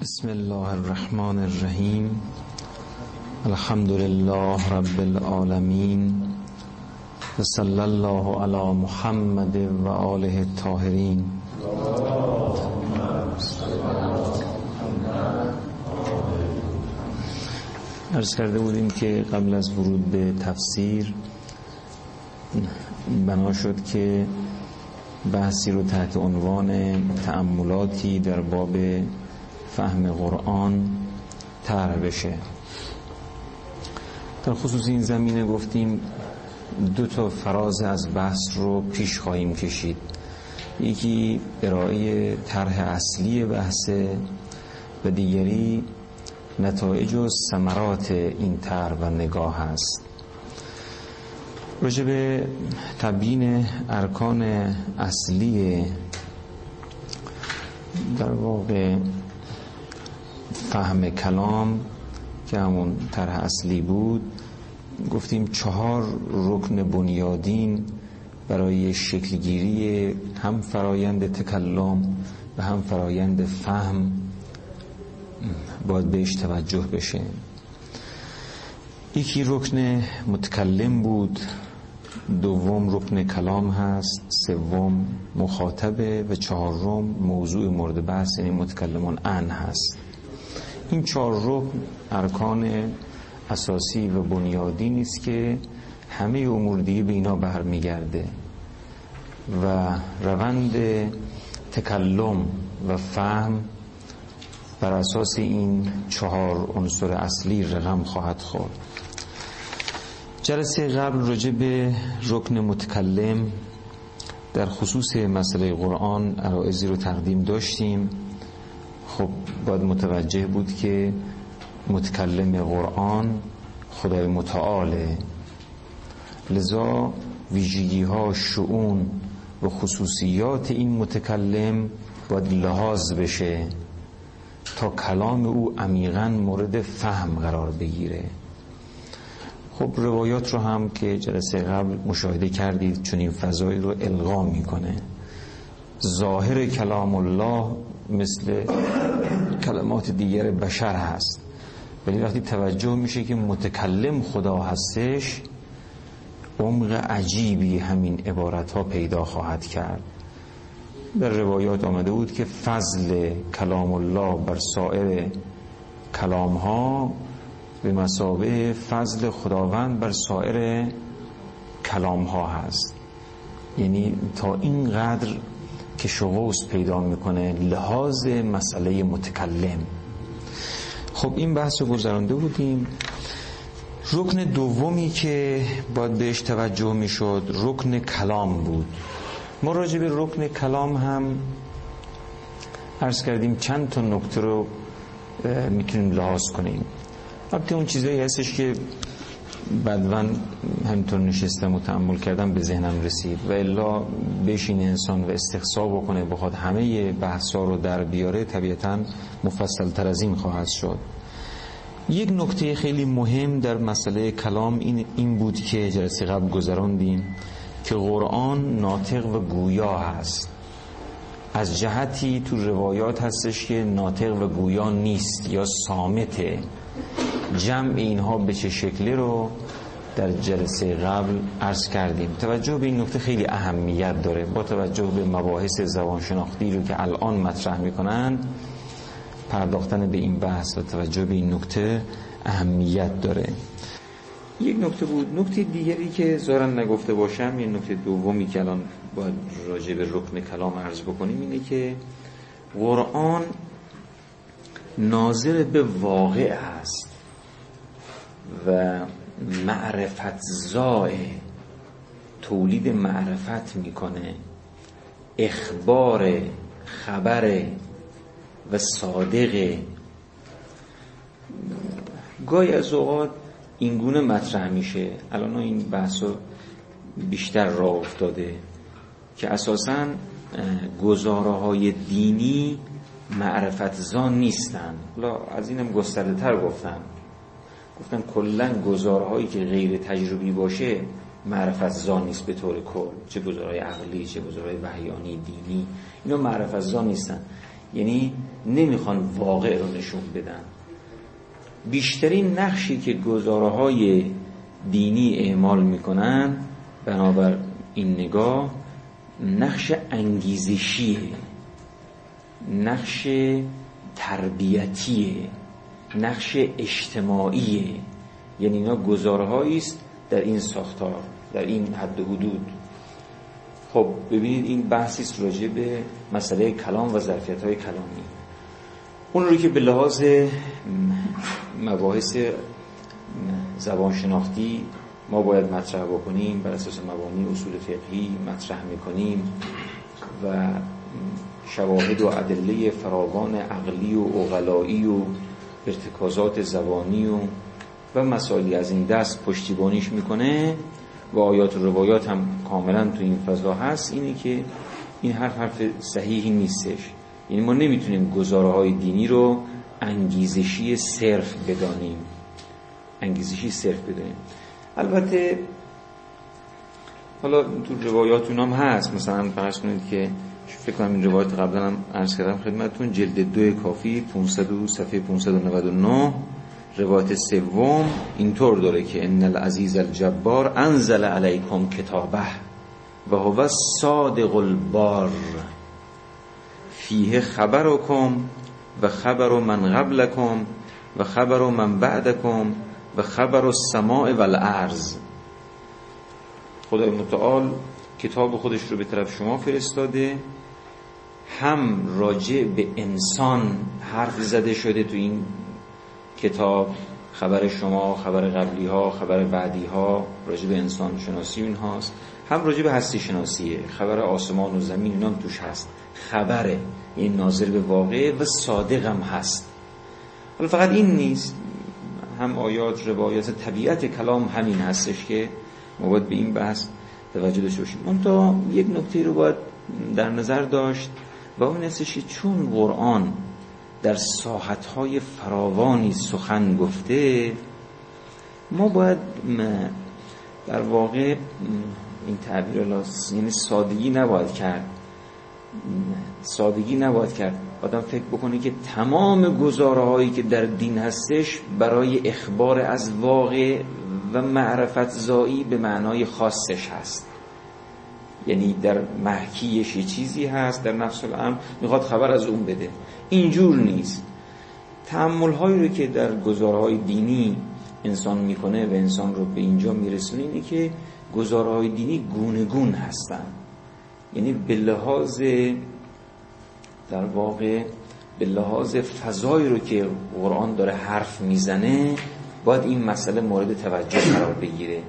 بسم الله الرحمن الرحیم. الحمد لله رب العالمین. و صلی الله علی محمد و آله الطاهرین. ارز کرده بودیم که قبل از ورود به تفسیر بنا شد که بحثی رو تحت عنوان تأملاتی در باب فهم قرآن طرح بشه. در خصوص این زمینه گفتیم دو تا فراز از بحث رو پیش خواهیم کشید. یکی ارائه طرح اصلی بحث و دیگری نتایج و ثمرات این طرح و نگاه است. راجع به تبیین ارکان اصلی در واقع فهم کلام که همون طرح اصلی بود گفتیم چهار رکن بنیادین برای شکلگیری هم فرایند تکلم و هم فرایند فهم باید بهش توجه بشه. یکی رکن متکلم بود دوم رکن کلام هست سوم مخاطبه و چهارم موضوع مورد بحث یعنی متکلمون ان هست. این چهار رکن ارکان اساسی و بنیادی نیست که همه امور دیگه به اینا برمیگرده. و روند تکلم و فهم بر اساس این چهار عنصر اصلی رقم خواهد خورد. جلسه قبل راجع به رکن متکلم در خصوص مسئله قرآن عرائزی رو تقدیم داشتیم. خب باید متوجه بود که متکلم قرآن خدای متعاله. لذا ویژگی ها شعون و خصوصیات این متکلم باید لحاظ بشه تا کلام او عمیقا مورد فهم قرار بگیره. خب روایات رو هم که جلسه قبل مشاهده کردید چون این فضایی رو القا می‌کنه. ظاهر کلام الله مثل کلمات دیگر بشر هست. ولی وقتی توجه میشه که متکلم خدا هستش عمق عجیبی همین عبارت ها پیدا خواهد کرد. در روایات آمده بود که فضل کلام الله بر سایر کلام ها به مسابه فضل خداوند بر سایر کلام ها هست. یعنی تا اینقدر که شغوست پیدا می‌کنه لحاظ مسئله متکلم. خب این بحث رو گذرانده بودیم. رکن دومی که باید بهش توجه می‌شد رکن کلام بود. ما راجع به رکن کلام هم عرض کردیم چند تا نکته رو می‌تونیم لحاظ کنیم. البته اون چیزایی هستش که بدون همینطور نشستم و تعمل کردم به ذهنم رسید و الا بشین انسان و استقصا بکنه بخواد همه بحثا رو در بیاره طبیعتا مفصل تر از این خواهد شد. یک نکته خیلی مهم در مسئله کلام این, این بود که جلسه قبل گذراندیم که قرآن ناطق و گویا هست. از جهتی تو روایات هستش که ناطق و گویا نیست یا سامته جمع اینها به چه شکلی رو در جلسه قبل عرض کردیم. توجه به این نکته خیلی اهمیت داره. با توجه به مباحث زبانشناختی رو که الان مطرح می‌کنن پرداختن به این بحث و توجه به این نکته اهمیت داره. یک نکته بود. نکته دیگری که زارن نگفته باشم یه نکته دومی که الان باید راجع به رکن کلام عرض بکنیم اینه که قرآن ناظر به واقع است. و معرفت زای تولید معرفت می‌کنه. اخبار خبر و صادق. گاهی از اوقات اینگونه مطرح میشه. الان این بحث بیشتر راه افتاده که اساسا گزاره های دینی معرفت زان نیستن. حالا از اینم گسترده تر گفتم. گفتن کلا گزارهایی که غیر تجربی باشه معرفت زان نیست به طور کل. چه گزارهای عقلی چه گزارهای وحیانی دینی اینا معرفت زان نیستن. یعنی نمی‌خوان واقع رو نشون بدن. بیشترین نقشی که گزاره های دینی اعمال می‌کنن بنابر این نگاه نقش انگیزشیه نقش تربیتیه. نقش اجتماعیه یعنی اینا گزارهایی است در این ساختار در این حد و حدود. خب ببینید این بحثی است راجع به مسئله کلام و ظرفیت های کلامی. اون رو که به لحاظ مباحث زبان شناختی ما باید مطرح بکنیم بر اساس مبانی اصول فقهی مطرح می‌کنیم و شواهد و ادله فراوان عقلی و اغلایی و ارتکازات زبانی و و مسائلی از این دست پشتیبانیش می‌کنه و آیات و روایات هم کاملا تو این فضا هست. اینه که این حرف حرف صحیحی نیستش. یعنی ما نمی‌تونیم گزاره های دینی رو انگیزشی صرف بدانیم. انگیزشی صرف بدانیم. البته حالا تو روایات اونام هست. مثلا فرض کنید که فکر کنم این روایت قبلا هم عرض کردم خدمتتون. جلد دو کافی 500 و صفحه 599 روایت سوم اینطور داره که ان العزیز الجبار انزل علیکم کتابه و هو صادق البار. فیه خبرکم و خبر من قبلکم و خبر من بعدکم و خبر السماء و الارض. خدای متعال کتاب خودش رو به طرف شما فرستاده. هم راجع به انسان حرف زده شده تو این کتاب خبر شما خبر قبلی ها خبر بعدی ها راجع به انسان شناسی این هاست هم راجع به هستی شناسیه خبر آسمان و زمین اینا توش هست. خبره این ناظر به واقع و صادق هم هست. حالا فقط این نیست هم آیات روایات طبیعت کلام همین هستش که ما به این بحث توجه داشته باشیم. اون تا یک نکته رو باید در نظر داشت. و اون هستش چون قرآن در ساحتهای فراوانی سخن گفته ما باید در واقع این تعبیر یعنی سادگی نباید کرد. سادگی نباید کرد. آدم فکر بکنه که تمام گزاره هایی که در دین هستش برای اخبار از واقع و معرفت زایی به معنای خاصش هست. یعنی در محکیش یه چیزی هست در نفس الامر می‌خواد خبر از اون بده. اینجور نیست. تعمل هایی رو که در گزارهای دینی انسان می‌کنه و انسان رو به اینجا میرسونه اینه که گزارهای دینی گونه گون هستن. یعنی به لحاظ در واقع به لحاظ فضایی رو که قرآن داره حرف می‌زنه باید این مسئله مورد توجه قرار بگیره.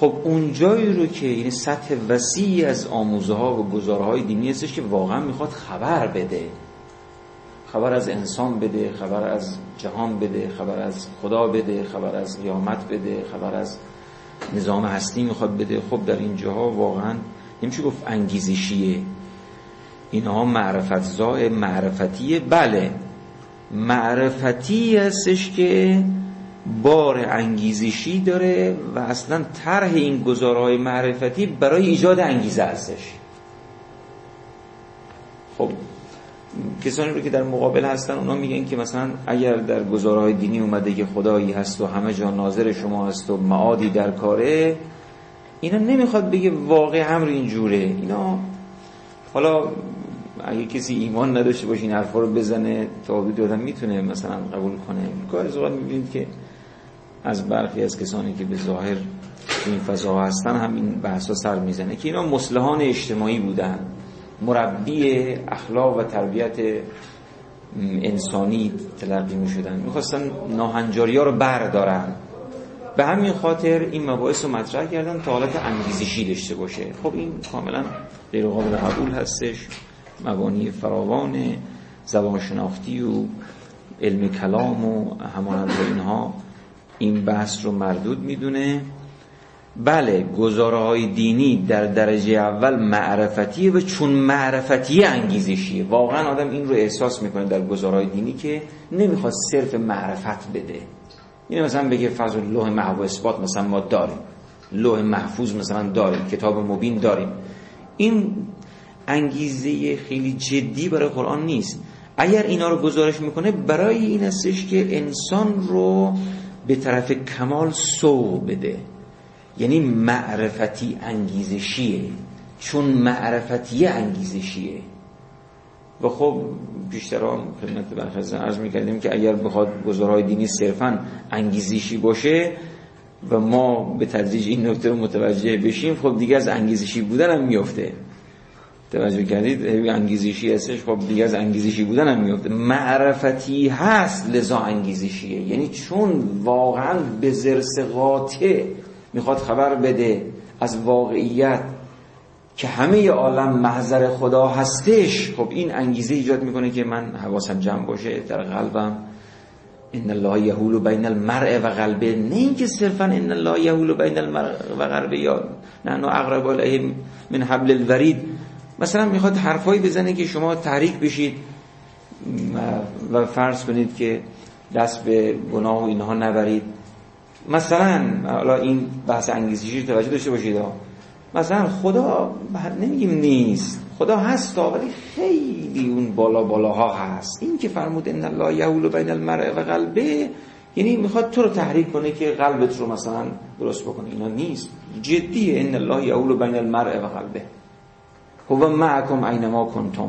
خب اون جایی رو که این سطح وسیعی از آموزه ها و گزاره های دینی هستش که واقعا می‌خواد خبر بده. خبر از انسان بده خبر از جهان بده خبر از خدا بده خبر از قیامت بده خبر از نظام هستی می‌خواد بده. خب در اینجاها واقعا نمیشه گفت انگیزشیه. اینها معرفت زای معرفتیه بله. معرفتی هستش که بار انگیزشی داره و اصلا طرح این گزارهای معرفتی برای ایجاد انگیزه هستش خب کسانی رو که در مقابل هستن اونا میگن که مثلا اگر در گزارهای دینی اومده که خدایی هست و همه جا ناظر شما هست و معادی در کاره اینا نمی‌خواد بگه واقع امر اینجوره اینا حالا اگه کسی ایمان نداشته باشه این حرفا رو بزنه تا حدودی آدم می‌تونه مثلا قبول کنه. از اوقات می‌بینید که از برخی از کسانی که به ظاهر این فضا هستن هم این بحثا سر می‌زنه که اینا مسلحان اجتماعی بودن. مربی اخلاق و تربیت انسانی تلقی می شدن می‌خواستن ناهنجاری ها رو بردارن. به همین خاطر این مباحث رو مطرح کردن تا حالت انگیزشی داشته باشه. خب این کاملا غیر قابل قبول هستش. مبانی فراوان زبان شناختی و علم کلام و همانند اینها. این بحث رو مردود می‌دونه. بله گزاره های دینی در درجه اول معرفتیه و چون معرفتی انگیزشیه. واقعا آدم این رو احساس می‌کنه در گزاره های دینی که نمی‌خواد صرف معرفت بده. این مثلا بگه فضل لوح محو اثبات مثلا ما داریم. لوح محفوظ مثلا داریم. کتاب مبین داریم. این انگیزه خیلی جدی برای قرآن نیست. اگر اینا رو گزارش می‌کنه برای این هستش که انسان رو به طرف کمال سوق بده. یعنی معرفتی انگیزشیه. چون معرفتی انگیزشیه. و خب بیشتر هم خدمت برخزن عرض می‌کردیم که اگر بخواد گزارهای دینی صرفا انگیزشی باشه و ما به تدریج این نکته رو متوجه بشیم خب دیگه از انگیزشی بودن هم میفته توجه کردید انگیزشی هستش خب دیگه از انگیزشی بودن هم میفته معرفتی هست لذا انگیزشیه. یعنی چون واقعا به زرس قاطع می‌خواد خبر بده از واقعیت که همه عالم محضر خدا هستش خب این انگیزه ایجاد می‌کنه که من حواسم جمع باشه در قلبم. ان الله یهول بین المرء و قلبه. نه اینکه صرفا ان الله یهول بین المرء و قلبه یا نه اقرب الیه من حبل الورید. مثلا می‌خواد حرفایی بزنه که شما تحریک بشید و فرض کنید که دست به گناه و اینها نبرید. مثلا حالا این بحث انگیزشی توجه داشته باشید. مثلا خدا نمیگیم نیست. خدا هست ولی خیلی اون بالا بالاها هست. این که فرمود ان الله یحول بین المرء و قلبه یعنی می‌خواد تو رو تحریک کنه که قلبت رو مثلا درست بکنه. اینا نیست. جدیه. ان الله یحول بین المرء و قلبه. هو معکم اینما کنتم.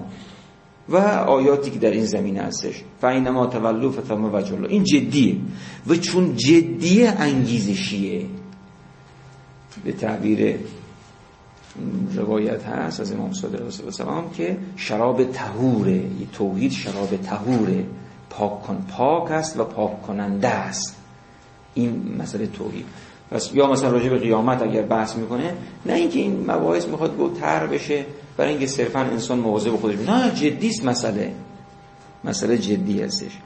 و آیاتی که در این زمینه هستش. فاینما تولوا فتم وجه این جدیه. و چون جدیه انگیزشیه. به تعبیر روایت هست از امام صادق علیه السلام که شراب تهوره توحید شراب تهوره پاک کن. پاک است و پاک کننده است. این مسئله توحید. پس یا مثلا راجع به قیامت اگر بحث می‌کنه نه اینکه این مباحث می‌خواد گفت تر بشه. برای اینکه صرفا انسان مواظب خودش نه جدی است مسئله. مسئله جدی هستش.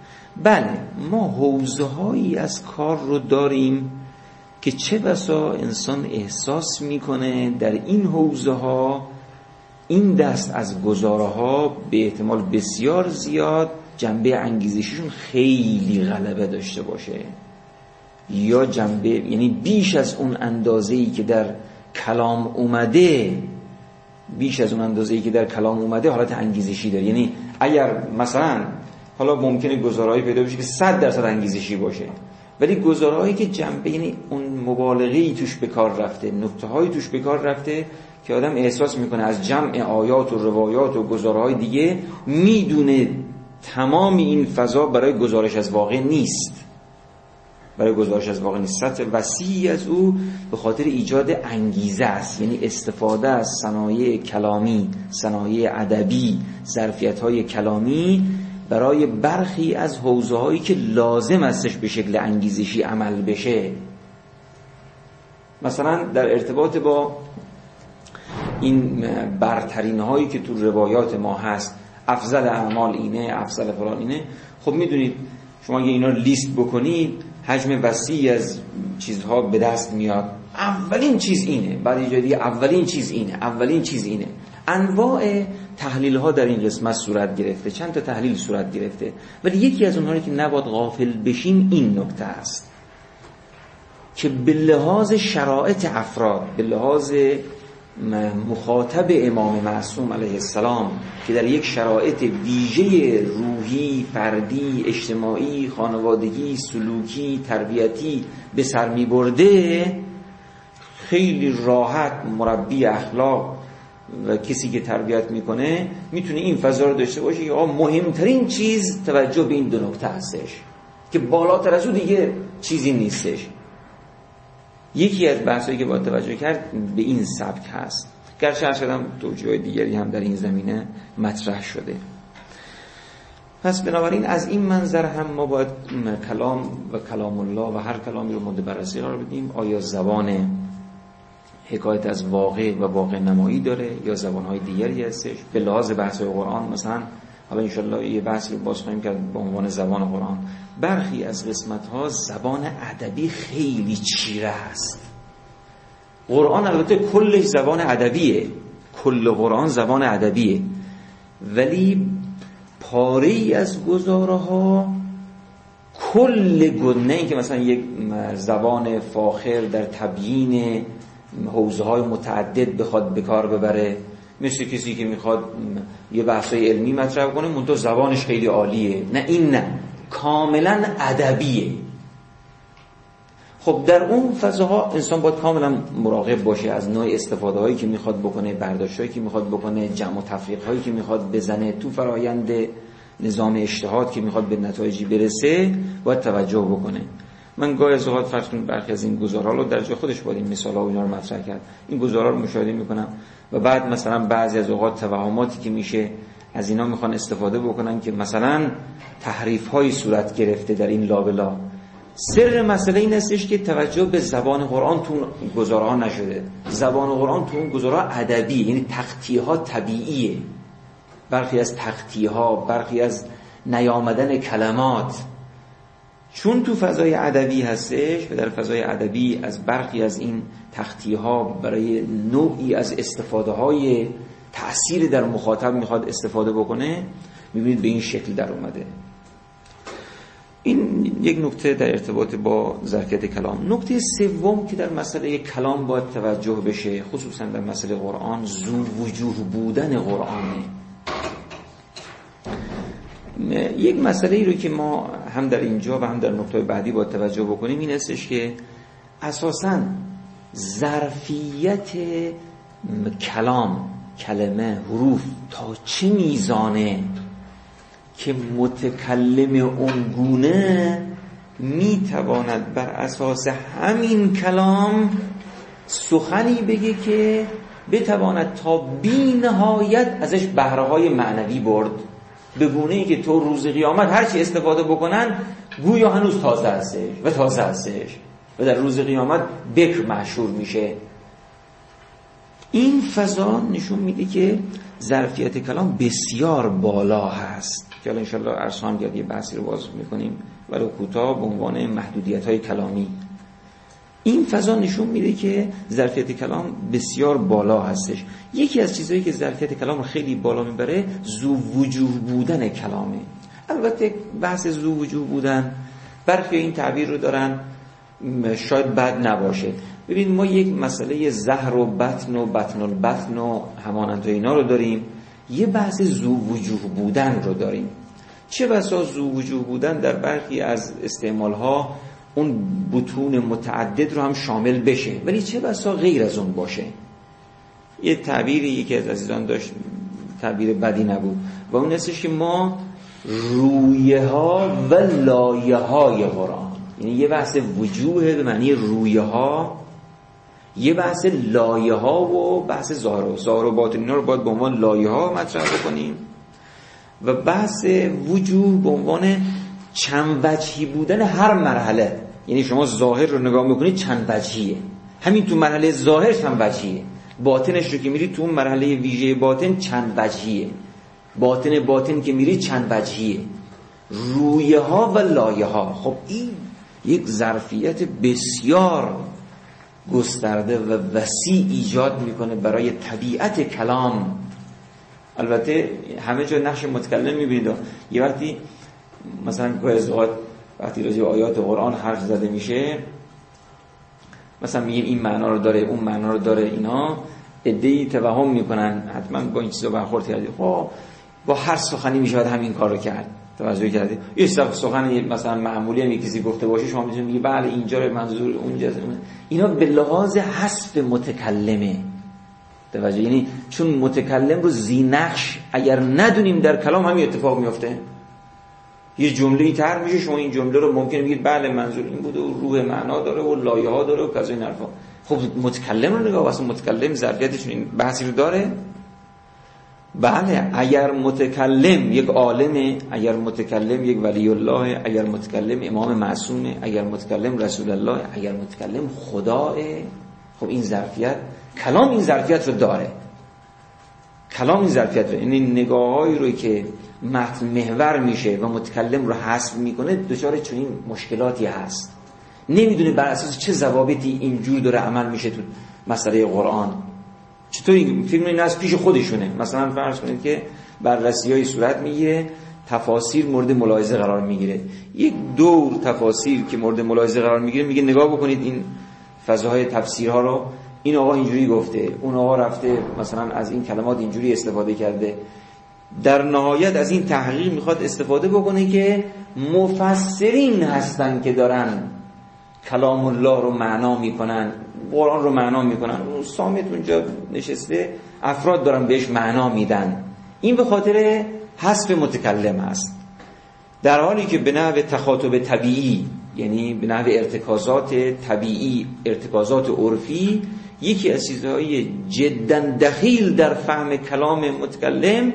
بله ما حوزه هایی از کار رو داریم که چه بسا انسان احساس می‌کنه در این حوزه ها این دست از گزاره ها به احتمال بسیار زیاد جنبه انگیزشیشون خیلی غلبه داشته باشه. یا جنبه یعنی بیش از اون اندازه ای که در کلام اومده بیش از اون اندازه ای که در کلام اومده حالت انگیزشی داره. یعنی اگر مثلا حالا ممکنه گزارهایی پیدا بشه که 100 درصد انگیزشی باشه ولی گزارهایی که جنبه یعنی اون مبالغه توش به کار رفته نکته های توش به کار رفته که آدم احساس می‌کنه از جمع آیات و روایات و گزارهای دیگه می‌دونه تمام این فضا برای گزارش از واقع نیست. برای گزارش از واقع نیست. وسیعی از او به خاطر ایجاد انگیزه است. یعنی استفاده از صنایع کلامی صنایع ادبی ظرفیت های کلامی برای برخی از حوزه هایی که لازم استش به شکل انگیزشی عمل بشه. مثلا در ارتباط با این برترین هایی که تو روایات ما هست افضل اعمال اینه افضل فلان اینه. خب می‌دونید شما اگه اینا لیست بکنید حجم وسیعی از چیزها به دست میاد. اولین چیز اینه. بعد ایجادی اولین چیز اینه. اولین چیز اینه. انواع تحلیل ها در این قسمت صورت گرفته. چند تا تحلیل صورت گرفته. ولی یکی از اونها که نباید غافل بشیم این نکته است. که به لحاظ شرایط افراد به لحاظ مخاطب امام معصوم علیه السلام که در یک شرایط ویژه روحی، فردی، اجتماعی، خانوادگی، سلوکی، تربیتی به سر می برده خیلی راحت مربی اخلاق و کسی که تربیت می‌کنه می‌تونه این فضا رو داشته باشه که مهمترین چیز توجه به این دو نکته هستش که بالاتر از او دیگه چیزی نیستش. یکی از بحثایی که با توجه کرد به این سبک هست. گرچه هر شدم توجه دیگری هم در این زمینه مطرح شده. پس بنابراین از این منظر هم ما باید کلام و کلام الله و هر کلامی رو مورد بررسی قرار بدیم. آیا زبان حکایت از واقع و واقع نمایی داره یا زبانهای دیگری هستش؟ به لحاظ بحث قرآن مثلا حالا انشالله یه بحث رو باز خواهیم کرد به عنوان زبان قرآن. برخی از قسمت ها زبان ادبی خیلی چیره است. قرآن البته کلش زبان ادبیه. کل قرآن زبان ادبیه. ولی پاره ای از گزاره ها کل که مثلا یک زبان فاخر در تبیین حوزه های متعدد بخواد به کار ببره. مثل کسی که می‌خواد یه بحثای علمی مطرح کنه منتها زبانش خیلی عالیه. نه این نه کاملا ادبیه. خب در اون فضاها انسان باید کاملا مراقب باشه از نوع استفاده هایی که می‌خواد بکنه برداشت هایی که می‌خواد بکنه جمع و تفریق هایی که می‌خواد بزنه تو فرایند نظام اجتهاد که می‌خواد به نتایجی برسه باید توجه بکنه. من گاهی از اوقات فرض برخی از این گزارها رو در جای خودش باید این مثال ها رو مطرح کرد. این گزارها رو مشاهده می‌کنم. و بعد مثلا بعضی از اوقات توهماتی که میشه از اینا می‌خوان استفاده بکنن که مثلا تحریف هایی صورت گرفته در این لابلا. سر مسئله این استش که توجه به زبان قرآن تو گزارها نشده. زبان قرآن تو اون گزارها ادبی یعنی تختی ها طبیعیه. برخی از تختی ها برخی از نیامدن کلمات. چون تو فضای ادبی هستش و در فضای ادبی از برخی از این تختی ها برای نوعی از استفاده های تأثیر در مخاطب می‌خواد استفاده بکنه می‌بینید به این شکل در اومده. این یک نکته در ارتباط با ظرفیت کلام. نکته سوم که در مسئله کلام باید توجه بشه خصوصا در مسئله قرآن زو وجوه بودن قرآنه. یک مسئله ای رو که ما هم در اینجا و هم در نقطه بعدی باید توجه بکنیم این استش که اساسا ظرفیت کلام کلمه حروف تا چه میزانه که متکلم اونگونه می‌تواند بر اساس همین کلام سخنی بگه که بتواند تا بی نهایت ازش بهره های معنوی برد. به گونه ای که تو روز قیامت هرچی استفاده بکنن گویا هنوز تازه هستش و تازه هستش و در روز قیامت بکر مشهور میشه. این فضا نشون میده که ظرفیت کلام بسیار بالا هست. که حالا انشالله ارسان یه بحثی رو باز می‌کنیم ولو کوتاه به عنوان محدودیت های کلامی. این فضا نشون میده که ظرفیت کلام بسیار بالا هستش. یکی از چیزهایی که ظرفیت کلام رو خیلی بالا می‌بره زو وجوه بودن کلامه. البته بحث زو وجوه بودن برخی این تعبیر رو دارن شاید بد نباشه. ببین ما یک مسئله زهر و بطن و بطن و بطن و همانند اینا رو داریم. یه بحث زو وجوه بودن رو داریم. چه بسا زو وجوه بودن در برخی از استعمال ها اون بتون متعدد رو هم شامل بشه. ولی چه بسا غیر از اون باشه؟ یه تعبیری یکی از عزیزان داشت تعبیر بدی نبود. و اون نستش که ما رویه ها و لایه های قرآن. یعنی یه بحث وجوه به معنی رویه ها یه بحث لایه ها و بحث ظاهر. و ظاهر و باطن اینا رو باید به عنوان لایه ها مطرح بکنیم. و بحث وجوه به عنوان چند وجهی بودن هر مرحله. یعنی شما ظاهر رو نگاه می‌کنید چند وجهیه. همین تو مرحله ظاهر چند وجهیه. باطنش رو که میری تو مرحله ویژه باطن چند وجهیه. باطن باطن که میری چند وجهیه. رویه ها و لایه ها خب این یک ظرفیت بسیار گسترده و وسیع ایجاد می‌کنه برای طبیعت کلام. البته همه جا نقش متکلم می‌بینید. یه وقتی مثلا گاهی وقتی راجع آیات قرآن حرف زده میشه مثلا میگیم این معنا رو داره اون معنا رو داره اینا ادعی توهم می‌کنن. حتما با این چیزا برخورد کردید خب با هر سخنی میشه همین کار رو کرد. توجه کردید یه سخن مثلا معمولی هم کسی گفته باشه شما می‌تونید میگی بله اینجا رو منظور اونجا اینا به لحاظ حسب متکلمه. توجه یعنی چون متکلم رو زینخش اگر ندونیم در کلام همین اتفاق میفته یه جمله تر میشه شما این جمله رو ممکنه بگید بله منظور این بوده و روح معنا داره و لایه ها داره و کذا این حرفا. خب متکلم رو نگاه واسه متکلم ظرفیتش این بحثی رو داره؟ بله اگر متکلم یک عالمه اگر متکلم یک ولی الله اگر متکلم امام معصومه اگر متکلم رسول الله اگر متکلم خداه خب این ظرفیت کلام این ظرفیت رو داره. کلام این ظرفیت رو این نگاههایی رو که متن محور میشه و متکلم رو حسب می‌کنه دچار چنین مشکلاتی هست. نمی‌دونه بر اساس چه ضوابطی اینجور داره عمل میشه تو مسئله قرآن. چطور این فیلم این از پیش خودشونه. مثلا فرض کنید که بررسی های صورت می‌گیره تفاسیر مورد ملاحظه قرار می‌گیره. یک دور تفاسیر که مورد ملاحظه قرار می‌گیره میگه نگاه بکنید این فضاهای تفسیرها رو. این آقا اینجوری گفته اون آقا رفته مثلا از این کلمات اینجوری استفاده کرده. در نهایت از این تحقیق می‌خواد استفاده بکنه که مفسرین هستن که دارن کلام الله رو معنا می‌کنن قرآن رو معنا می‌کنن. اون سامت اونجا نشسته افراد دارن بهش معنا میدن. این به خاطر حسب متکلم هست در حالی که به نحو تخاطب طبیعی یعنی به نحو ارتکازات طبیعی ارتکازات عرفی یکی از چیزهای جدا دخیل در فهم کلام متکلم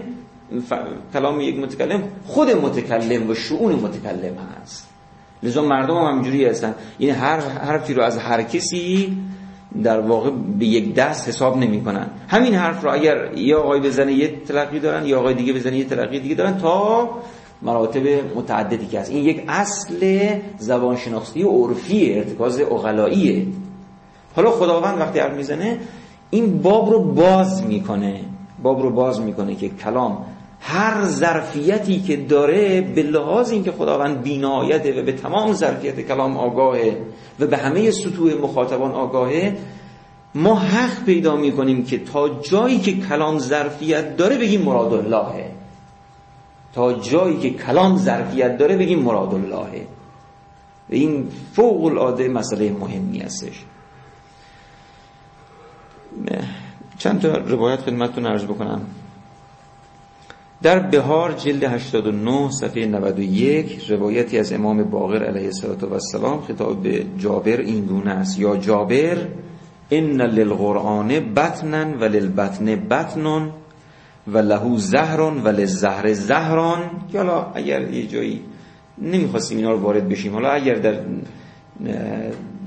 کلام یک متکلم خود متکلم و شعون متکلم هست. لذا مردم هم همجوری هستن. این هر حرفی رو از هر کسی در واقع به یک دست حساب نمی کنن همین حرف رو اگر یه آقای بزنه یه تلقی دارن یا آقای دیگه بزنه یه تلقی دیگه دارن تا مراتب متعددی که هست. این یک اصل زبانشناختی و عرفی ارتکاز اغلاییه حالا خداوند وقتی حرف می‌زنه این باب رو باز می‌کنه. باب رو باز می‌کنه که کلام هر ظرفیتی که داره به لحاظ اینکه خداوند بینایته و به تمام ظرفیت کلام آگاهه و به همه سطوح مخاطبان آگاهه ما حق پیدا می‌کنیم که تا جایی که کلام ظرفیت داره بگیم مراد اللهه. تا جایی که کلام ظرفیت داره بگیم مراد اللهه. و این فوق العاده مسئله مهمی هستش. چند تا روایت خدمتتون عرض بکنم. در بهار جلد 89 صفحه 91 روایتی از امام باقر علیه السلام خطاب به جابر این گونه است. یا جابر ان للقرآن بطنا و للبطن بطن و لهو زهر و للزهر زهران حالا اگر یه جایی نمی‌خواستیم اینا رو وارد بشیم حالا اگر در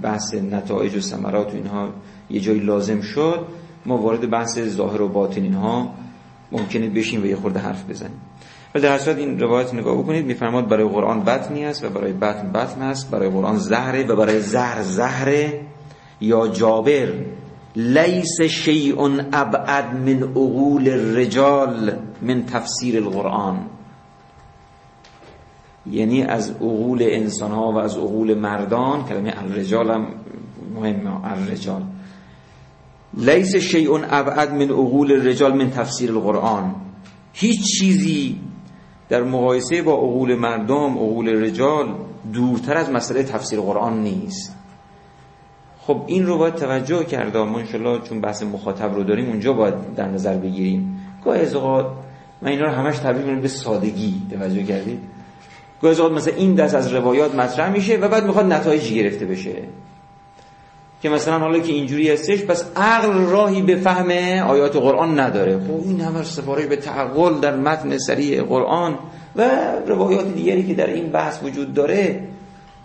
بحث نتایج و ثمرات و اینها یه جایی لازم شد ما وارد بحث ظاهر و باطن اینها ممکنه بشیم و یه خورده حرف بزنیم. ولی در صورت این روایت نگاه بکنید میفرماد برای قرآن بطنی است و برای بطن بطن است برای قرآن زهره و برای زهر زهره یا جابر. لیس شیء ابعد من عقول الرجال من تفسیر القرآن. یعنی از عقول انسان ها و از عقول مردان کلمه الرجال هم مهمه الرجال. لیس شیء ابعد من عقول الرجال من تفسیر القرآن. هیچ چیزی در مقایسه با عقول مردم عقول رجال دورتر از مسئله تفسیر قرآن نیست. خب این رو باید توجه کرده ما انشالله چون بحث مخاطب رو داریم اونجا باید در نظر بگیریم. گاه از اوقات من اینا رو همش تبدیل به سادگی. توجه کردید؟ گاه از اوقات مثلا این دست از روایات مطرح میشه و بعد می‌خواد نتایجی گرفته بشه. که مثلا حالا که اینجوری هستش پس عقل راهی به فهم آیات قرآن نداره. خب این همه سفاره به تعقل در متن سریع قرآن و روایات دیگری که در این بحث وجود داره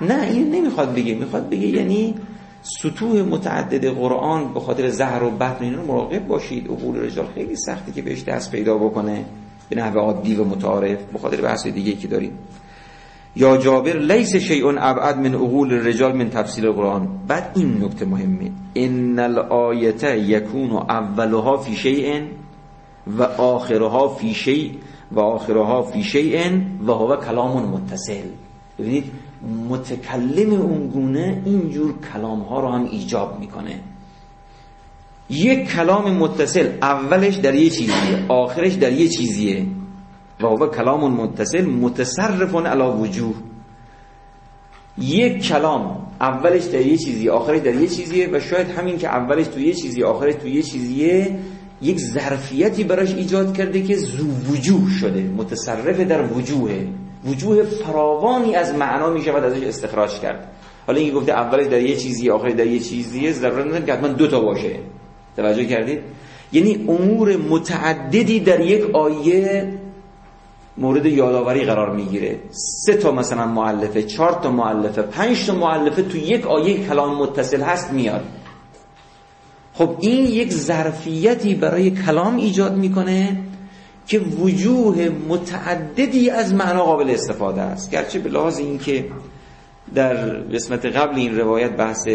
نه این نمی‌خواد بگه. می‌خواد بگه یعنی سطوح متعدد قرآن به خاطر زهر و بطن اینا مراقب باشید. عقول رجال خیلی سخته که بهش دست پیدا بکنه. به نحو عادی و متعارف به خاطر بحث دیگه که داریم. یا جابر لیس شیء ابعد من عقول الرجال من تفسیر القرآن بعد این نکته مهمه. ان الآیت یکون اولها فی شیء و آخرها فی شیء و آخرها فی شیء و هو کلام متصل. ببینید متکلم اون گونه اینجور کلام ها رو هم ایجاب می‌کنه. یک کلام متصل اولش در یه چیزیه آخرش در یه چیزیه. و هو کلام متصل متصرف علی وجوه. یک کلام اولش در یه چیزی آخرش در یه چیزیه و شاید همین که اولش تو یه چیزی آخرش تو یه چیزیه یک ظرفیتی براش ایجاد کرده که زو وجوه شده متصرف در وجوه. وجوه فراوانی از معنا می شود ازش استخراج کرد. حالا این گفته اولش در یه چیزی آخرش در یه چیزیه ضرورت نداره که حتما دو تا باشه. توجه کردید؟ یعنی امور متعددی در یک آیه مورد یادآوری قرار می‌گیره. سه تا مثلا معلفه چهار تا معلفه پنج تا معلفه تو یک آیه کلام متصل هست میاد. خب این یک ظرفیتی برای کلام ایجاد می‌کنه که وجوه متعددی از معنا قابل استفاده است. گرچه به لحاظ اینکه در قسمت قبل این روایت بحث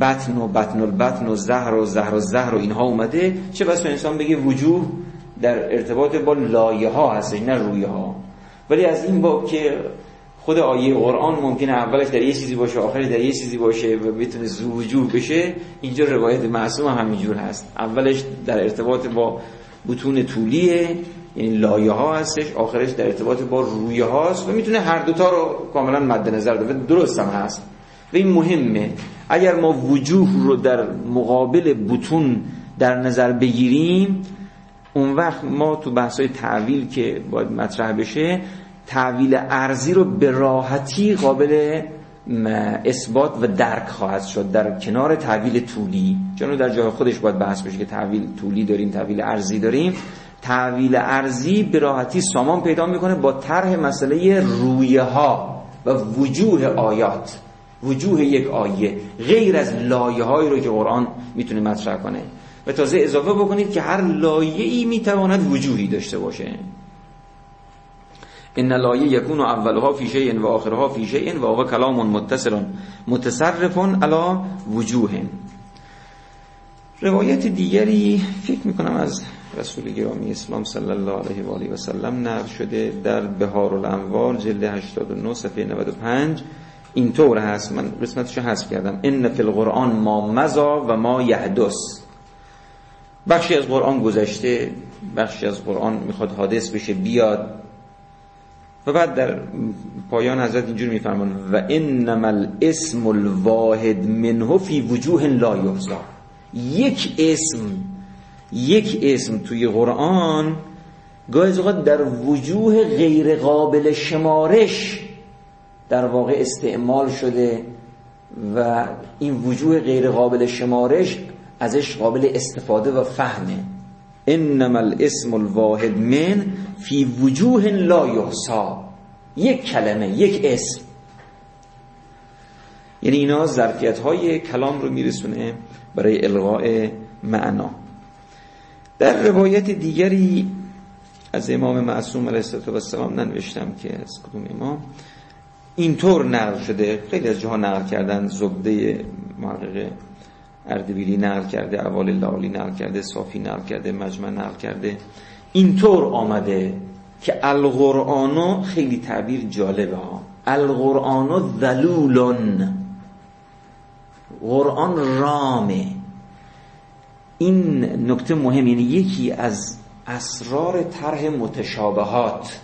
بطن و بطن البطن و زهر و زهر و زهر و اینها اومده چه بس انسان بگه وجوه در ارتباط با لایه ها هستش نه رویه ها ولی از این باب که خود آیه قرآن ممکنه اولش در یه چیزی باشه آخرش در یه چیزی باشه و بتونه وجوه بشه اینجا روایت معصوم هم همینجور هست. اولش در ارتباط با بتون طولیه یعنی لایه ها هستش آخرش در ارتباط با رویه هاست و می‌تونه هر دوتا رو کاملا مد نظر و درست هم هست. و این مهمه. اگر ما وجوه رو در مقابل بتون در نظر بگیریم اون وقت ما تو بحث های تعویل که باید مطرح بشه تعویل ارزی رو به راحتی قابل اثبات و درک خواهد شد در کنار تعویل طولی. چون در جای خودش باید بحث بشه که تعویل طولی داریم تعویل ارزی داریم. تعویل ارزی به راحتی سامان پیدا می‌کنه با طرح مسئله رویه ها و وجوه آیات. وجوه یک آیه غیر از لایه هایی رو که قرآن می‌تونه مطرح کنه. و تازه اضافه بکنید که هر لایه ای می‌تواند وجوهی داشته باشه. ان لایه یکون اولها فی شیء و آخرها فی شیء و هو کلام متصل متصرف علی وجوه. روایت دیگری فکر می‌کنم از رسول گرامی اسلام صلی الله علیه و آله و سلم نقل شده در بهار الانوار جلد 89 صفحه 95 اینطور هست. من قسمتشو حذف کردم. ان فی القرآن ما مزا و ما یحدث. بخشی از قرآن گذشته بخشی از قرآن می‌خواد حادث بشه بیاد. و بعد در پایان حضرت اینجور میفرمان و انما الاسم الواحد منه فی وجوه لا یحصا یک اسم یک اسم توی قرآن گاهی اوقات در وجوه غیر قابل شمارش در واقع استعمال شده و این وجوه غیر قابل شمارش ازش قابل استفاده و فهمه. انما الاسم الواحد من فی وجوه لا یحصا. یک کلمه یک اسم. یعنی اینا ظرفیت های کلام رو میرسونه برای الغاء معنا. در روایت دیگری از امام معصوم علیه السلام ننوشتم که از کدوم امام. اینطور نقل شده. خیلی از جاها نقل کردن زبده محقق اردبیلی نقل کرده اول لالی نقل کرده صافی نقل کرده مجمع نقل کرده اینطور آمده که القرآنو خیلی تعبیر جالبه ها. القرآنو ذلولن. قرآن رامه. این نکته مهم یعنی یکی از اسرار طرح متشابهات.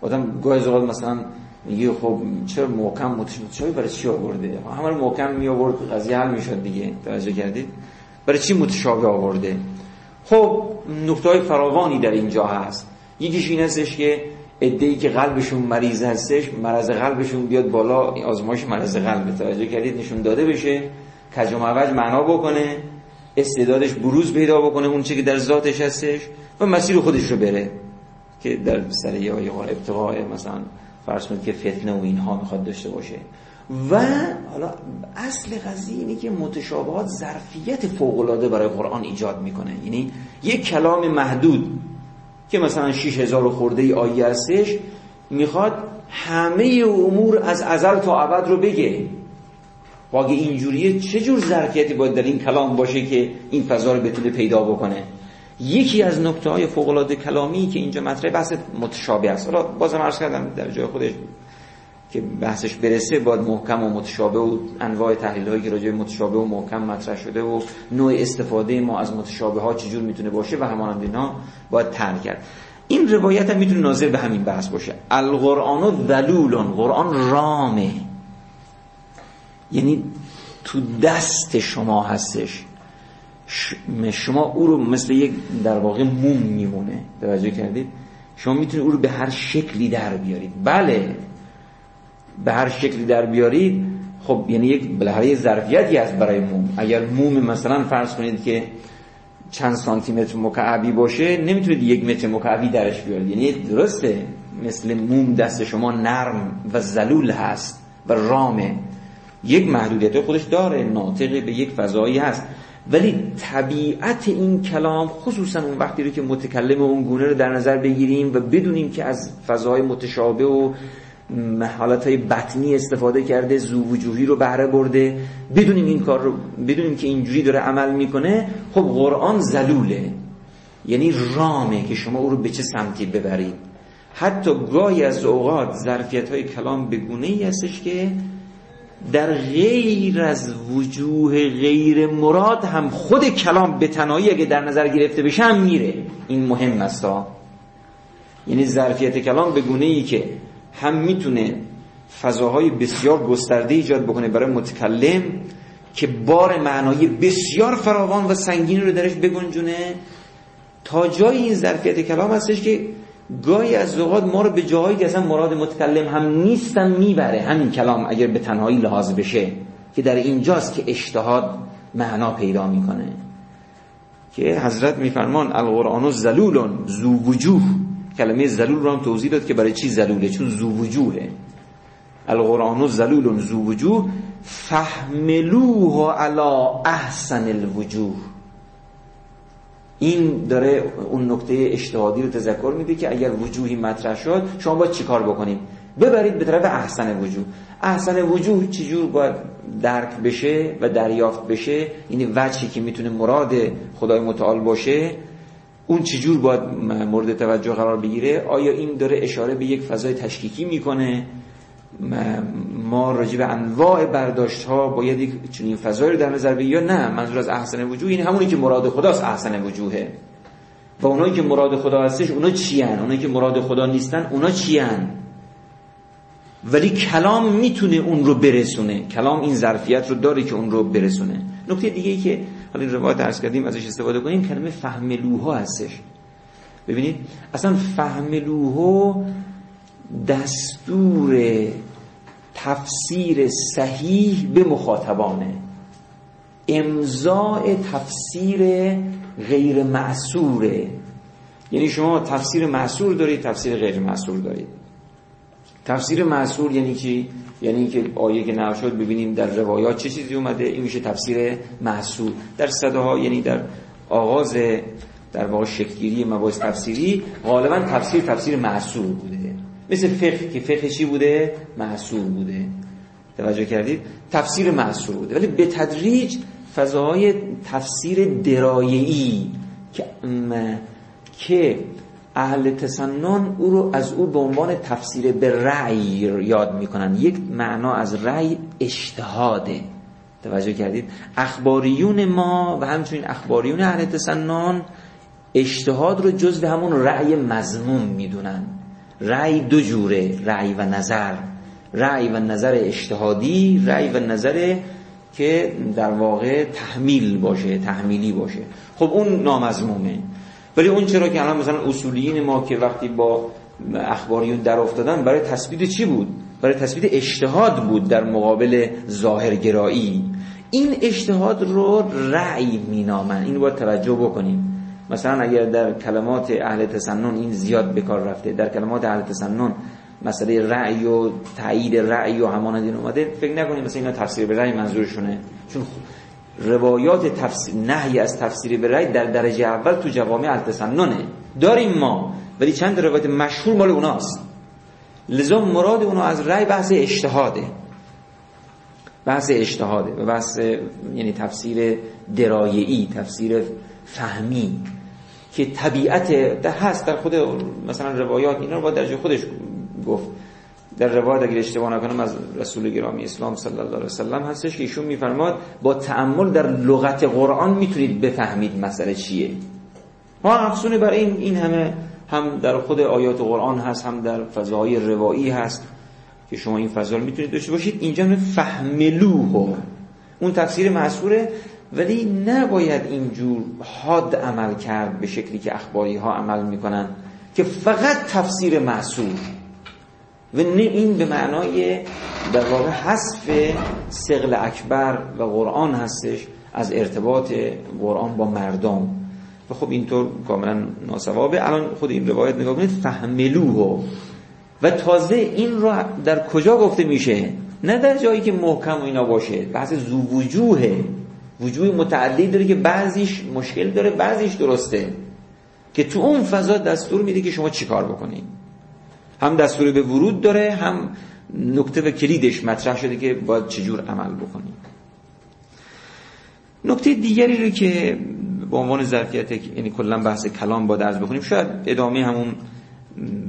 آدم گاهی مثلا میگه خب چرا محکم متشابه برای چی آورده؟ همه رو محکم می آورد قضیه حل می‌شد دیگه توجه کردید؟ برای چی متشابه آورده؟ خب نکته های فراوانی در اینجا هست. یکیش این هستش که ادهی که قلبشون مریض هستش مرض قلبشون بیاد بالا آزمایش مرض قلب توجه کردید؟ نشون داده بشه کج و معنا بکنه استعدادش بروز پیدا بکنه اون چه که در ذاتش هستش و مسیر خودش رو بره که در سر یا ابتقاء مثلا فرض کنید که فتنه و اینها می‌خواد داشته باشه. و حالا اصل قضیه اینه که متشابهات ظرفیت فوق برای قرآن ایجاد می‌کنه. یعنی یک کلام محدود که مثلا 6000 خورده ای آیه هستش می‌خواد همه امور از ازل تا ابد رو بگه. واگه اینجوریه؟ چه جور ظرفیتی باید در این کلام باشه که این فضا رو بتونه پیدا بکنه؟ یکی از نکته های فوق العاده کلامی که اینجا مطرح بحث متشابه است. حالا بازم عرض کردم در جای خودش که بحثش برسه باید محکم و متشابه و انواع تحلیل هایی که راجع متشابه و محکم مطرح شده و نوع استفاده ما از متشابه ها چجور می‌تونه باشه و همانند اینا باید تر کرد. این روایت هم می‌تونه ناظر به همین بحث باشه. القرآن و ذلولون قرآن رامه. یعنی تو دست شما هستش شما او رو مثل یک در واقع موم میمونه. توجه کردید؟ شما می‌تونید او رو به هر شکلی در بیارید. بله. به هر شکلی در بیارید خب یعنی یک بالاخره ظرفیتی هست برای موم. اگر موم مثلا فرض کنید که چند سانتی متر مکعبی باشه نمی‌تونید یک متر مکعبی درش بیارید. یعنی درسته مثل موم دست شما نرم و زلول هست و رامه. یک محدودیت خودش داره ناطق به یک فضایی هست. ولی طبیعت این کلام خصوصا اون وقتی رو که متکلم اون گونه رو در نظر بگیریم و بدونیم که از فضای متشابه و حالت های بطنی استفاده کرده زو وجوهی رو بهره برده بدونیم این کار رو بدونیم که اینجوری داره عمل می‌کنه خب قرآن زلوله. یعنی رامه که شما او رو به چه سمتی ببرید. حتی گاهی از اوقات ظرفیت های کلام به گونه ای هستش که در غیر از وجوه غیر مراد هم خود کلام به تنهایی اگه در نظر گرفته بشه هم میره. این مهم است ها. یعنی ظرفیت کلام به گونه ای که هم می‌تونه فضاهای بسیار گسترده ایجاد بکنه برای متکلم که بار معنایی بسیار فراوان و سنگین رو درش بگنجونه تا جای این ظرفیت کلام هستش که گاهی از اوقات ما رو به جایی که اصلا مراد متکلم هم نیستن می‌بره. همین کلام اگر به تنهایی لحاظ بشه که در اینجاست که اجتهاد معنا پیدا می‌کنه. که حضرت میفرمان القرآن زلول زو وجوه. کلمه زلول رو هم توضیح داد که برای چی زلوله چون زو وجوهه. القرآن زلول زو وجوه. فهملوه علا احسن الوجوه. این داره اون نکته اجتهادی رو تذکر میده که اگر وجوهی مطرح شد شما باید چیکار بکنید ببرید به طرف احسن وجوه. احسن وجوه چجور باید درک بشه و دریافت بشه؟ این وجهی که می‌تونه مراد خدای متعال باشه اون چجور باید مورد توجه قرار بگیره؟ آیا این داره اشاره به یک فضای تشکیکی می‌کنه؟ ما راجع به انواع برداشت ها باید یک چنین فضایی رو در نظر بگیریم یا نه؟ منظور از احسن وجوه این همونی که مراد خداست احسن وجوهه. و اونایی که مراد خدا هستش اونا چی هن؟ اونایی که مراد خدا نیستن اونا چی هن؟ ولی کلام می‌تونه اون رو برسونه. کلام این ظرفیت رو داره که اون رو برسونه. نکته دیگه ای که حالا این روایت درس کردیم ازش استفاده کنیم کلمه فهملوها هستش. ببینید اصلا فهملوها دستور تفسیر صحیح به مخاطبانه. امضاء تفسیر غیر معصوره. یعنی شما تفسیر معصور دارید تفسیر غیر معصور دارید. تفسیر معصور یعنی چی؟ یعنی که آیه که نقل شد ببینیم در روایات چه چیزی اومده این میشه تفسیر معصور. در صداها یعنی در آغاز در واقع شکلگیری مباحث تفسیری غالبا تفسیر تفسیر معصور بوده. مثل فقه که فقه چی بوده؟ معصور بوده. توجه کردید؟ تفسیر معصور بوده. ولی به تدریج فضاهای تفسیر درایعی که که اهل تسنن او رو از او به عنوان تفسیر به رأی یاد می‌کنن. یک معنا از رأی اجتهاده. توجه کردید؟ اخباریون ما و همچنین اخباریون اهل تسنن اجتهاد رو جزو همون رأی مضموم می‌دونن. رأی دو جوره رأی و نظر. رأی و نظر اجتهادی رأی و نظر که در واقع تحمیل باشه تحمیلی باشه. خب اون نامزمومه ولی اون چرا که الان مثلا اصولیین ما که وقتی با اخباریون در افتادن برای تثبیت چی بود؟ برای تثبیت اجتهاد بود در مقابل ظاهرگرایی. این اجتهاد رو رأی مینامن. این باید توجه بکنیم. مثلا اگر در کلمات اهل تسنن این زیاد به کار رفته در کلمات اهل تسنن مسئله رأی و تایید رأی و همان این اومده فکر نکنید مثلا اینا تفسیر به رأی منظورشونه. چون روایات تفسیر نهی از تفسیر به رأی در درجه اول تو جوامع اهل تسننه. داریم ما ولی چند روایت مشهور مال اوناست. لذا مراد اونها از رأی بحث اجتهاده. بحث اجتهاده و بحث یعنی تفسیر درایعی تفسیر فهمی. که طبیعت ده هست در خود مثلا روایات اینا رو با درجه خودش گفت. در روایت اگر اشتباه نکنم از رسول گرامی اسلام صلی الله علیه وسلم هستش که ایشون میفرماد با تأمل در لغت قرآن می‌تونید بفهمید مسئله چیه. ما افسونه برای این این همه هم در خود آیات قرآن هست هم در فضاهای روایی هست که شما این فضا رو می‌تونید داشته باشید. اینجا فهملوه اون تفسیر معصوره ولی نباید اینجور حاد عمل کرد به شکلی که اخباری ها عمل می‌کنن که فقط تفسیر معصور و نه این به معنای در واقع حذف سقل اکبر و قرآن هستش از ارتباط قرآن با مردم. و خب اینطور کاملا ناسوابه. الان خود این روایت نگاه کنید فهملوه. و تازه این رو در کجا گفته میشه؟ نه در جایی که محکم و اینا باشه بحث زو وجوهه وجوه متعدی داره که بعضیش مشکل داره بعضیش درسته. که تو اون فضا دستور میده که شما چیکار بکنید هم دستور به ورود داره هم نکته و کلیدش مطرح شده که باید چجور عمل بکنید نکته دیگری رو که به عنوان ظرفیت یعنی کلا بحث کلام با درز بکنیم شاید ادامه همون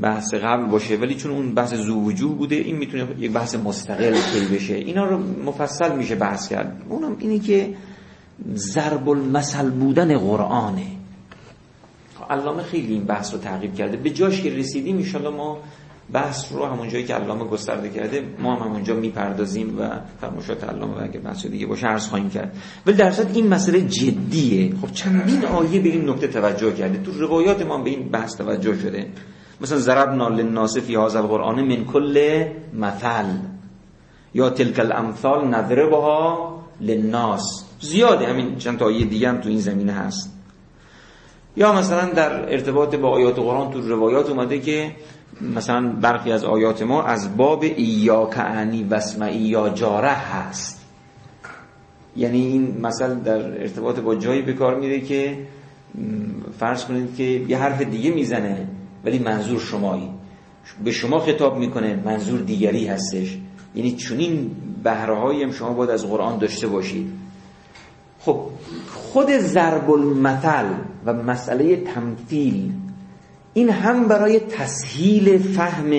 بحث قبل باشه ولی چون اون بحث زو بوده این می‌تونه یک بحث مستقل کی بشه. اینا رو مفصل میشه بحث کرد. اونم اینه که ضرب المثل بودن قرآنه. علامه خیلی این بحث رو تعقیب کرده. به جاش که رسیدیم ان ما بحث رو همون جایی که علامه گسترده کرده ما هم همونجا می‌پردازیم و فرمایشات علامه و اگه بحث دیگه باشه عرض خواهیم کرد. ولی در این مسئله جدیه. خب چندین آیه به این نکته توجه کرده. تو روایات ما به این بحث توجه شده. مثلا ضربنا للناس فی هذا القرآن من کل مثل. یا تلک الامثال نضربها للناس. زیاده. همین چند تا آیه دیگه هم تو این زمینه هست. یا مثلا در ارتباط با آیات قرآن تو روایات اومده که مثلا برخی از آیات ما از باب ایا کعنی وسمعی یا جاره هست. یعنی این مثلا در ارتباط با جایی به کار میره که فرض کنید که یه حرف دیگه می‌زنه ولی منظور شمایی. به شما خطاب می‌کنه منظور دیگری هستش. یعنی چونین بهره هم شما باید از قرآن داشته باشید. خب خود ضرب المثل و مسئله تمثیل این هم برای تسهیل فهم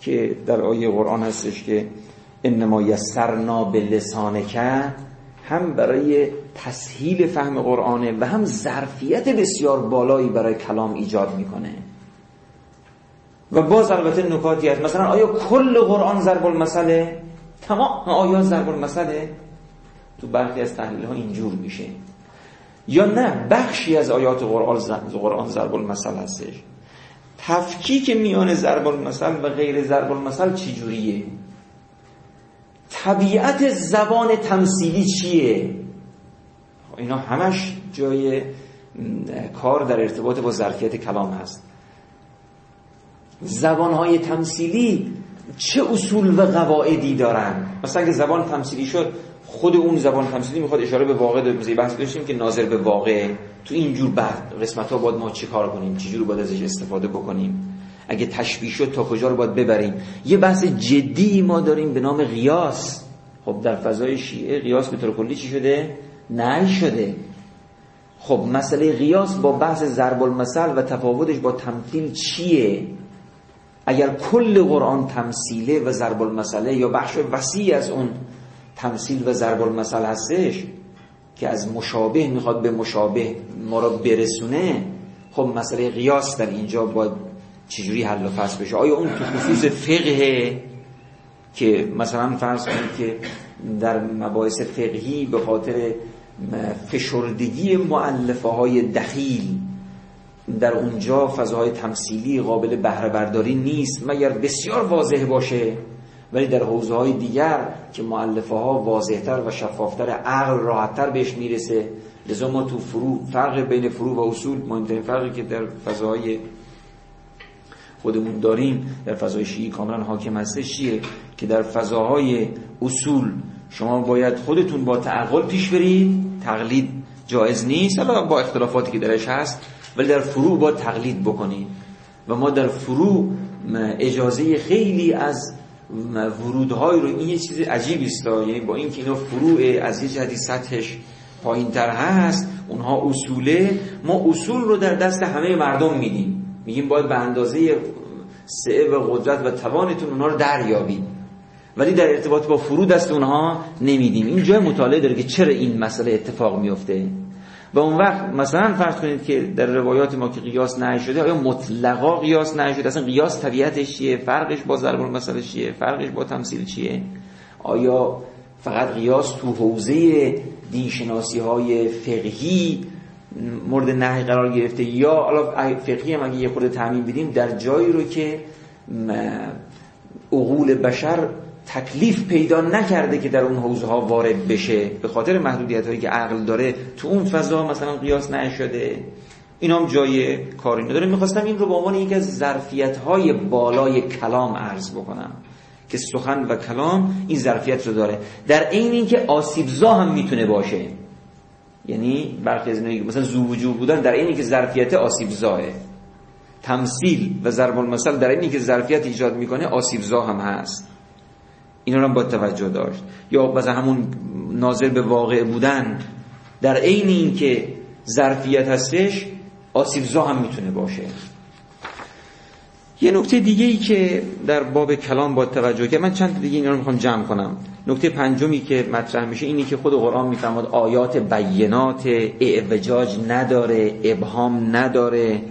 که در آیه قرآن هستش که انما یسرنا به لسانکه هم برای تسهیل فهم قرآنه و هم ظرفیت بسیار بالایی برای کلام ایجاد می‌کنه. و باز البته نکاتی هست. مثلا آیا کل قرآن ضرب المثله تمام آیات ضرب المثله تو برخی از تحلیل ها اینجور میشه. یا نه بخشی از آیات قرآن ضرب المثل هستش. تفکیک میان ضرب المثل و غیر ضرب المثل چجوریه؟ طبیعت زبان تمثیلی چیه؟ اینا همش جای کار در ارتباط با ظرفیت کلام هست. زبانهای تمثیلی چه اصول و قواعدی دارن؟ مثلا اگه زبان تمثیلی شد خود اون زبان تمثیلی می‌خواد اشاره به واقع مثل بحث داشتیم که ناظر به واقع. تو اینجور بعد قسمت ها باید ما چی کار کنیم؟ چجور باید ازش استفاده بکنیم؟ اگه تشبیه شد تا کجا رو باید ببریم؟ یه بحث جدی ما داریم به نام قیاس. خب در فضای شیعه قیاس به طور کلی چی شده؟ نه شده خب مسئله قیاس با بحث ضرب المثل و تفاوتش با تمثیل چیه؟ اگر کل قرآن تمثیله و ضرب المثله یا بخش وسیع از اون تمثیل و ضرب المثل هستش که از مشابه می‌خواد به مشابه ما را برسونه خب مسئله قیاس در اینجا باید چجوری حل و فصل بشه؟ آیا اون تو خصوص فقه که مثلا فرض کنید که در مباحث فقهی به خاطر فشردگی معلفه های دخیل در اونجا فضاهای تمثیلی قابل بهره برداری نیست مگر بسیار واضح باشه؟ ولی در حوزه های دیگر که معلفه ها واضحتر و شفافتر عقل راحتتر بهش می‌رسه لذا ما تو فرو فرق بین فرو و اصول مهمترین فرقی که در فضاهای خودمون داریم در فضای شیعی کاملا حاکم هستش چیه؟ که در فضاهای اصول شما باید خودتون با تعقل پیش برید تقلید جایز نیست حالا با اختلافاتی که درش هست ولی در فروع با تقلید بکنید. و ما در فروع اجازه خیلی از ورودهای رو این یه چیز عجیبی است یعنی با اینکه اینا فروع از یه جهتی سطحش پایین تر هست اونها اصوله ما اصول رو در دست همه مردم میدیم. میگیم باید به اندازه سعه و قدرت و توانتون اونها رو دریابید. ولی در ارتباط با فرو دست اونها نمیدیم. این جای مطالعه داره که چرا این مسئله اتفاق میفته؟ و اون وقت مثلا فرض کنید که در روایات ما که قیاس نه شده آیا مطلقا قیاس نه شده؟ اصلا قیاس طبیعتش چیه؟ فرقش با ضرب المثل چیه؟ فرقش با تمثیل چیه؟ آیا فقط قیاس تو حوزه دینشناسی های فقهی مورد نهی قرار گرفته؟ یا حالا فقهی هم اگه یه خورده تعمین بدیم در جایی رو که عقول بشر تکلیف پیدا نکرده که در اون حوزه ها وارد بشه به خاطر محدودیت هایی که عقل داره تو اون فضا مثلا قیاس نشده. این هم جای کاری نداره می‌خواستم این رو به عنوان یکی از ظرفیت های بالای کلام عرض بکنم که سخن و کلام این ظرفیت رو داره. در این اینکه آسیبزا هم می‌تونه باشه. یعنی برخی از مثلا زو وجود بودن در اینی که ظرفیت آسیبزاه تمثیل و ضرب المثل در اینی که ظرفیت ایجاد می‌کنه آسیبزا هم هست. اینا رو با توجه داشت. یا مثلا همون ناظر به واقع بودن در عین اینکه ظرفیت هستش آسیبزا هم می‌تونه باشه. یه نکته دیگه ای که در باب کلام با توجه که من چند دیگه اینا رو می‌خوام جمع کنم. نکته پنجمی که مطرح میشه اینی که خود قرآن میفرماد آیات بینات اعوجاج نداره ابهام نداره.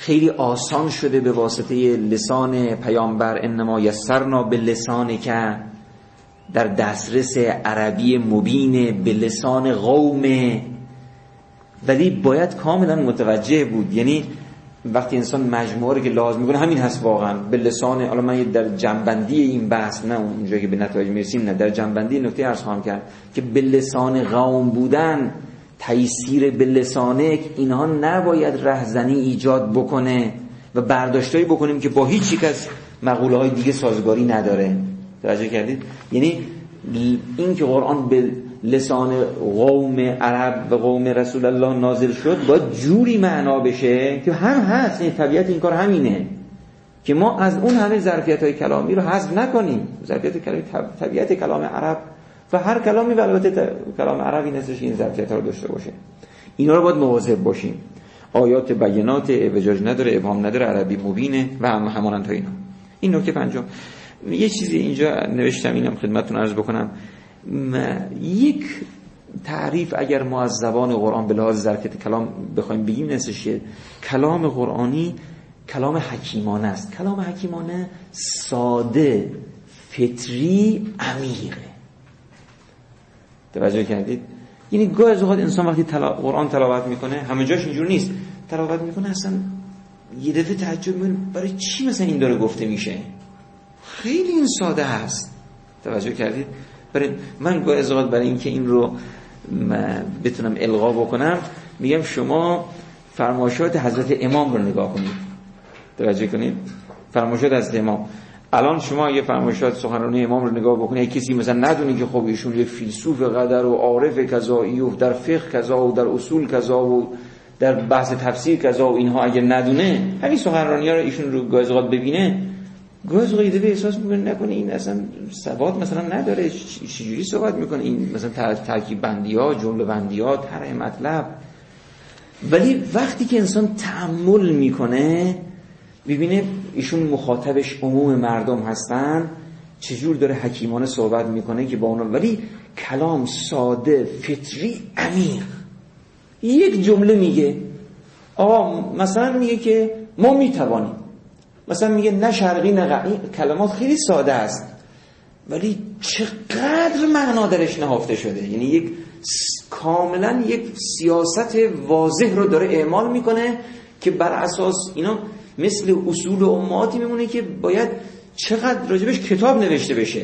خیلی آسان شده به واسطه لسان پیامبر انما یسرنا به لسان که در دسترس عربی مبین به لسان قوم. ولی باید کاملا متوجه بود. یعنی وقتی انسان مجموعه که لازم می‌کنه همین هست واقعا. به لسان حالا من در جنبندی این بحث نه اونجا که به نتایج می‌رسیم نه در جنبندی نکته عرض خواهم کرد که به لسان قوم بودن تیسیر به لسانک اینها نباید رهزنی ایجاد بکنه و برداشتایی بکنیم که با هیچ یک از مقوله های دیگه سازگاری نداره. توجه کردید؟ یعنی این که قرآن به لسان قوم عرب و قوم رسول الله نازل شد باید جوری معنا بشه که هم هست این طبیعت این کار همینه که ما از اون همه ظرفیت های کلامی رو حذف نکنیم. ظرفیت کلامی طبیعت کلام عرب و هر کلامی و البته کلام عربی نزدش این ظرفیت رو داشته باشه. اینا رو باید مواظب باشیم. آیات بینات وجاج نداره ابهام نداره عربی مبینه و هم همانند تا اینا. این نکته پنجم. یه چیزی اینجا نوشتم اینم خدمتتون عرض بکنم. یک تعریف اگر ما از زبان قرآن به لحاظ ظرفیت کلام بخوایم بگیم نسش کلام قرآنی کلام حکیمانه است. کلام حکیمانه ساده فطری عمیقه. توجه کردید؟ یعنی گاه از اوقات انسان وقتی تلا... قرآن تلاوت می‌کنه همه جاش اینجور نیست. تلاوت می‌کنه اصلا یه دفعه تعجب می‌کنه برای چی مثلا این داره گفته میشه؟ خیلی این ساده هست. توجه کردید؟ برای من گاه از اوقات برای اینکه این رو بتونم القا بکنم میگم شما فرمایشات حضرت امام رو نگاه کنید. توجه کنید؟ فرمایشات حضرت امام. الان شما یه فرمایشات سخنرانی امام رو نگاه بکنید کسی مثلا ندونی که خب ایشون یه فیلسوف قدر و عارف کذایی و در فقه کذا و در اصول کذا و در بحث تفسیر کذا و اینها اگر ندونه همین سخنرانی ها رو ایشون رو گازقات ببینه گاز به احساس می‌کنه نکنه این اصلا ثبات مثلا نداره چجوری صحبت می‌کنه؟ این مثلا ترکیب بندی ها جمله بندی ها طرح مطلب. ولی وقتی که انسان تعمل می‌کنه ببینه ایشون مخاطبش عموم مردم هستن. چجور داره حکیمانه صحبت می‌کنه که با اونا. ولی کلام ساده فطری عمیق. یک جمله میگه. آقا مثلا میگه که ما می‌توانیم. مثلا میگه نه شرقی نه غربی. کلمات خیلی ساده است. ولی چقدر معنا درش نهفته شده؟ یعنی یک کاملا یک سیاست واضح رو داره اعمال می‌کنه که بر اساس اینا مثل اصول و میمونه که باید چقدر راجبش کتاب نوشته بشه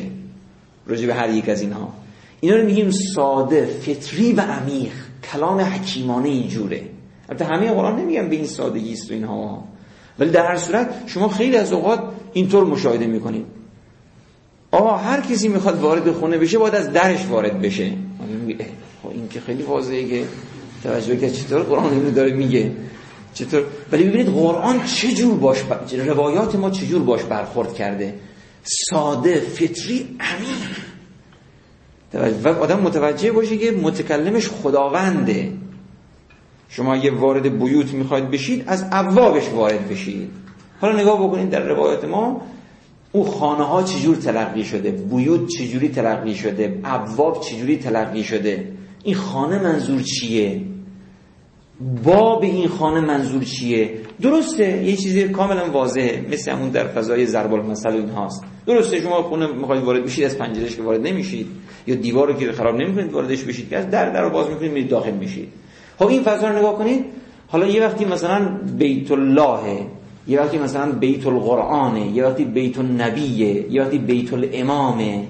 راجب هر یک از اینها. اینا رو میگیم ساده فطری و عمیق کلام حکیمانه اینجوره البته همه قرآن نمیگم به این سادگی است و اینها. ولی در هر صورت شما خیلی از اوقات اینطور مشاهده می‌کنید. آقا هر کسی می‌خواد وارد خونه بشه باید از درش وارد بشه. خب این که خیلی واضحه که توجه که چطور قرآن اینو داره میگه. چطور؟ ولی ببینید قرآن چجور باش روایات ما چجور باش برخورد کرده؟ ساده فطری عمیق. و آدم متوجه باشه که متکلمش خداونده. شما یه وارد بیوت می‌خواید بشید از ابوابش وارد بشید. حالا نگاه بکنید در روایات ما او خانه ها چجور تلقی شده؟ بیوت چجوری تلقی شده؟ ابواب چجوری تلقی شده؟ این خانه منظور چیه؟ باب این خانه منظور چیه؟ درسته یه چیزی کاملا واضحه مثل همون در فضای ضرب المثل این هاست درسته شما خونه می‌خواید وارد بشید از پنجرهش که وارد نمیشید یا دیوارو که خراب نمی‌کنید واردش بشید که از در در باز می‌کنید میرید داخل میشید. خب این فضا رو نگاه کنید. حالا یه وقتی مثلا بیت الله یه وقتی مثلا بیت القرآنه یه وقتی بیت النبیه یه وقتی بیت الامامه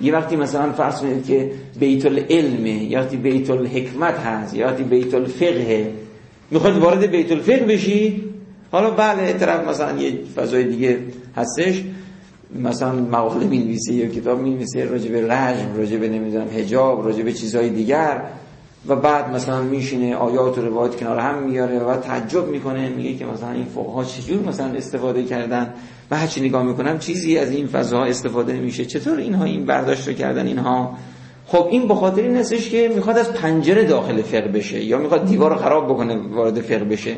یه وقتی مثلا فرض کنید که بیت العلمه یه وقتی بیت الحکمت هست یه وقتی بیت الفقه می‌خواد وارد بیت الفقه بشی؟ حالا بله طرف مثلا یه فضای دیگه هستش. مثلا مقاله می یا کتاب می راجع به رجم راجع به نمی‌دونم حجاب راجع به چیزهای دیگر. و بعد مثلا میشینه آیات و روایات کنار هم میاره و تعجب می‌کنه میگه که مثلا این فقها چجور مثلا استفاده کردن و هرچی نگاه می‌کنم چیزی از این فضاها استفاده میشه. چطور اینها این برداشت رو کردن اینها؟ خب این به خاطر این هستش که می‌خواد از پنجره داخل فقه بشه یا می‌خواد دیوار رو خراب بکنه وارد فقه بشه.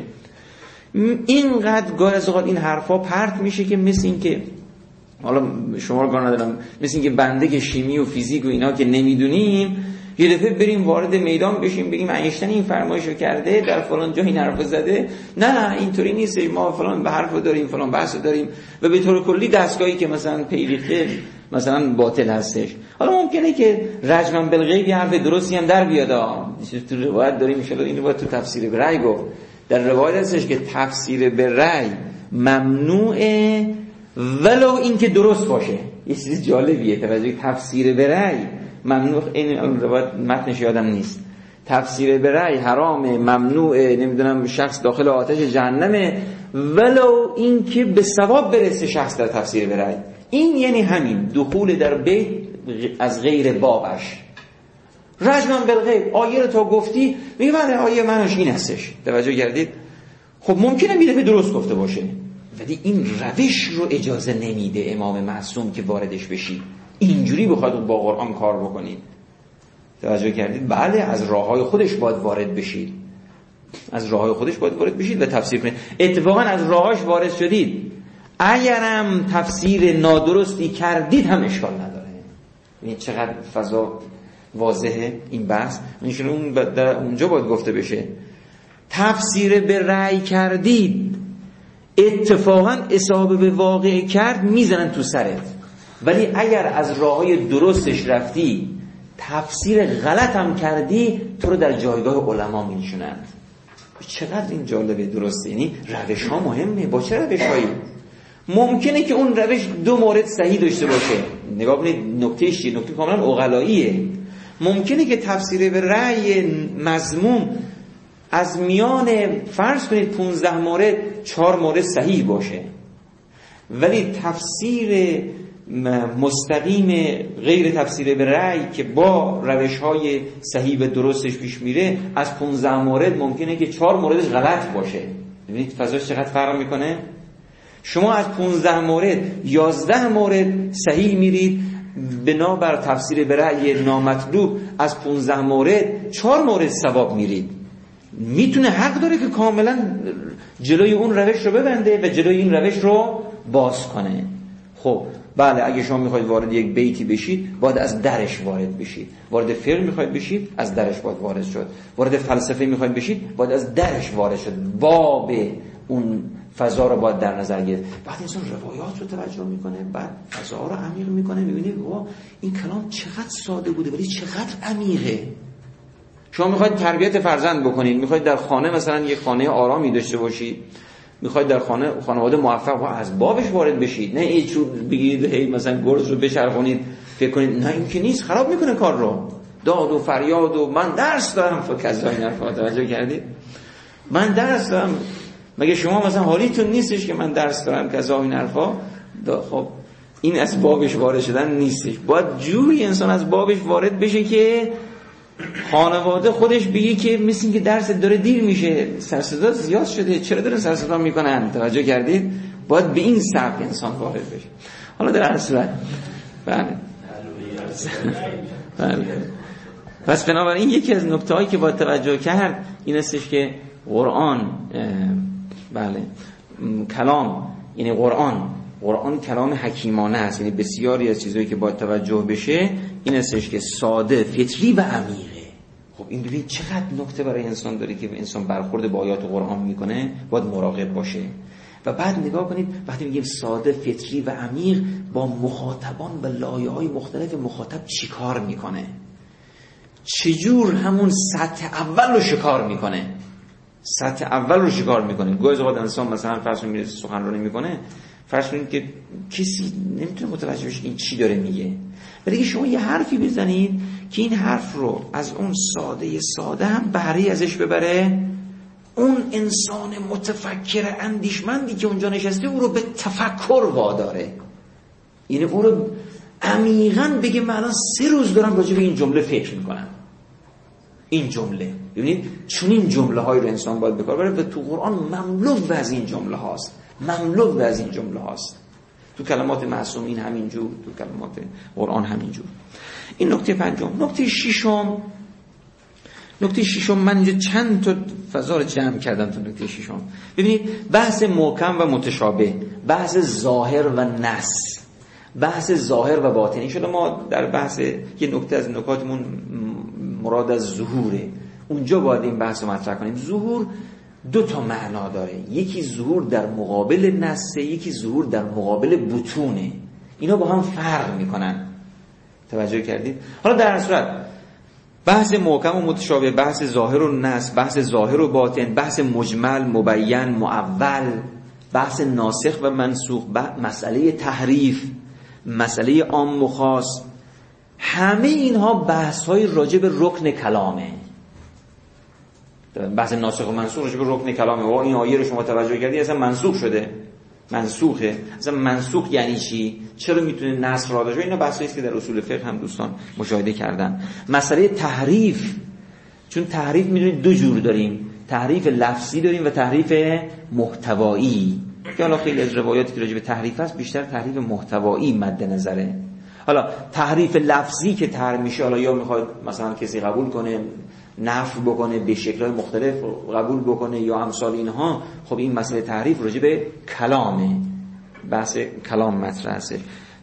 اینقدر گاه از اوقات این حرفا پرت میشه که مثل این که حالا شما رو ندارم. مثل این که بنده که شیمی و فیزیک و اینا که نمی‌دونیم یه دفعه بریم وارد میدان بشیم بگیم اینشتین این فرمایشو کرده در فلان جا این حرف زده. نه اینطوری نیست. ما فلان به حرف داریم فلان بحث داریم. و به طور کلی دستگاهی که مثلا پیریخته مثلا باطل هستش. حالا ممکنه که رجمن بالغیب حرف درستی هم در بیاد تو روایت داریم ان این رو تو تفسیر به رأی گفت. در روایت هستش که تفسیر به رأی ممنوعه ولو اینکه درست باشه. یه چیز جالبیه توجه تفسیر به رأی. ممنوع این روایت متنش یادم نیست. تفسیر به رأی حرام ممنوع نمی‌دونم شخص داخل آتش جهنمه ولو اینکه به ثواب برسه شخص در تفسیر به رأی. این یعنی همین دخول در بیت از غیر بابش. رجمن بالغیب. آیه رو تا گفتی میگه بله آیه منش این هستش. توجه کردید؟ خب ممکنه میده درست گفته باشه. ولی این روش رو اجازه نمیده امام معصوم که واردش بشی. اینجوری بخواد با قرآن کار بکنید. توجه کردید؟ بله از راه های خودش باید وارد بشید. از راه های خودش باید وارد بشید و تفسیر کنید. اتفاقا از راهاش وارد شدید. اگرم تفسیر نادرستی کردید هم اشکال نداره. این چقدر فضا واضحه این بحث؟ این اون در اونجا باید گفته بشه. تفسیر به رأی کردید اتفاقا اصابه به واقع کرد می‌زنن تو سرت. ولی اگر از راه های درستش رفتی تفسیر غلط هم کردی تو رو در جایگاه علما میشونند چقدر این جالبه درسته؟ یعنی روش ها مهمه. با چه روش هایی ممکنه که اون روش دو مورد صحیح داشته باشه. نگاه کنید نکته چیه نکته کاملا اوغلاییه ممکنه که تفسیر به رأی مضموم از میان فرض کنید 15 مورد چهار مورد صحیح باشه. ولی تفسیر مستقیم غیر تفسیر به رأی که با روش های صحیح و درستش پیش میره از 15 مورد ممکنه که چهار موردش غلط باشه. ببینید فضاش چقدر فرق می‌کنه؟ شما از 15 مورد 11 مورد صحیح میرید بنابر تفسیر به رأی نامطلوب از 15 مورد چهار مورد ثواب میرید. می‌تونه حق داره که کاملا جلوی اون روش رو ببنده و جلوی این روش رو باز کنه. خب بله اگه شما می‌خواید وارد یک بیتی بشید باید از درش وارد بشید. وارد فقه می‌خواید بشید از درش باید وارد شد. وارد فلسفه می‌خواید بشید باید از درش وارد شد. باب اون فضا رو باید در نظر گرفت. بعد انسان روایات رو توجه می‌کنه بعد فضا رو عمیق می‌کنه می‌بینه وا این کلام چقدر ساده بوده ولی چقدر عمیقه. شما می‌خواید تربیت فرزند بکنید می‌خواید در خانه مثلا یک خانه آرامی داشته باشید. می‌خواید در خانه خانواده موفق و از بابش وارد بشید. نه چون بگید هی مثلا گرز رو بچرخونید فکر کنید نه این که نیست خراب می‌کنه کار رو. داد و فریاد و من درس دارم. فکر این حرفا توجه کردید من درس دارم. مگه شما مثلا حالیتون نیستش که من درس دارم کذا این حرفا؟ خب این از بابش وارد شدن نیستش. باید جوری انسان از بابش وارد بشه که خانواده خودش بگی که مثل که درس داره دیر میشه سرصدا زیاد شده. چرا داره سرصدا می‌کنن؟ توجه کردید؟ باید به این سبک انسان وارد بشه. حالا در هر صورت. بله. بله. پس بنابراین یکی از نکته هایی که باید توجه کرد این استش که قرآن بله کلام یعنی قرآن قرآن کلام حکیمانه است. یعنی بسیاری از چیزهایی که باید توجه بشه این استش که ساده فطری و عمیقه. خب این ببین چقدر نکته برای انسان داره که انسان برخورد با آیات قرآن می‌کنه باید مراقب باشه. و بعد نگاه کنید وقتی میگیم ساده فطری و عمیق با مخاطبان و لایه های مختلف مخاطب چیکار می‌کنه؟ چجور همون سطح اول رو شکار می‌کنه؟ سطح اول رو شکار می‌کنه. گاهی اوقات انسان مثلا فرض میره سخنرانی می‌کنه. فرض کنید که کسی نمی‌تونه متوجه بشه این چی داره میگه. ولی شما یه حرفی بزنید که این حرف رو از اون ساده ساده هم بهره ازش ببره اون انسان متفکر اندیشمندی که اونجا نشسته او رو به تفکر واداره. یعنی او رو عمیقا بگه من الان سه روز دارم راجع به این جمله فکر می‌کنم. این جمله. ببینید چون این جمله های رو انسان باید بکار بره و تو قرآن مملو از این جمله هاست. مملو از این جمله هاست. تو کلمات معصومین همینجور تو کلمات قرآن همینجور. این نکته پنجم. نکته ششم. نکته ششم من اینجا چند تا فضا رو جمع کردم تو نکته ششم. ببینید بحث محکم و متشابه بحث ظاهر و نس بحث ظاهر و باطنی شده ما در بحث یه نکته از نکاتمون مراد از ظهوره. اونجا باید این بحث رو مطرح کنیم. ظهور دو تا معنا داره. یکی ظهور در مقابل نسه یکی ظهور در مقابل بتونه. اینا با هم فرق می‌کنن. توجه کردید؟ حالا در صورت بحث محکم و متشابه بحث ظاهر و نس بحث ظاهر و باطن بحث مجمل مبین معول بحث ناسخ و منسوخ مسئله تحریف مسئله عام و خاص. همه اینها بحث های راجع به رکن کلامه. بحث ناسخ و منسوخ به رکن کلامه. و این آیه رو شما توجه کردی؟ اصلا منسوخ شده. منسوخه. اصلا منسوخ یعنی چی؟ چرا می‌تونه نصر را داشته؟ اینا بحثی است که در اصول فقه هم دوستان مشاهده کردن. مسئله تحریف. چون تحریف می‌دونید دو جور داریم. تحریف لفظی داریم و تحریف محتوایی. که حالا خیلی از روایاتی که راجع به تحریف هست بیشتر تحریف محتوایی مد نظره. حالا تحریف لفظی که تر میشه حالا یا می‌خواد مثلا کسی قبول کنه نفع بکنه به شکلهای مختلف قبول بکنه یا امثال اینها خب این مسئله تعریف راجع به کلامه بحث کلام مطرح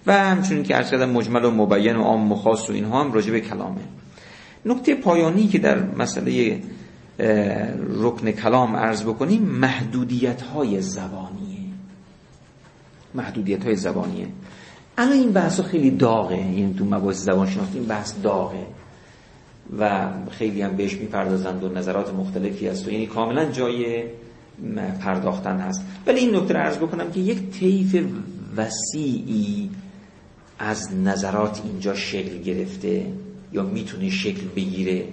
و همچنین که عرض کردم مجمل و مبین و عام و خاص و اینها هم راجع به کلامه. نکته پایانی که در مسئله رکن کلام عرض بکنیم محدودیت های زبانیه. محدودیت های زبانیه. الان این بحث خیلی داغه این تو مباحث زبان شناختی این بحث داغه. و خیلی هم بهش می‌پردازند و نظرات مختلفی هست و یعنی کاملا جای پرداختن هست. ولی این نکته عرض بکنم که یک طیف وسیعی از نظرات اینجا شکل گرفته یا می‌تونه شکل بگیره.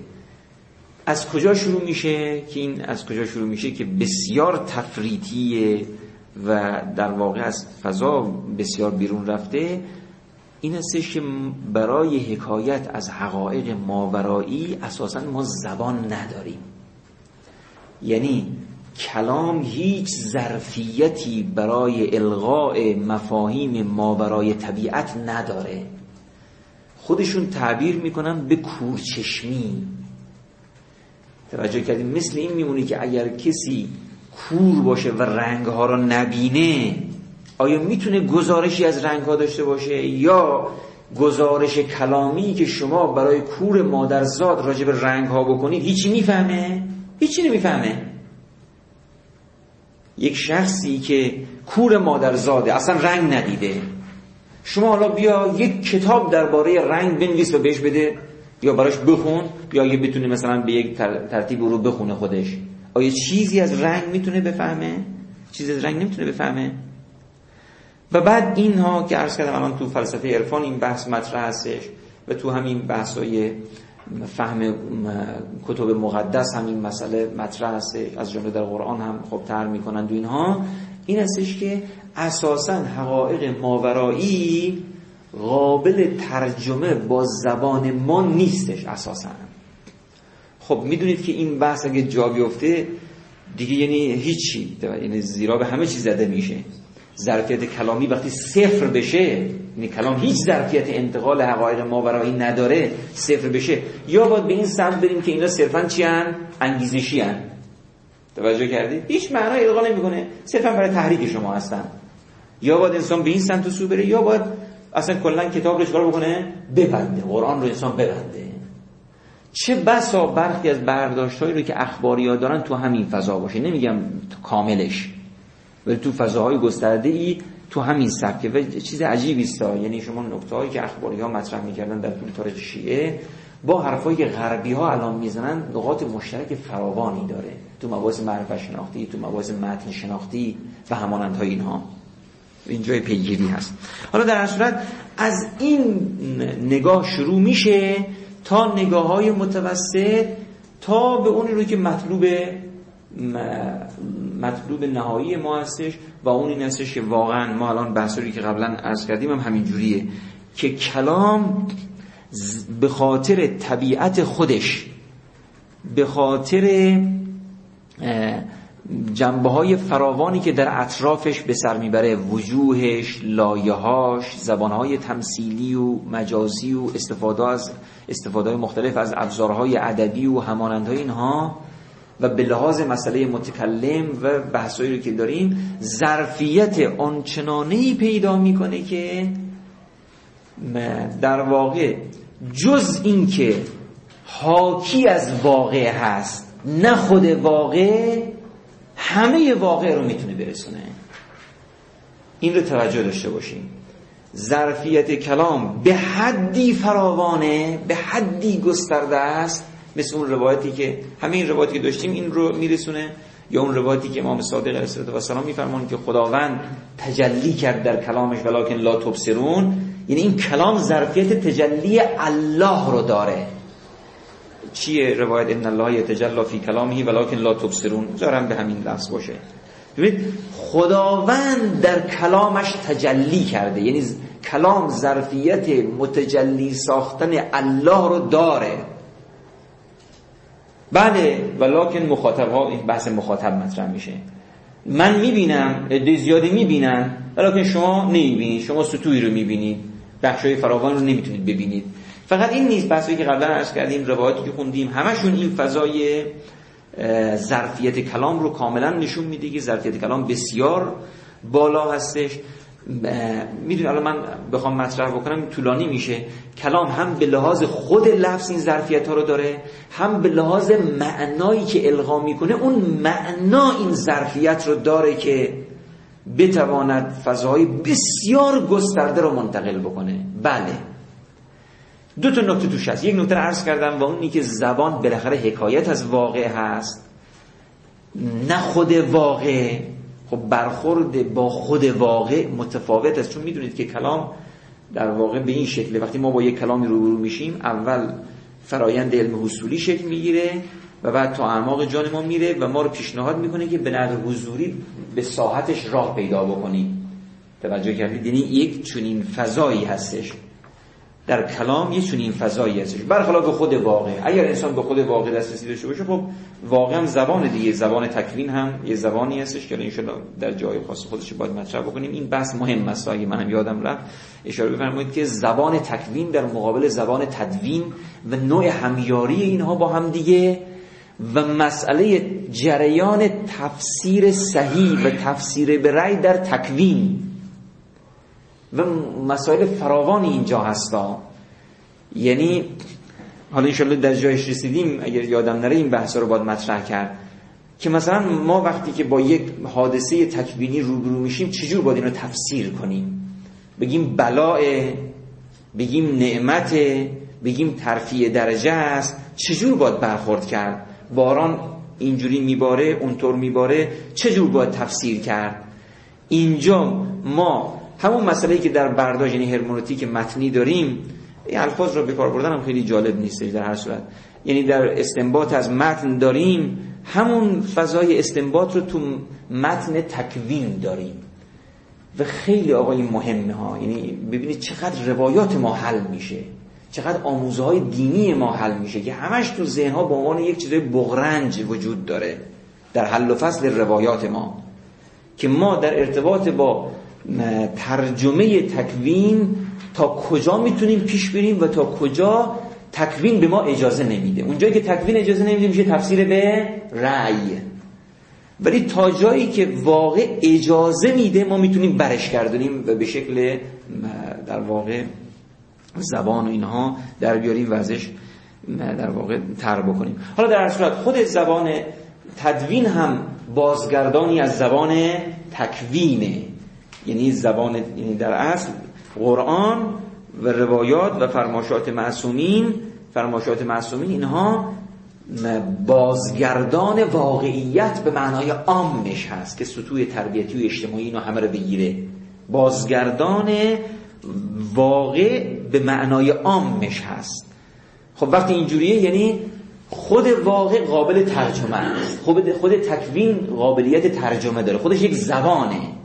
از کجا شروع میشه که این از کجا شروع میشه که بسیار تفریطیه و در واقع از فضا بسیار بیرون رفته این استش که برای حکایت از حقایق ماورایی اساسا ما زبان نداریم. یعنی کلام هیچ ظرفیتی برای الغاء مفاهیم ماورای طبیعت نداره. خودشون تعبیر می‌کنن به کورچشمی توجه کردیم مثل این میمونی که اگر کسی کور باشه و رنگ ها را نبینه آیا می‌تونه گزارشی از رنگ ها داشته باشه یا گزارش کلامی که شما برای کور مادرزاد راجع به رنگ ها بکنید هیچی می‌فهمه؟ هیچی نمی‌فهمه یک شخصی که کور مادرزاده اصلا رنگ ندیده شما حالا بیا یک کتاب درباره رنگ بنویس و بهش بده یا براش بخون یا اگه بتونه مثلا به یک ترتیب رو بخونه خودش آیا چیزی از رنگ می‌تونه بفهمه؟ چیزی از رنگ نمی‌تونه بفهمه؟ و بعد اینها که عرض کردم الان تو فلسفه عرفان این بحث مطرح هستش و تو همین بحث های فهم کتب مقدس همین مسئله مطرح هست از جمله در قرآن هم خب تر می‌کنند و اینها این هستش که اساسا حقایق ماورایی قابل ترجمه با زبان ما نیستش اساسا. خب می‌دونید که این بحث اگه جا بیفته دیگه یعنی هیچی یعنی زیرا به همه چیز زده میشه. ظرفیت کلامی وقتی صفر بشه یعنی کلام هیچ ظرفیت انتقال حقایق ماورایی نداره صفر بشه. یا باید به این سمت بریم که اینا صرفا چی هن؟ انگیزشی هن. توجه کردید هیچ معنی القا نمی‌کنه. صرفا برای تحریک شما هستن. یا باید انسان به این سمت سو بره یا باید اصلا کلا کتاب رو چکار بکنه؟ ببنده. قرآن رو انسان ببنده. چه بسا برخی از برداشتهایی رو که اخباری ها دارن تو همین فضا باشه. نمیگم کاملش. ولی تو فضاهای گسترده ای تو همین سبکه و چیز عجیبی است. یعنی شما نکته هایی که اخباری ها مطرح می‌کردن در طول تاریخ شیعه با حرفایی که غربی ها الان می‌زنن نقاط مشترک فراوانی داره. تو مباحث معرفت شناختی تو مباحث متن شناختی و همانند های اینها اینجای پیگیری هست. حالا در صورت از این نگاه شروع میشه تا نگاه های متوسط تا به اونی رو که مطلوب مطلوب نهایی ما هستش و اون این هستش که واقعا ما الان بحثی که قبلا عرض کردیم هم همین جوریه که کلام به خاطر طبیعت خودش به خاطر جنبه های فراوانی که در اطرافش به سر می‌بره وجوهش لایهاش زبانهای تمثیلی و مجازی و استفاده از استفاده مختلف از ابزارهای ادبی و همانندهای اینها و به لحاظ مسئله متکلم و بحثایی رو که داریم ظرفیت آنچنانه پیدا می‌کنه که در واقع جز این که حاکی از واقع هست نه خود واقع همه واقع رو می‌تونه برسونه. این رو توجه داشته باشیم ظرفیت کلام به حدی فراوانه به حدی گسترده است. مثل اون روایتی که همه این روایتی که داشتیم این رو میرسونه یا اون روایتی که امام صادق علیه السلام میفرمان که خداوند تجلی کرد در کلامش ولکن لا تبصرون. یعنی این کلام ظرفیت تجلی الله رو داره. چیه روایت؟ ان الله یتجلا فی کلامه ولکن لا تبصرون. زارم به همین لفظ باشه. ببینید خداوند در کلامش تجلی کرده. یعنی کلام ظرفیت متجلی ساختن الله رو داره. بله ولکن مخاطب ها این بحث مخاطب مطرح میشه. من می‌بینم عده زیادی می‌بینن ولیکن شما نمی‌بینید. شما سطوحی رو می‌بینید. بخشای فراوان رو نمی‌تونید ببینید. فقط این نیست بحثی که قبلا عرض کردیم روایاتی که خوندیم همشون این فضای ظرفیت کلام رو کاملا نشون میده که ظرفیت کلام بسیار بالا هستش. می‌دونی الان من بخوام مطرح بکنم طولانی میشه. کلام هم به لحاظ خود لفظ این ظرفیت ها رو داره هم به لحاظ معنایی که القا می‌کنه اون معنا این ظرفیت رو داره که بتواند فضاهای بسیار گسترده رو منتقل بکنه. بله. دو تا نکته توش هست. یک نکته عرض کردم و اونی که زبان بالاخره حکایت از واقع هست. نه خود واقع خب برخورد با خود واقع متفاوت است. چون می‌دونید که کلام در واقع به این شکله وقتی ما با یک کلامی روبرو میشیم اول فرایند علم حصولی شکل می‌گیره و بعد تا اعماق جان ما میره و ما رو پیشنهاد می‌کنه که به نظر حضوری به ساحتش راه پیدا بکنیم. توجه کردید؟ یعنی یک چنین فضایی هستش. در کلام یه چنین فضایی هستش. برخلاف خود واقع. اگر انسان به خود واقع دسترسی داشته باشه خب واقع هم زبان دیگه. زبان تکوین هم یه زبانی هستش که ان در جای خاص خودش باید مطرح بکنیم. این بحث مهم است. اگه منم یادم رفت اشاره بفرمایید که زبان تکوین در مقابل زبان تدوین و نوع همیاری اینها با هم دیگه و مسئله جریان تفسیر صحیح و تفسیر به رأی در تکوین و مسائل فراوانی اینجا هستا. یعنی حالا انشالله در جایش رسیدیم اگر یادم نره این بحث رو باید مطرح کرد. که مثلا ما وقتی که با یک حادثه تکوینی روبرو میشیم چجور باید این رو تفسیر کنیم؟ بگیم بلاء بگیم نعمت بگیم ترفیع درجه است. چجور باید برخورد کرد؟ باران اینجوری میباره اونطور میباره چجور باید تفسیر کرد؟ اینجا ما همون مسئله که در برداشت یعنی هرمونوتیک متنی داریم این الفاظ رو به کار بردن هم خیلی جالب نیست در هر صورت. یعنی در استنباط از متن داریم همون فضای استنباط رو تو متن تکوین داریم. و خیلی آقای مهمه ها یعنی ببینید چقدر روایات ما حل میشه. چقدر آموزه های دینی ما حل میشه که همش تو ذهن ها به عنوان یک چیز بغرنج وجود داره. در حل و فصل روایات ما. که ما در ارتباط با ترجمه تکوین تا کجا می‌تونیم پیش بریم و تا کجا تکوین به ما اجازه نمیده. اونجایی که تکوین اجازه نمیده میشه تفسیر به رأی. ولی تا جایی که واقع اجازه میده ما می‌تونیم برش کردونیم و به شکل در واقع زبان و اینها در بیاریم ازش در واقع تر بکنیم. حالا در صورت خود زبان تدوین هم بازگردانی از زبان تکوینه. یعنی زبان یعنی در اصل قرآن و روایات و فرماشات معصومین فرماشات معصومین اینها بازگردان واقعیت به معنای عامش هست که سطوح تربیتی و اجتماعی اینو همه رو بگیره. بازگردان واقع به معنای عامش هست. خب وقتی اینجوریه یعنی خود واقع قابل ترجمه است. خود خود تکوین قابلیت ترجمه داره. خودش یک زبانه.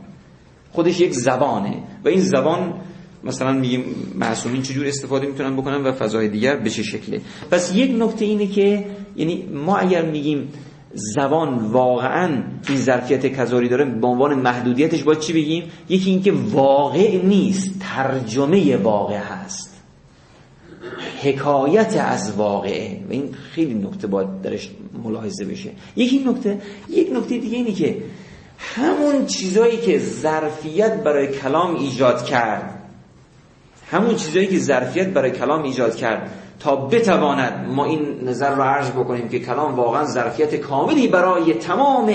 خودش یک زبانه و این زبان مثلا میگیم معصومین چجور استفاده می‌تونن بکنن و فضای دیگر به چه شکله. پس یک نکته اینه که یعنی ما اگر میگیم زبان واقعا این ظرفیت کذاری داره به عنوان محدودیتش با چی بگیم؟ یکی اینکه واقع نیست ترجمه واقع هست. حکایت از واقعه. و این خیلی نکته باید درش ملاحظه بشه. یکی نکته یک نکته دیگه اینه که همون چیزایی که ظرفیت برای کلام ایجاد کرد. همون چیزایی که ظرفیت برای کلام ایجاد کرد. تا بتواند ما این نظر رو عرض بکنیم که کلام واقعا ظرفیت کاملی برای تمام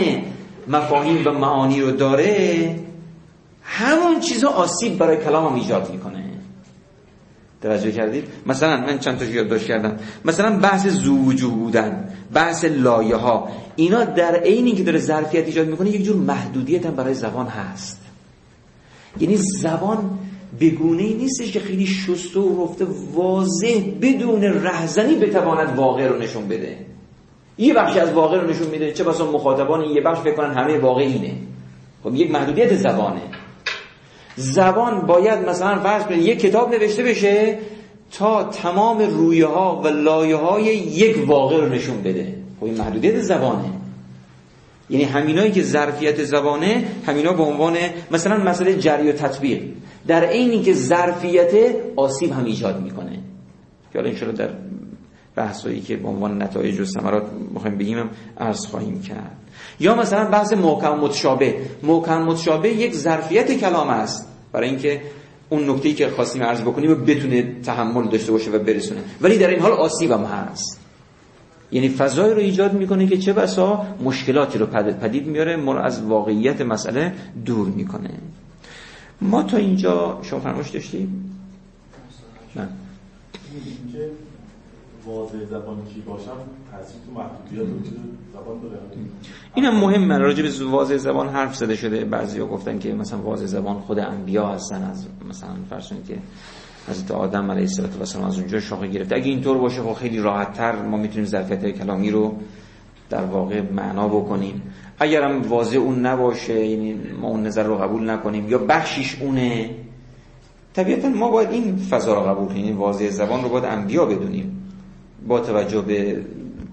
مفاهیم و معانی رو داره همون چیزا آسیب برای کلام هم ایجاد می‌کنه. توجه کردید؟ مثلا من چند تا یادداشت کردم. مثلا بحث زوجو بودن. بحث لایه ها اینا در عینی که داره ظرفیت ایجاد می‌کنه یک جور محدودیت هم برای زبان هست. یعنی زبان بگونه ای نیستش که خیلی شسته و رفته واضح بدون رهزنی بتواند واقع رو نشون بده. یه بخشی از واقع رو نشون میده. چه بسا مخاطبان یه بخش بکنن همه واقع اینه. خب یک محدودیت زبانه. زبان باید مثلا فرض کنید یک کتاب نوشته بشه تا تمام رویه ها و لایه های یک واقع رو نشون بده. خب این محدودیت زبانه. یعنی همینایی که ظرفیت زبانه همینا به عنوان مثلا مسئله جری و تطبیق. در عینی که ظرفیت آسیب هم ایجاد می‌کنه. که حالا انشاءالله در بحثایی که به عنوان نتایج و ثمرات می‌خوایم بگیم هم عرض خواهیم کرد. یا مثلا بحث محکم متشابه. محکم متشابه یک ظرفیت کلام است. برای اینکه اون نکته‌ای که خواستیم عرض بکنیم و بتونه تحمل داشته باشه و برسونه. ولی در این حال آسیب هم هست. یعنی فضای رو ایجاد می‌کنه که چه بسا مشکلاتی رو پدید میاره ما رو از واقعیت مسئله دور می‌کنه. ما تا اینجا شما فرمایش داشتیم؟ نه. زبان کی باشم تاثیر تو محدودیت زبان داره؟ این هم مهمه راجع به زبان حرف زده شده. بعضیا گفتن که مثلا واضح زبان خود انبیا هستن از مثلا فرض که حضرت آدم علیه السلام از اونجا شاخه گرفته. اگه اینطور باشه خب خیلی راحت تر ما می‌تونیم ظرفیت کلامی رو در واقع معنا بکنیم. اگر هم واضح اون نباشه یعنی ما اون نظر رو قبول نکنیم یا بخشیش اونه طبیعتا ما باید این فضا رو قبول کنیم. یعنی واضح زبان رو باید انبیا بدونیم. با توجه به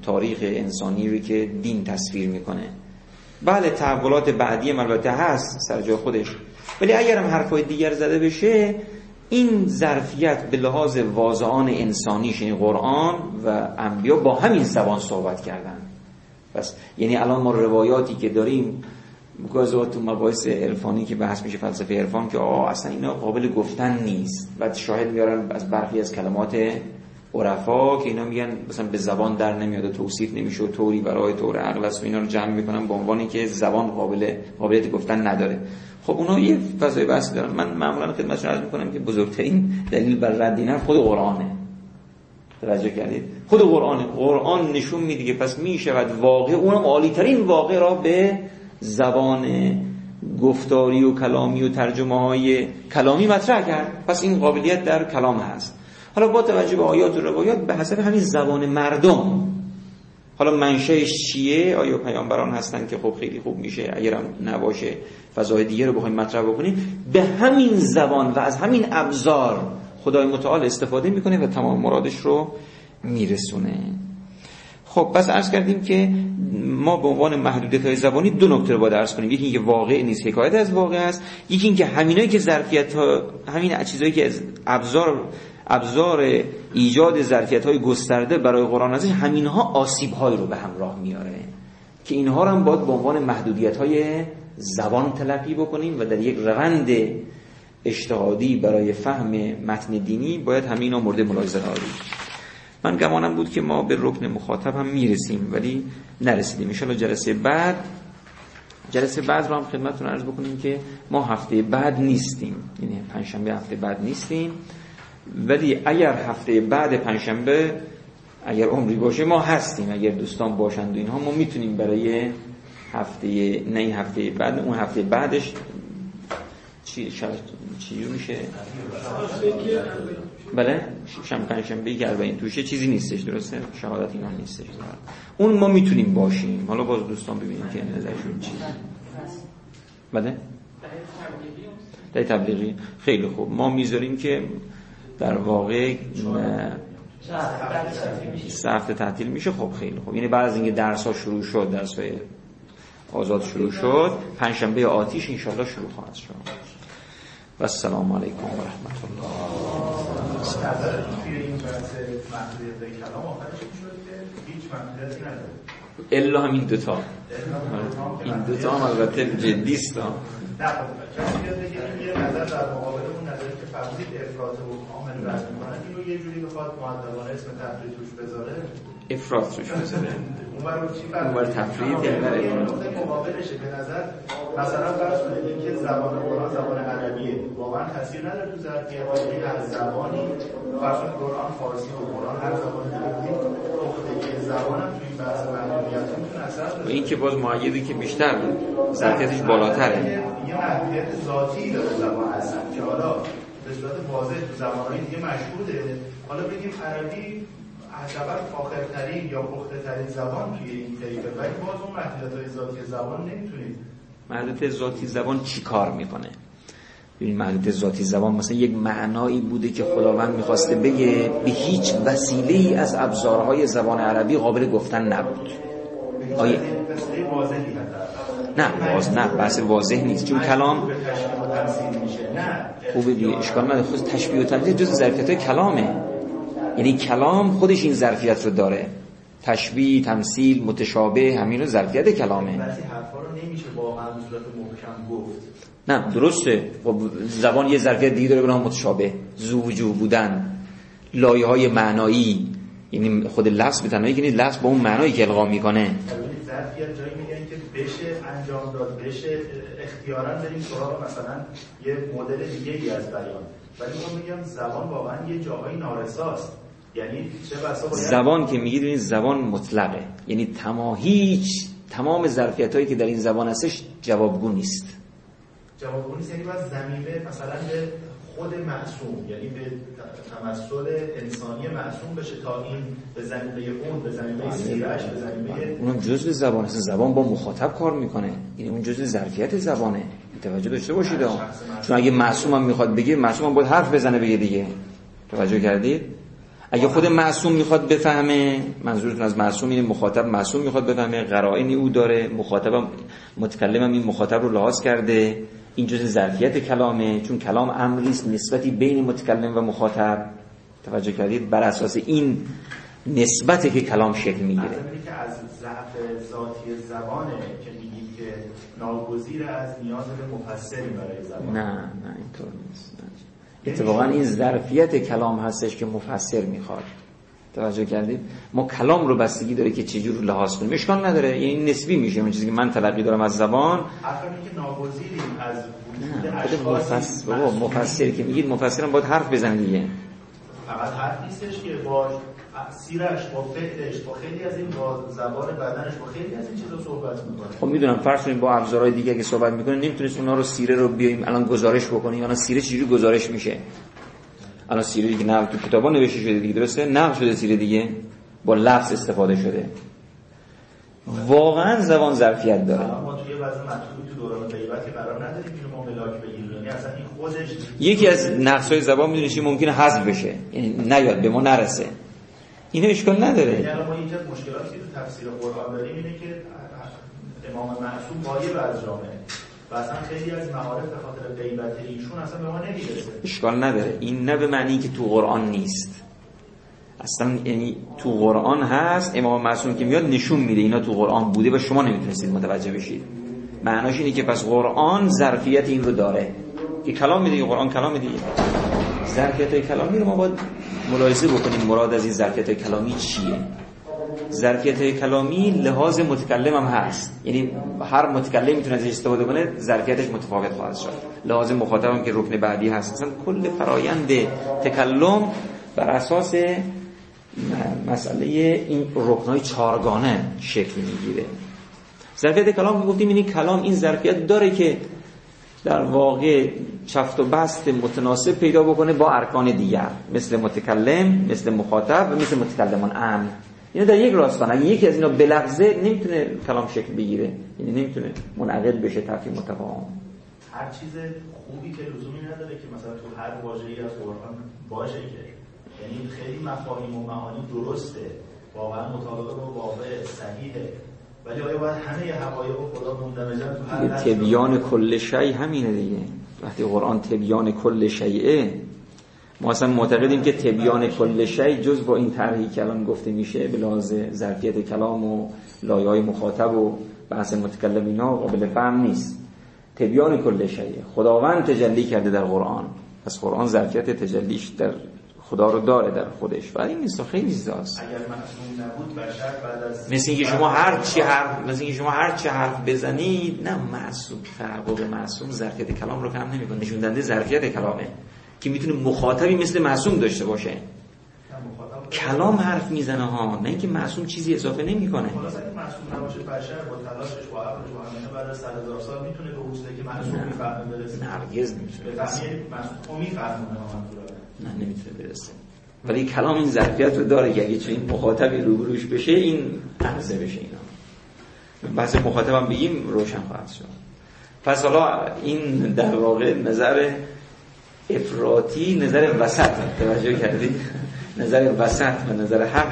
تاریخ انسانی رو که دین تصویر می‌کنه. بله تحولات بعدی هم البته هست سر جای خودش. ولی اگر هم حرفای دیگر زده بشه این ظرفیت به لحاظ واضعان انسانیش یعنی قرآن و انبیا با همین زبان صحبت کردن. پس یعنی الان ما روایاتی که داریم گاهی تو مباحث عرفانی که بحث میشه فلسفه عرفان که آه اصلا اینا قابل گفتن نیست. بعد شاهد میارن از برخی از کلمات عرفا که اینا میگن مثلا به زبان در نمیاد توصیف نمیشه و طوری برای طور عقل است و اینا رو جمع می‌کنن به عنوانی که زبان قابل قابلیت گفتن نداره. خب اونا یه فضای بحث دارن. من معمولا خدمتتون عرض می‌کنم که بزرگترین دلیل بر رد خود قرآنه. توجه کردید؟ خود قرآن قرآن نشون میده که پس می‌شود واقع اونم عالی ترین واقع را به زبان گفتاری و کلامی و ترجمه های کلامی مطرح کرد. پس این قابلیت در کلام هست. حالا با توجه به آیات و روایات به حسب همین زبان مردم. حالا منشأش چیه؟ آیا پیامبران هستن که خب خیلی خوب میشه اگرم نباشه فضای دیگه رو بخوایم مطرح بکنیم؟ به همین زبان و از همین ابزار خدای متعال استفاده می‌کنه و تمام مرادش رو میرسونه. خب پس عرض کردیم که ما به عنوان محدودیت های زبانی دو نکته رو باید عرض کنیم. یکی اینکه واقع نیست حکایت از واقع است. یکی اینکه همینایی که ظرفیت ها همین چیزایی که از ابزار ابزار ایجاد ظرفیت های گسترده برای قرآن ازش همین ها آسیب های رو به همراه میاره که اینها رو هم باید به عنوان محدودیت های زبان تلقی بکنیم و در یک روند اجتهادی برای فهم متن دینی باید همینا مورد ملاحظه قرار من گمانم بود که ما به رکن مخاطب هم می‌رسیم ولی نرسیدیم. ان جلسه بعد جلسه بعد رو هم خدمتتون عرض بکنیم که ما هفته بعد نیستیم. یعنی پنجشنبه هفته بعد نیستیم. ولی اگر هفته بعد پنجشنبه اگر عمری باشه ما هستیم اگر دوستان باشند و اینها ما می‌تونیم برای هفته نه هفته بعد اون هفته بعدش چی چی میشه؟ بله شنبه پنجشنبه که این توشه چیزی نیستش درسته؟ شهادت اینا نیستش. اون ما می‌تونیم باشیم. حالا باز دوستان ببینیم که نظرشون چی. بله؟ در تبلیغی. خیلی خوب. ما می‌ذاریم که در واقع سه هفته تعطیل میشه. خب خیلی خب یعنی بعد از اینکه درس ها شروع شد درس های آزاد شروع شد پنجشنبه آتیش انشالله شروع خواهد شد. و السلام علیکم و رحمت الله الا همین دوتا. این دوتا هم البته جدیست نه کسی بیاد بگه این یه نظر در مقابل اون نظری که فرمودید افراط و کامل رد می‌کنن اینو یه جوری بخواد مؤدبانه اسم تفرید توش بذاره. افراط توش بذاره. رو چی تفرید یعنی یه نقطه مقابلشه به نظر. مثلا فرض کنید اینکه زبان قرآن زبان عربیه. واقعا تاثیر نداره تو ظرفیت هر زبانی. فرض قرآن فارسی و قرآن هر زبان محدودیت و این که باز معیدی که بیشتر ظرفیتش بالاتره. یه محدودیت ذاتی داره زبان اصلا که حالا به صورت واضح تو زبانهای دیگه مشهوده. حالا بگیم عربی حداقل فاخرترین یا پخته ترین زبان توی این طریقه ولی باز اون محدودیت های ذاتی زبان نمی‌تونید محدود ذاتی زبان چی کار می‌کنه؟ ببین محدود ذاتی زبان مثلا یک معنایی بوده که خداوند می‌خواسته بگه به هیچ وسیله ای از ابزارهای زبان عربی قابل گفتن نبود. حداقل نه باز نه بحث واضح نیست. چون کلام خوبه دیگه اشکال نداره. خود تشبیه و تمثیل جز ظرفیت کلامه. یعنی کلام خودش این ظرفیت رو داره. تشبیه تمثیل متشابه همین رو ظرفیت کلامه. بعضی حرفا رو نمیشه واقعا به صورت محکم گفت. نه درسته. خب زبان یه ظرفیت دیگه داره به نام متشابه. زوجو بودن. لایه های معنایی. یعنی خود لفظ به تنهایی که نیست لفظ با اون معنایی که القا می‌کنه. ببینید ظرفیت جایی میگن که بشه انجام داد بشه اختیارا بریم سراغ مثلا یه مدل دیگه ای از بیان. ولی من میگم زبان واقعا یه جاهایی نارساست. یعنی چه بسا باید زبان که میگید این زبان مطلقه. یعنی تمام هیچ تمام ظرفیت هایی که در این زبان هستش جوابگو نیست. جواب نیست یعنی باید زمینه مثلا به خود معصوم یعنی به تمثل انسانی معصوم بشه تا این به زمینه اون به زمینه سیرش به زمینه اونم جزء زبان هست زبان با مخاطب کار می‌کنه. یعنی اون جزء ظرفیت زبانه. توجه داشته باشید. چون اگه معصوم هم می‌خواد بگه معصوم هم باید حرف بزنه بگه دیگه. توجه کردید؟ اگه خود معصوم می‌خواد بفهمه منظورتون از معصوم اینه مخاطب معصوم می‌خواد بفهمه قرائنی او داره مخاطبم متکلمم این مخاطب رو لحاظ کرده. این جزء ظرفیت کلامه چون کلام امری است نسبتی بین متکلم و مخاطب. توجه کردید بر اساس این نسبته که کلام شکل می‌گیره. که از ضعف ذاتی زبانه که میگید که ناگزیر از نیاز به مفسری برای زبان. نه نه اینطور نیست. نه. اتفاقا این ظرفیت کلام هستش که مفسر می‌خواد. توجه کردید؟ ما کلام رو بستگی داره که چجور رو لحاظ کنیم. اشکال نداره. یعنی نسبی میشه اون چیزی که من تلقی دارم از زبان. اینه که ناگزیریم از وجود خود اشخاصی مفسر بابا مفسر که میگید مفسرم باید حرف بزنه دیگه. فقط حرف نیستش که با سیرش با فعلش با خیلی از این با زبان بدنش با خیلی از این چیزا صحبت می‌کنه. خب می‌دونم فرض کنیم با ابزارهای دیگه که صحبت می‌کنه نمی‌تونست اونا رو سیره رو بیایم الان گزارش بکنیم. الان سیره چجوری گزارش میشه؟ الان سیره دیگه نه تو کتابا نوشته شده دیگه درسته؟ نقل شده سیره دیگه با لفظ استفاده شده. واقعا زبان ظرفیت داره. ما توی وضع مطلوبی تو دوران غیبت که قرار نداریم اینو ما ملاک بگیریم. یعنی اصلا این خودش یکی از نقص زبان می‌دونی چی؟ ممکنه حذف بشه. یعنی نیاد به ما نرسه. اینا اشکال نداره. یعنی ما یکی از مشکلاتی که تو تفسیر قرآن داریم اینه که امام معصوم غایب از جامعه. و اصلا خیلی از معارف به خاطر غیبت ایشون اصلا به ما نمی‌رسه. اشکال نداره. این نه به معنی که تو قرآن نیست. اصلا یعنی تو قرآن هست امام معصوم که میاد نشون میده اینا تو قرآن بوده و شما نمی‌تونستید متوجه بشید. معناش اینه که پس قرآن ظرفیت این رو داره. که کلام میده قرآن کلام میده. ظرفیت کلامی رو ما باید ملاحظه بکنیم. مراد از این ظرفیت کلامی چیه؟ ظرفیت کلامی لحاظ متکلم هم هست. یعنی هر متکلم می‌تونه ازش استفاده کنه ظرفیتش متفاوت خواهد شد. لحاظ مخاطب هم که رکن بعدی هست. مثلا کل فرایند تکلم بر اساس مسئله این رکنهای چارگانه شکل می‌گیره. ظرفیت کلام که گفتیم این کلام این ظرفیت داره که در واقع چفت و بست متناسب پیدا بکنه با ارکان دیگر مثل متکلم مثل مخاطب و مثل متکلمان امن اینو در یک راستان اگه یکی از اینا بلغزه نمی‌تونه کلام شکل بگیره. یعنی نمی‌تونه منعقد بشه تفهیم متفاهم هر چیز خوبی که لزومی نداره که مثلا تو هر واژه‌ای از قرآن باشه که. یعنی خیلی مفاهیم و معانی درسته. واقعا مطابق با واقع صحیحه. ولی آیا باید همه حقایق خدا مندمجن تو هر تبیان کل شی همینه دیگه. وقتی قرآن تبیان کل شیعه ما اصلا معتقدیم که تبیان کل شی جز با این طرحی که الان گفته میشه به لحاظ ظرفیت کلام و لایه های مخاطب و بحث متکلم اینا قابل فهم نیست. تبیان کل شیء خداوند تجلی کرده در قرآن. پس قرآن ظرفیت تجلیش در خدا رو داره در خودش. و این نیست خیلی چیزاست اگر معصوم نبود بشر بعد از مثل اینکه شما هر چی حرف مثل اینکه شما هر چی حرف بزنید نه معصوم تحقق معصوم ظرفیت کلام رو کم نمی‌کنه. نشون دهنده ظرفیت کلامه. که می‌تونه مخاطبی مثل معصوم داشته باشه. کلام حرف می‌زنه ها نه اینکه معصوم چیزی اضافه نمی‌کنه. خلاص اگه معصوم نباشه بشر با تلاشش با عقلش با همینه بعد از 100 هزار سال می‌تونه به حوزه که معصوم می‌فهمه برسه. هرگز به نمی‌تونه فهمی معصوم می‌فهمه نه نمی‌تونه برسه. ولی کلام این ظرفیت رو داره که اگه چنین مخاطبی روبروش بشه این عرضه بشه اینا. بحث مخاطبم بگیم روشن خواهد شد. پس حالا این در واقع نظر افراطی نظر وسط توجه کردی؟ نظر وسط و نظر حق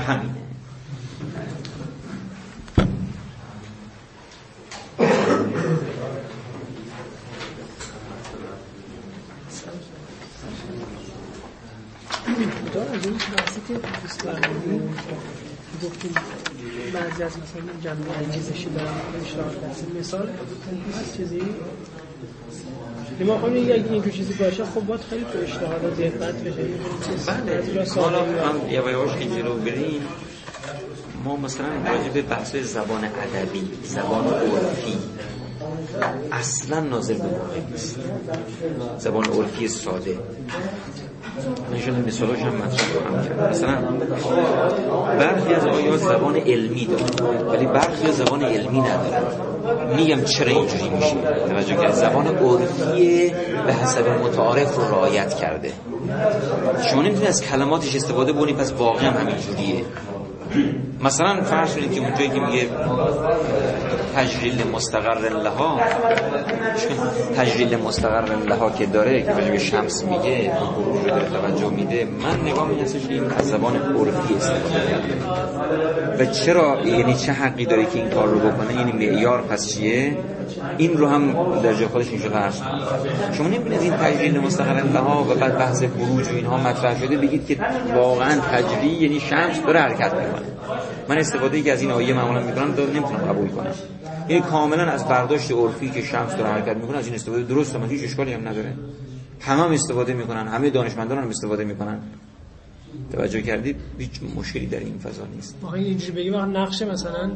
فرمودین گفتیم بعضی از مثلا دارن اشتراک هست مثال هست چیزی؟ ما خواهیم اگه این چیزی باشه خب باید خیلی تو اشتهارات دقت بشه. بله. حالا. هم. یه یواش که جلو بریم. ما مثلا راجع به بحث زبان ادبی زبان عرفی اصلا ناظر به واقع نیست. زبان عرفی ساده. شده مثالاش هم مطرح کرد مثلا برخی از آیات زبان علمی دارن ولی برخی از زبان علمی ندارن. میگم چرا اینجوری میشه؟ توجه کرد زبان عرفی به حسب متعارف رو رعایت کرده. شما نمی‌تونید از کلماتش استفاده بکنید پس واقعا هم همینجوریه. مثلا فرض کنید که اونجایی که میگه تجلیل مستقر لها تجلیل مستقر لها که داره که به شمس میگه غروب رو داره توجه میده من نگاه هستش که این از زبان عرفی استفاده کرده و چرا یعنی چه حقی داره که این کار رو بکنه؟ یعنی معیار پس چیه؟ این رو هم در جای خودش فرض کنید. شما نمی‌تونید این تجلیل مستقر لها و بعد بحث بروج و اینها مطرح شده بگید که واقعا تجلیل یعنی شمس داره حرکت می‌کنه. من استفاده ای که از این آیه معمولا می‌کنم داره نمی‌تونم قبول کنم. یعنی کاملا از برداشت عرفی که شمس داره حرکت می‌کنه از این استفاده درست من هیچ اشکالی هم نداره. همه هم استفاده می‌کنن همه دانشمندان هم استفاده می‌کنن. توجه کردید هیچ مشکلی در این فضا نیست. خیلی اینجوری بگیم نقشه مثلا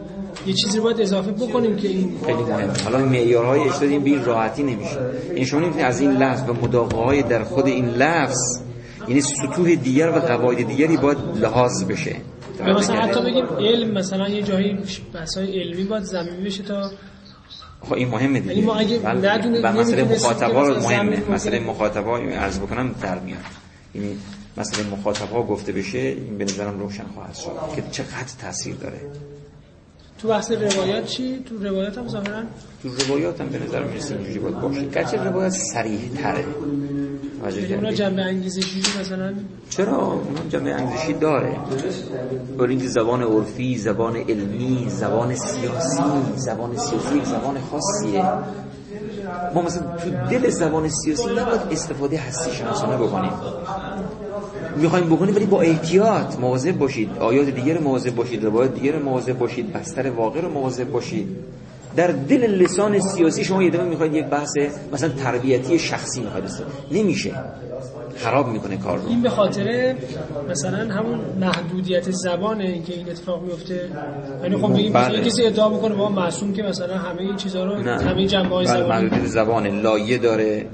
یه چیزی رو باید اضافه بکنیم که این خیلی مهمه. حالا معیارهای اجتهادی به این راحتی نمیشه. این شما نمی‌تونید از این لفظ و مداقه در خود این لفظ یعنی سطوح دیگر و قواعد دیگری باید لحاظ بشه. مثلا حتی؟ بگیم علم مثلا یه جایی بحث‌های علمی باید زمینی بشه تا خب این مهمه دیگه. یعنی ما اگه بله. و مسئله مخاطبا رو مهمه. زمین مسئله مخاطبا عرض بکنم در میاد. یعنی مسئله مخاطبا گفته بشه این به نظرم روشن خواهد شد که چقدر تاثیر داره. تو بحث روایات چی؟ تو روایات هم ظاهرا؟ تو روایات هم به نظر می‌رسه اینجوری باید باشه. گرچه روایت صریح تره یعنی اونا؟ جنبه انگیزشی مثلا؟ چرا؟ اونم جمعه انگلیسی داره. برای اینکه زبان عرفی زبان علمی زبان سیاسی زبان سیاسی زبان خاصیه. ما مثلا تو دل زبان سیاسی نباید استفاده هستی شناسانه بکنیم. می‌خوایم بکنیم ولی با احتیاط مواظب باشید. آیات دیگر مواظب باشید روایات دیگر مواظب باشید بستر واقع رو مواظب باشید. در دل لسان سیاسی شما یه دفعه می‌خواید یک بحث مثلا تربیتی شخصی می‌خواید نمیشه. خراب می‌کنه کار رو. این به خاطر مثلا همون محدودیت زبانه اینکه این اتفاق میفته یعنی خب بگیم بله. کسی ادعا می‌کنه با معصوم که مثلا همه این چیزا رو همه جنبه های بله، زبانی. محدودیت زبان لایه داره.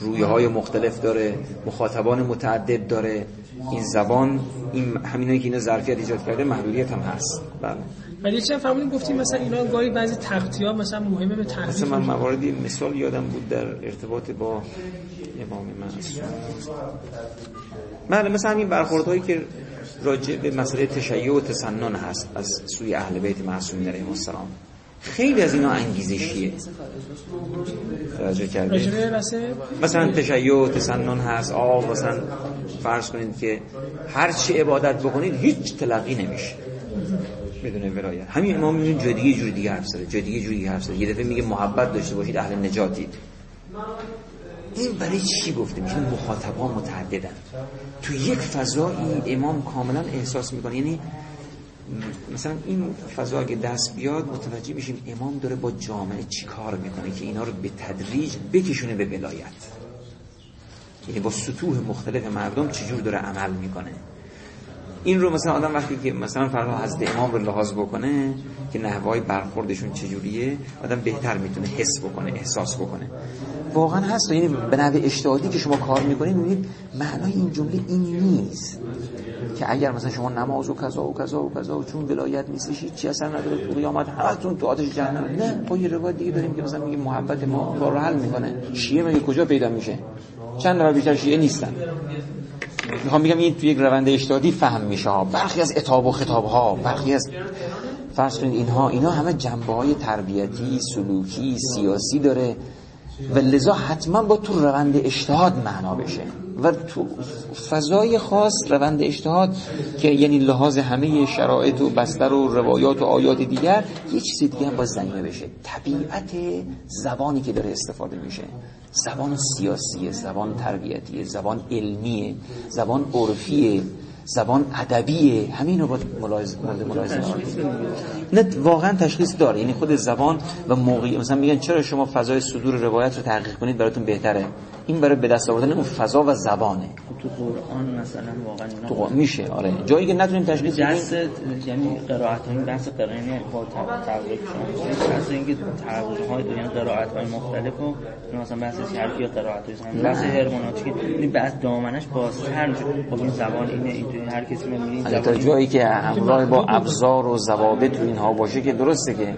رویه های مختلف داره مخاطبان متعدد داره. این زبان این همینایی که اینا ظرفیت ایجاد کرده محدودیت هم هست. بله. ولی چه فرمودین گفتیم مثلا اینا گاهی بعضی تختیا مثلا مهمه به تحقیق مثلا من مواردی مثال یادم بود در ارتباط با امام معصوم بله مثلا همین برخوردهایی که راجع به مسئله تشیع و تسنن هست از سوی اهل بیت معصومین علیهم السلام. خیلی از اینا انگیزشیه. توجه کردید بحث مثلا تشیع و تسنن هست آه مثلا فرض کنید که هر چی عبادت بکنید هیچ تلقی نمیشه. بدون ولایت. همین امام میدون جای دیگه جوری دیگه حرف زده جای دیگه جوری حرف زده. یه دفعه میگه محبت داشته باشید اهل نجاتید این برای چی گفته؟ میشه مخاطبا متعددن. تو یک فضایی امام کاملا احساس می‌کنه. یعنی مثلا این فضا اگه دست بیاد متوجه میشیم امام داره با جامعه چی کار می‌کنه که اینا رو به تدریج بکشونه به ولایت. یعنی با سطوح مختلف مردم چجور داره عمل می‌کنه. این رو مثلا آدم وقتی که مثلا فرض حضرت امام رو لحاظ بکنه که نحوهای برخوردشون چجوریه آدم بهتر می‌تونه حس بکنه احساس بکنه. واقعا هست یعنی به نحو اجتهادی که شما کار می‌کنید می‌بینید معنای این جمله این نیست که اگر مثلا شما نماز و کذا و کذا و کذا و چون ولایت نیستش چی اثر نداره تو قیامت همتون تو آتش جهنم. نه با یه روایت دیگه داریم که مثلا میگه محبت ما کار حل می‌کنه. شیعه مگه کجا پیدا میشه؟ چند نفر بیشتر شیعه نیستن. می‌خوام بگم این تو یک روند اجتهادی فهم میشه. ها برخی از اتاب و خطاب ها برخی از فرض کنید اینها اینا همه جنبه های تربیتی سلوکی سیاسی داره. و لذا حتما با تو روند اجتهاد معنا بشه. و تو فضای خاص روند اجتهاد که یعنی لحاظ همه شرایط و بستر و روایات و آیات دیگر یه چیز دیگه هم باز زنیمه بشه. طبیعت زبانی که داره استفاده میشه. زبان سیاسیه زبان تربیتیه زبان علمیه زبان عرفیه. زبان ادبیه. همین رو باید ملاحظه ملاحظه نه واقعا تشخیص داره. یعنی خود زبان و موقعی مثلا میگن چرا شما فضای صدور روایت رو تحقیق کنید؟ براتون بهتره. این برای به دست آوردن اون فضا و زبانه. تو قرآن مثلا واقعا تو قرآن میشه آره. جایی که نتونیم تشخیص بدیم. دست یعنی قرائت های بحث قرائنی با تقریب شما. بحث اینکه تقریب های یعنی قرائت های مختلف و مثلا بحث شرفی یا قرائت های بحث هرموناتیک یعنی بعض دامنش بازتر میشه. خب این زبان اینه اینجوری هر کسی می‌بینه تا جایی که همراه با ابزار و ضوابط تو اینها باشه که درسته که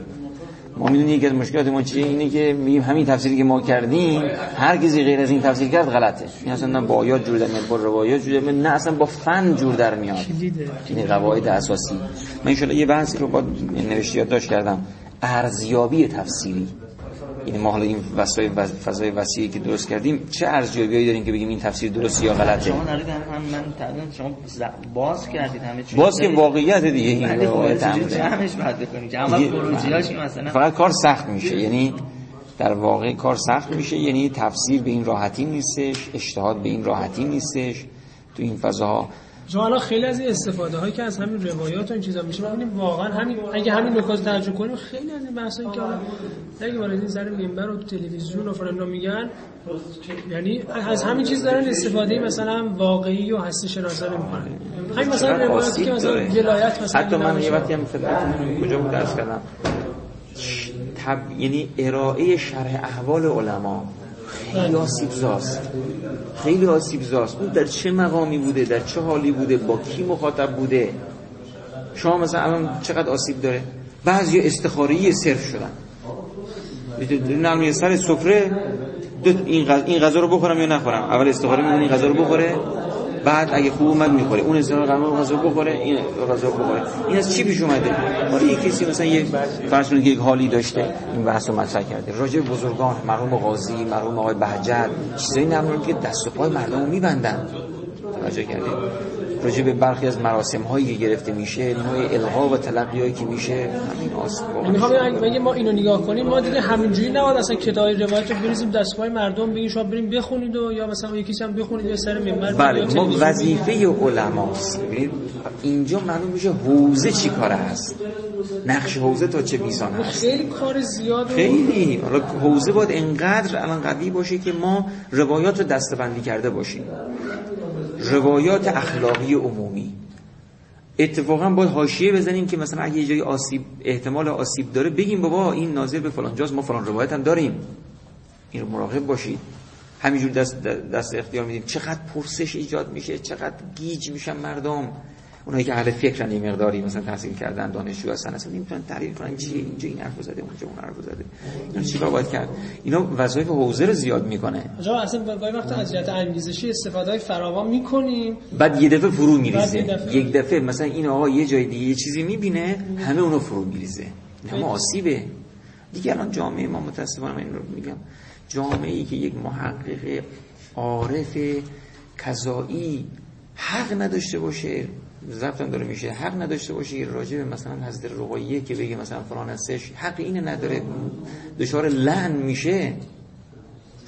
ما می‌دونیم یکی از مشکلات ما چیه اینه که میگیم همین تفسیری که ما کردیم هر کسی غیر از این تفسیر کرد غلطه. این اصلا نه با آیات جور در میاد با روایات جور در میاد نه اصلا با فن جور در میاد. این قواعد اساسی. من ان یه بحثی رو با نوشتی یادداشت کردم. ارزیابی تفسیری. یعنی ما حالا این وسای فضای وسیعی که درست کردیم چه ارزیابیایی داریم که بگیم این تفسیر درست یا غلطه؟ شما دارید هم من تقریبا شما باز کردید همه چیز. باز که واقعیت دیگه این روایت هم جمعش بعد بکنید جمع خروجیاش مثلا فقط کار سخت میشه. یعنی در واقع کار سخت میشه. یعنی تفسیر به این راحتی نیستش اجتهاد به این راحتی نیستش. تو این فضاها شما الان خیلی از این استفاده هایی که از همین روایات و این چیزا میشه ببینیم واقعا همین اگه همین نکات ترجمه کنیم خیلی از این بحثایی که اگه بالا این سر منبر و تلویزیون و فلان میگن یعنی از همین چیز دارن استفاده مثلا واقعی و هستی شناسانه می‌کنن. همین مثلا روایاتی که مثلا ولایت مثلا حتی من یه وقتی هم خدمتتون کجا بود درس کردم؟ تب... یعنی ارائه شرح احوال علما. خیلی آسیب زاست. خیلی آسیب زاست. اون در چه مقامی بوده؟ در چه حالی بوده؟ با کی مخاطب بوده؟ شما مثلا الان چقدر آسیب داره؟ بعضی استخاری صرف شدن. نرمی سر سفره این غذا رو بخورم یا نخورم؟ اول استخاره می‌کنه این غذا رو بخوره؟ بعد اگه خوب اومد می‌خوره. اون استخاره قرار غذا بخوره این غذا بخوره. این از چی پیش اومده؟ حالا یک کسی مثلا یک فرض کنید یک حالی داشته این بحث رو مطرح کرده. راجع بزرگان مرحوم قاضی مرحوم آقای بهجت چیزایی نمی‌دونم که دست و پای مردم رو میبندن. توجه کردید؟ راجع به برخی از مراسم هایی که گرفته میشه نوع القا و تلقی هایی که میشه همین آسیب می‌خوام اگه ما اینو نگاه کنیم ما دیگه همینجوری نباید اصلا کتاب روایت رو بریزیم دستگاه مردم بگیم شما بریم بخونید و یا مثلا یکی هم بخونید یا سر منبر بله ما وظیفه علماست ببینید اینجا معلوم میشه حوزه چی کاره هست. نقش حوزه تا چه میزان هست. خیلی کار زیاد خیلی. حالا حوزه باید انقدر الان قوی باشه که ما روایات رو دستبندی کرده باشیم. روایات اخلاقی عمومی. اتفاقا باید حاشیه بزنیم که مثلا اگه یه جایی آسیب احتمال آسیب داره بگیم بابا این ناظر به فلان جاست ما فلان روایت هم داریم. این رو مراقب باشید. همینجور دست, دست اختیار میدیم. چقدر پرسش ایجاد میشه چقدر گیج میشن مردم. اونایی که اهل فکرن این مقداری مثلا تحصیل کردن دانشجو هستن اصلا نمی‌تونن تحلیل کنن چیه اینجا این حرف زده اونجا اون حرف زده. اینا چیکار باید کرد؟ اینا وظایف حوزه رو زیاد می‌کنه. آقا اصلا گاهی وقت از جهت انگیزشی استفاده فراوان می‌کنیم. بعد یه دفعه فرو میریزه. یک دفعه مثلا این آقا یه جای دیگه یه چیزی می‌بینه همه اونو فرو میریزه. همه آسیبه. دیگه الان جامعه ما متاسفانه من این رو میگم جامعه ای که یک محقق عارف کذایی حق نداشته باشه. ضبطم داره میشه. حق نداشته باشه راجع به مثلا حضرت رقیه که بگه مثلا فلان هستش حق اینه نداره. دچار لعن میشه.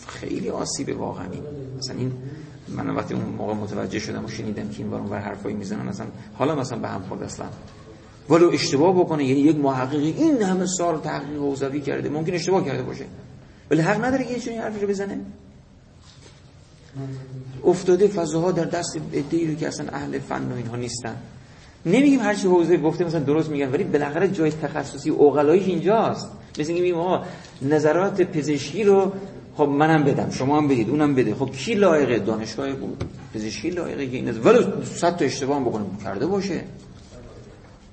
خیلی آسیبه واقعا این. مثلا این من وقتی اون موقع متوجه شدم و شنیدم که این بار اونور حرفایی می‌زنن مثلا حالا مثلا به هم خورد اصلا. ولو اشتباه بکنه یعنی یک محققی این همه سال تحقیق حوزوی کرده ممکن اشتباه کرده باشه. ولی حق نداره که یه حرفی رو بزنه. افتاده فضاها در دست ادعی رو که اصلا اهل فن و اینها نیستن. نمیگیم هر چی حوزه گفته مثلا درست میگن ولی بالاخره جای تخصصی اوغلاییش اینجاست. مثل اینکه میگیم نظرات پزشکی رو خب منم بدم شما هم بدید اونم بده. خب کی لایقه؟ دانشگاه پزشکی لایقه که این ولی صد تا اشتباه هم بکنه کرده باشه.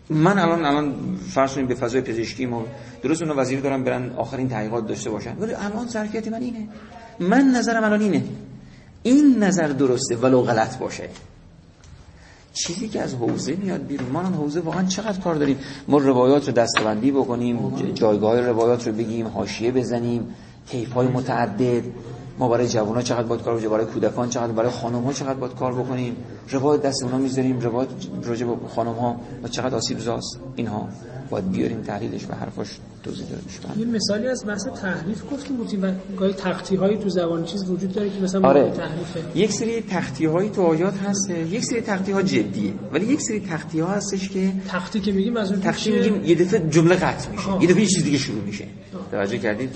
من الان الان فرض کنیم به فضای پزشکی ما درست اون وزیر دارم برن آخرین تحقیقات داشته باشن. ولی الان ظرفیت من اینه. من نظرم الان اینه. این نظر درسته ولو غلط باشه. چیزی که از حوزه میاد بیرون ما حوزه واقعا چقدر کار داریم؟ ما روایات رو دستبندی بکنیم جایگاه روایات رو بگیم حاشیه بزنیم کیف های متعدد ما برای جوان چقدر باید کار بکنیم برای کودکان چقدر برای خانم ها چقدر باید کار بکنیم؟ روایت دست اونا می‌ذاریم روایت راجع به خانم ها و چقدر آسیب زاست؟ اینها. باید بیاریم تحلیلش و حرفاش توضیح داده بشه. یه مثالی از بحث تحریف گفتیم بودیم و گاهی تختی هایی تو زبان چیز وجود داره که مثلا آره. تحریفه یک سری تختی هایی تو آیات هست یک سری تختی ها جدیه ولی یک سری تختی ها هستش که تختی که میگیم از اون تختی میگیم یه دفعه جمله قطع میشه آه. یه دفعه یه چیز دیگه شروع میشه. توجه کردید؟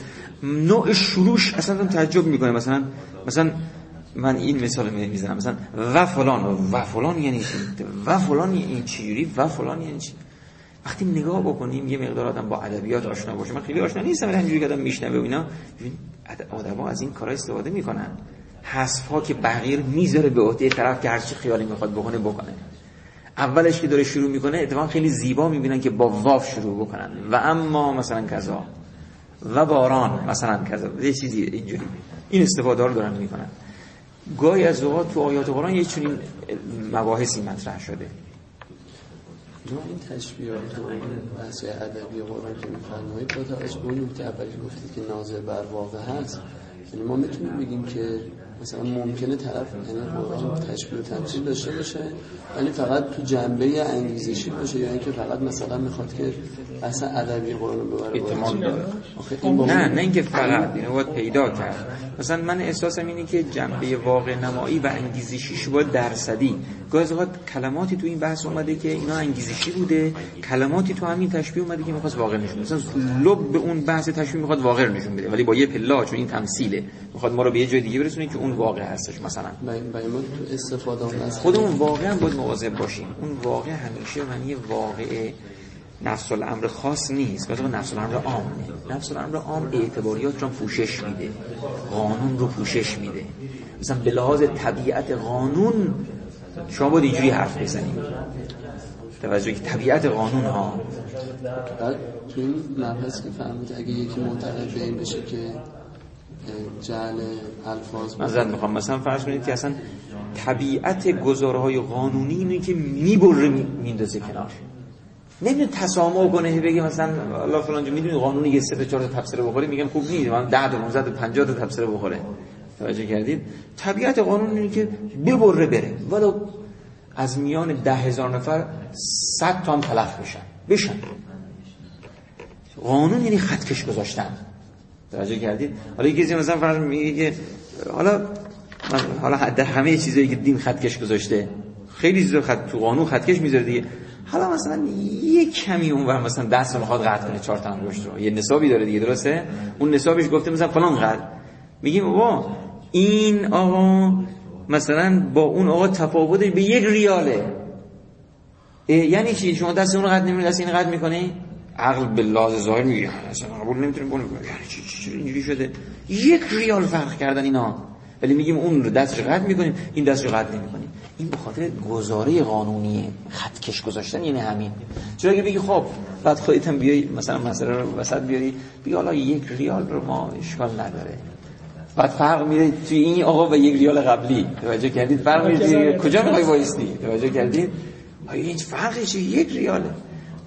نوع شروعش اصلا آدم تعجب می‌کنه. مثلا مثلا من این مثال می‌زنم. مثلا و فلان و فلان یعنی چی؟ و فلان یعنی چی؟ و فلان یعنی چی؟ وقتی نگاه بکنیم یه مقدار آدم با ادبیات آشنا باشه. من خیلی آشنا نیستم ولی همینجوری که آدم میشنوه و اینا آدم‌ها از این کارا استفاده می‌کنن. حذف ها که بغیر می‌ذاره به عهده طرف که هر چی خیالی می‌خواد بکنه بکنه. اولش که داره شروع می‌کنه اتفاقا خیلی زیبا می‌بینن که با واف شروع بکنن. و اما مثلا کذا. و باران مثلا کذا. یه چیزی اینجوری. این استفاده رو دارن می‌کنن. گاهی از اوقات تو آیات قرآن یه چنین مباحثی مطرح شده. نوع این تشبیهات و بحث ادبی قرآن که میفرمایید با توجه به اون نکته اولی گفتید که ناظر بر واقع هست یعنی ما می‌تونیم بگیم که مثلا ممکنه طرف یعنی قرآن تشبیه و تمثیل داشته باشه ولی فقط تو جنبه انگیزشی باشه یا اینکه فقط مثلا می‌خواد که اصلا ادبی قرآن رو ببره. احتمال داره. نه نه اینکه فقط اینو باید پیدا کرد. مثلا من احساسم اینه که جنبه واقع نمایی و انگیزشیش باید درصدی. گاهی اوقات کلماتی تو این بحث اومده که اینا انگیزشی بوده کلماتی تو همین تشبیه اومده که می‌خواست واقع نشون. مثلا لب به اون بحث تشبیه می‌خواد واقع نشون بده ولی با یه پلا چون این تمثیله. می‌خواد ما رو به یه جای دیگه برسونه که اون واقع هستش مثلا. برای ما تو استفاده اون از خودمون واقعا باید مواظب باشیم. اون واقع همیشه معنی واقع نفس الامر خاص نیست. مثلا نفس الامر عامه نفس الامر عام اعتباریات رو پوشش میده. قانون رو پوشش میده. مثلا به لحاظ طبیعت قانون شما باید اینجوری حرف بزنیم. توجه که طبیعت قانون ها. تو این مبحث که فهمید اگه یکی معتقد به این بشه که جعل الفاظ مثلا می‌خوام. مثلا فرض کنید که اصلا طبیعت گزارهای قانونی اینه که می‌بره میندازه کنار. نمی‌دونه تسامح کنه بگه مثلا الله فلان می‌دونی قانونی که سه چهار تفسیر بخوره میگم خوب نیست. من 10 تا 15 تا 50 تا تفسیر بخوره. توجه کردید؟ طبیعت قانون اینه که ببره بره. ولو از میان ده هزار نفر 100 تا هم تلف بشن. بشن. قانون یعنی خطکش گذاشتن. توجه کردید؟ حالا یکی کسی مثلا فرض میگه که حالا حالا در همه چیزایی که دین خطکش گذاشته خیلی چیزا خط تو قانون خطکش می‌ذاره دیگه. حالا مثلا یه کمی اونور مثلا دست رو می‌خواد قطع کنه چهار تا انگشت رو. یه نصابی داره دیگه درسته؟ اون نصابش گفته مثلا فلان قد میگیم بابا این آقا مثلا با اون آقا تفاوتش به یک ریاله. یعنی چی؟ شما دست اون رو قد نمی‌کنی دست این قد می‌کنی؟ عقل به لحاظ ظاهر میگه. اصلا قبول نمی‌تونیم کنیم. یعنی چی چی اینجوری شده. یک ریال فرق کردن اینا. ولی میگیم اون رو دستش قد می‌کنیم این دستش قد نمی‌کنیم. این به خاطر گزاره قانونیه خطکش گذاشتن یعنی همین. چرا اگه بگی خب بعد خودت هم بیای مثلا مسئله رو وسط بیاری بگی حالا یک ریال رو ما اشکال نداره. بعد فرق میره توی این آقا و یک ریال قبلی. توجه کردید؟ فرق میره کجا می‌خوای وایستی؟ توجه کردید؟ آیا این فرقی چیه یک ریاله.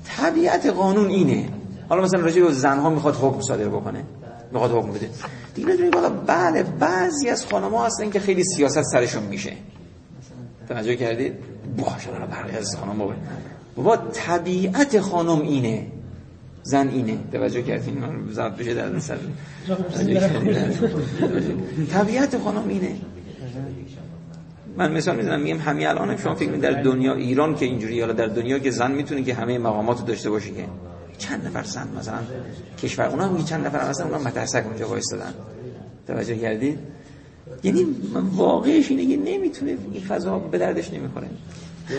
طبیعت قانون اینه. حالا مثلا راجع به زنها می‌خواد حکم صادر بکنه. می‌خواد حکم بده. دیگه بدونید والا بله بعضی از خانم‌ها هستن که خیلی سیاست سرشون میشه. توجه کردید؟ باشه حالا برقی از خانم بابا. بابا طبیعت خانم اینه. زن اینه. توجه کردین؟ ضبط بشه در سر طبیعت خانم اینه. من مثال می‌زنم میگم همین الان شما فکر در دنیا ایران که اینجوری حالا در دنیا که زن می‌تونه که همه مقامات داشته باشه که چند نفر زن مثلا کشور اونا هم چند نفر مثلا اونا مدرسه اونجا وایستادن. توجه کردید یعنی واقعش اینه که نمی‌تونه این فضا به دردش نمی‌خوره.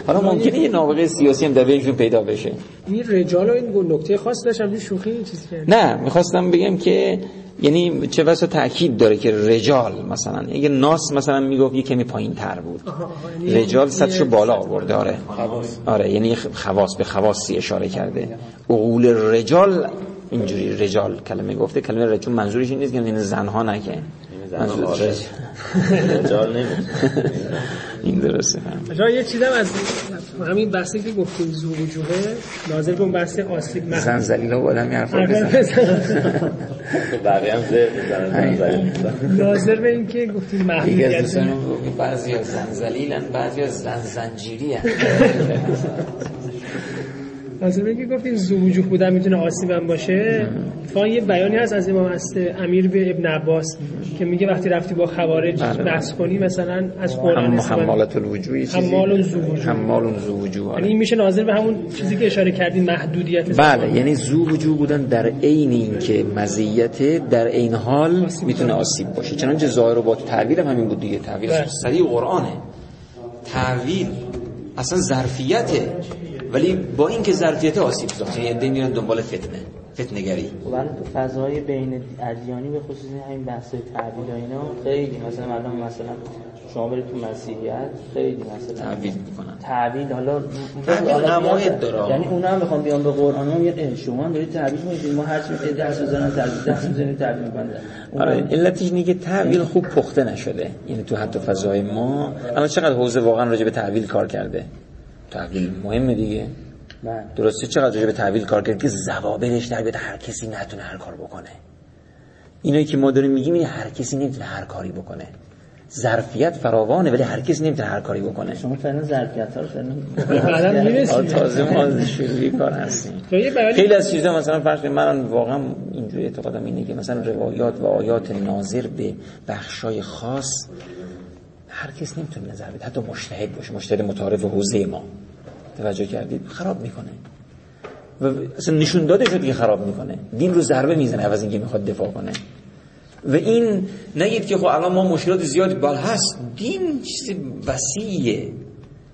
حالا ممکنه یه نابغه سیاسی هم در بینشون پیدا بشه. این رجال و این نکته خاص داشتم شوخی چیزی کرد نه می‌خواستم بگم که یعنی چه بسا تاکید داره که رجال مثلا اگه ناس مثلا می‌گفت یه کمی پایین تر بود یعنی رجال سطحشو بالا آورده آره. آره یعنی خواص به خواصی اشاره کرده. عقول رجال اینجوری رجال کلمه گفته. کلمه رجال منظورش این نیست که یعنی زنها نکه. رجال. این درسته. فهم یه چیزم از همین بحثی که گفتیم زو وجوهه ناظر به اون بحث آسیب محمد زن زلیل و آدمی حرفا بزن بقیه هم زن ناظر به این که گفتیم محدودیت بعضی ها زن زلیلن بعضی ها زن از که گفتیم زوجوه بودن می‌تونه آسیب هم باشه. اتفاقا یه بیانی هست از امام هست امیر به ابن عباس که میگه وقتی رفتی با خوارج بله. بحث کنی مثلا از قرآن حمالت الوجوه چیزی؟ حمال زوجوه حمال زوجوه یعنی این میشه ناظر به همون چیزی که اشاره کردین محدودیت. بله یعنی زوجوه بودن در عین اینکه مزیت در عین حال می‌تونه آسیب باشه. چنانچه ظاهر و باطن تعبیر هم همین بود دیگه تعبیر بله. سریع قرآنه. تعبیر اصلا ظرفیته. ولی با اینکه ظرفیت آسیب ساخت یعنی عده میرن دنبال فتنه فتنه گری ولی تو فضای بین ادیانی به خصوص همین بحث تعبیر اینا خیلی مثلا الان مثلا شما برید تو مسیحیت خیلی مثلا تعبیر می‌کنن. تعبیر حالا نماید داره. یعنی اونا هم می‌خوان بیان به قرآن هم میگن شما هم دارید تعبیر می‌کنید ما هر چی دست بزنن تعبیر دست بزنن تعبیر می‌کنن. آره علتش اینه که تعبیر خوب پخته نشده یعنی تو حتی فضای ما. اما چقدر حوزه واقعا راجع به تعبیر کار کرده؟ تحویل مهمه دیگه. بله. درسته چقدر به تحویل کار کرد که زوابرش در بیاد هر کسی نتونه هر کار بکنه. اینایی که ما داریم میگیم این هر کسی نمی‌تونه هر کاری بکنه. ظرفیت فراوانه ولی هر کسی نمی‌تونه هر کاری بکنه. شما فعلا ظرفیت ها رو فعلا تازه ما شروعی کار هستیم. خیلی از چیزا مثلا فرض من واقعا اینجوری اعتقادم اینه که مثلا روایات و آیات ناظر به بخشای خاص هر کس نمی‌تونه نظر بده. حتی مشتهد باشه. مشتهد متعارف حوزه ما. توجه کردید؟ خراب می‌کنه. و اصلا نشون داده شد که خراب می‌کنه. دین رو ضربه می‌زنه عوض اینکه می‌خواد دفاع کنه. و این نگید که خب الان ما مشکلات زیادی بل هست. دین چیز وسیعه.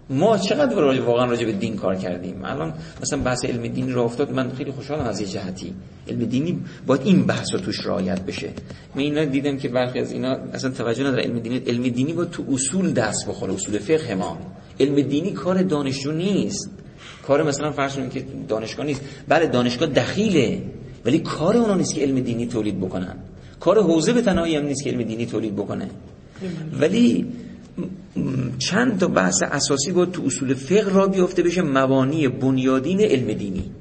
ما چقدر واقعا راجع به دین کار کردیم؟ الان مثلا بحث علم دینی رو افتاد من خیلی خوشحالم از یه جهتی. علم دینی باید این بحث رو توش رعایت بشه. من اینا دیدم که برخی از اینا اصلا توجه نداره. علم دینی علم دینی باید تو اصول دست بخوره اصول فقه ما. علم دینی کار دانشجو نیست. کار مثلا فرض کنید که دانشگاه نیست. بله دانشگاه دخیله ولی کار اونا نیست که علم دینی تولید بکنن. کار حوزه به تنهایی هم نیست که علم دینی تولید بکنه. ولی چند تا بحث اساسی با تو اصول فقه را بیافته بشه مبانی بنیادین علم دینی.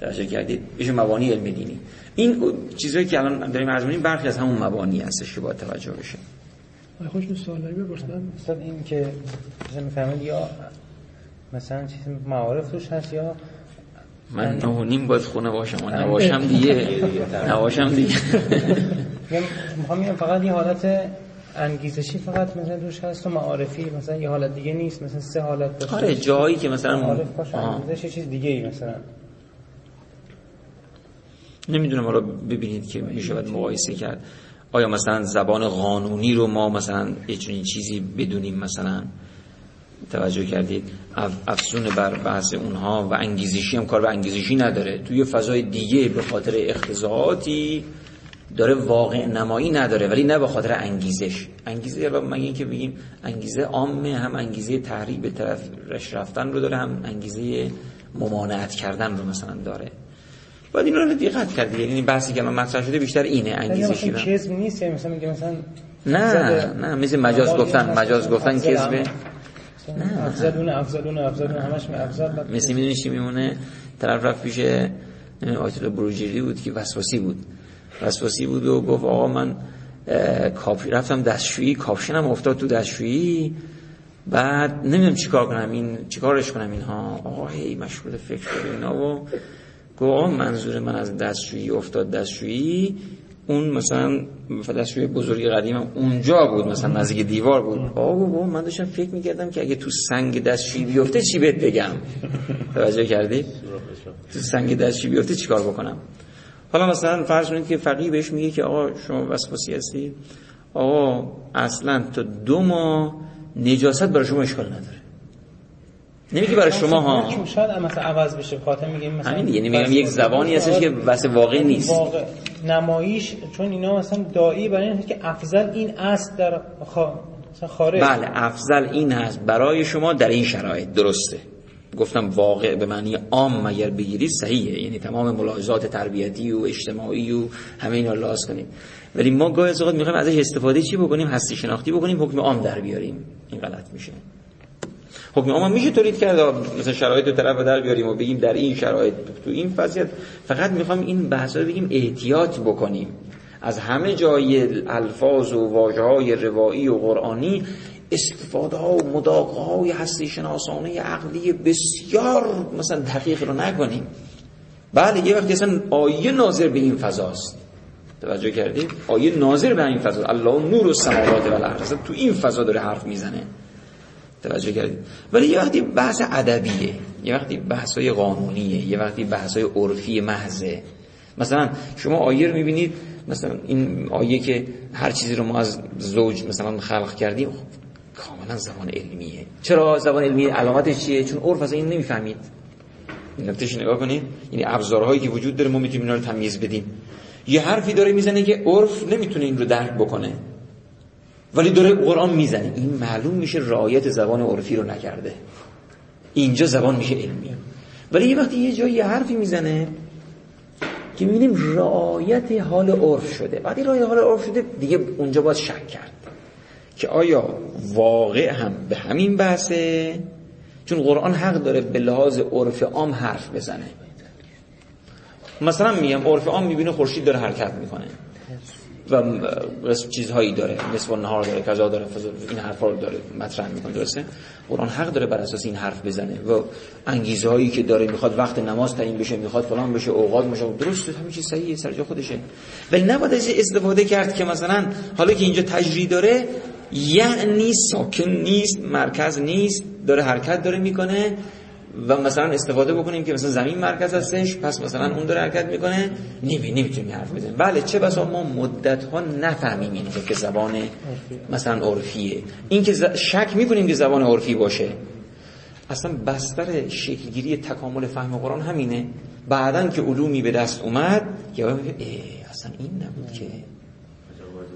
توجه کردید؟ بشه مبانی علم دینی. این چیزهایی که الان داریم عرض می‌کنیم برخی از همون مبانی هستش که باید توجه بشه. خوش سوالی بپرسم استاد این که مثلا می‌فهمید یا مثلا چیز معارف توش هست یا من نه نیم باید خونه باشم و نباشم دیگه. نباشم دیگه. می‌خوام فقط یه حالت انگیزشی فقط مثلا روش هست و معارفی مثلا یه حالت دیگه نیست مثلا سه حالت داشته آره جایی که مثلا معارف باشه انگیزش چیز دیگه ای مثلا. نمی‌دونم حالا ببینید که میشه باید مقایسه کرد. آیا مثلا زبان قانونی رو ما مثلا یه چنین چیزی بدونیم مثلا؟ توجه کردید. افزون بر بحث اونها و انگیزشی هم کار به انگیزشی نداره. توی فضای دیگه به خاطر اختزاعاتی داره واقع نمایی نداره ولی نه به خاطر انگیزش. انگیزه یا من این که بگیم انگیزه عامه هم انگیزه تحریک به طرف رش رفتن رو داره هم انگیزه ممانعت کردن رو مثلا داره. باید این رو دقت کرد یعنی بحثی که الان مطرح شده بیشتر اینه انگیزشی رو کذب نیست یعنی مثلا میگه مثلا نه نه مثل مجاز گفتن مجاز گفتن کذبه نه. افضلون افضلون افضلون همش افضل مثل می‌دونی چی میمونه؟ طرف رفت پیش آیت بروجیری بود که وسواسی بود. وسواسی بود و گفت آقا من کافی رفتم دستشویی کافشنم افتاد تو دستشویی. بعد نمی‌دونم چیکار کنم این چیکارش کنم اینها. آقا هی مشغول فکر شده اینا و گفت منظور من از دستشویی افتاد دستشویی. اون مثلا دستشوی بزرگی قدیمم اونجا بود مثلا نزدیک دیوار بود. آقا بابا من داشتم فکر می‌کردم که اگه تو سنگ دستشویی بیفته چی بهت بگم؟ توجه کردی؟ تو سنگ دستشویی بیفته چیکار بکنم؟ حالا مثلا فرض کنید که فقیه بهش میگه که آقا شما وسواسی هستی؟ آقا اصلا تا دو ماه نجاست برای شما اشکال نداره. نمیگه برای شما ها. شاید مثلا عوض بشه خاطر میگیم مثلا همین یعنی میگم یک زبانی هستش که بس واقع نیست. واقع نمایش چون اینا مثلا دایی برای اینه که افضل این است در خارج. بله افضل این هست برای شما در این شرایط. درسته. گفتم واقع به معنی عام مگر بگیرید صحیحه. یعنی تمام ملاحظات تربیتی و اجتماعی و همه اینا لاز کنیم. ولی ما گاهی از اوقات می‌خوایم ازش استفاده چی بکنیم؟ هستی شناختی بکنیم حکم عام در بیاریم. این غلط میشه. حکم عام میشه تولید کرد. مثلا شرایط رو طرف در بیاریم و بگیم در این شرایط تو این وضعیت. فقط می‌خوام این بحثا رو بگیم احتیاط بکنیم. از همه جای الفاظ و واژه های روایی و قرآنی استفاده ها و مداقه های هستی شناسانه عقلی بسیار مثلا دقیق رو نکنیم. بله یه وقتی اصلا آیه ناظر به این فضاست توجه کردید آیه ناظر به این فضا الله نور و سماوات و الارض تو این فضا داره حرف می‌زنه. توجه کردید ولی یه وقتی بحث ادبیه یه وقتی بحث های قانونیه یه وقتی بحث های عرفی محضه. مثلا شما آیه رو می‌بینید مثلا این آیه که هر چیزی رو ما از زوج مثلا خلق کردیم کاملا زبان علمیه. چرا زبان علمی علامتش چیه؟ چون عرف از این نمی‌فهمید. نکتهش نگاه کنید. یعنی ابزارهایی که وجود داره ما می‌تونیم اینا رو تمیز بدیم. یه حرفی داره می‌زنه که عرف نمی‌تونه این رو درک بکنه. ولی داره قرآن می‌زنه. این معلوم میشه رعایت زبان عرفی رو نکرده. اینجا زبان میشه علمی. ولی یه وقتی یه جایی حرفی می‌زنه که می‌بینیم رعایت حال عرف شده. وقتی رعایت حال عرف شده دیگه اونجا باید شک کرد. که آیا واقع هم به همین بحثه؟ چون قرآن حق داره به لحاظ عرف عام حرف بزنه. مثلا میگم عرف عام می‌بینه خورشید داره حرکت می‌کنه. و چیزهایی داره. نصف نهار داره کذا داره این حرفا رو داره مطرح می‌کنه درسته؟ قرآن حق داره بر اساس این حرف بزنه. و انگیزه هایی که داره می‌خواد وقت نماز تعیین بشه می‌خواد فلان بشه اوقات بشه درسته همین چیز صحیحه سر خودشه. ولی نباید از استفاده کرد که مثلا حالا که اینجا تجری داره یعنی ساکن نیست مرکز نیست داره حرکت داره می‌کنه و مثلا استفاده بکنیم که مثلا زمین مرکز هستش پس مثلا اون داره حرکت می‌کنه. نمی نمی‌تونیم حرف بزنیم. بله چه بسا ما مدت ها نفهمیم این که زبان مثلا عرفیه. این که شک می‌کنیم که زبان عرفی باشه. اصلا بستر شکلگیری تکامل فهم قرآن همینه. بعدا که علومی به دست اومد یا اصلا این نبود که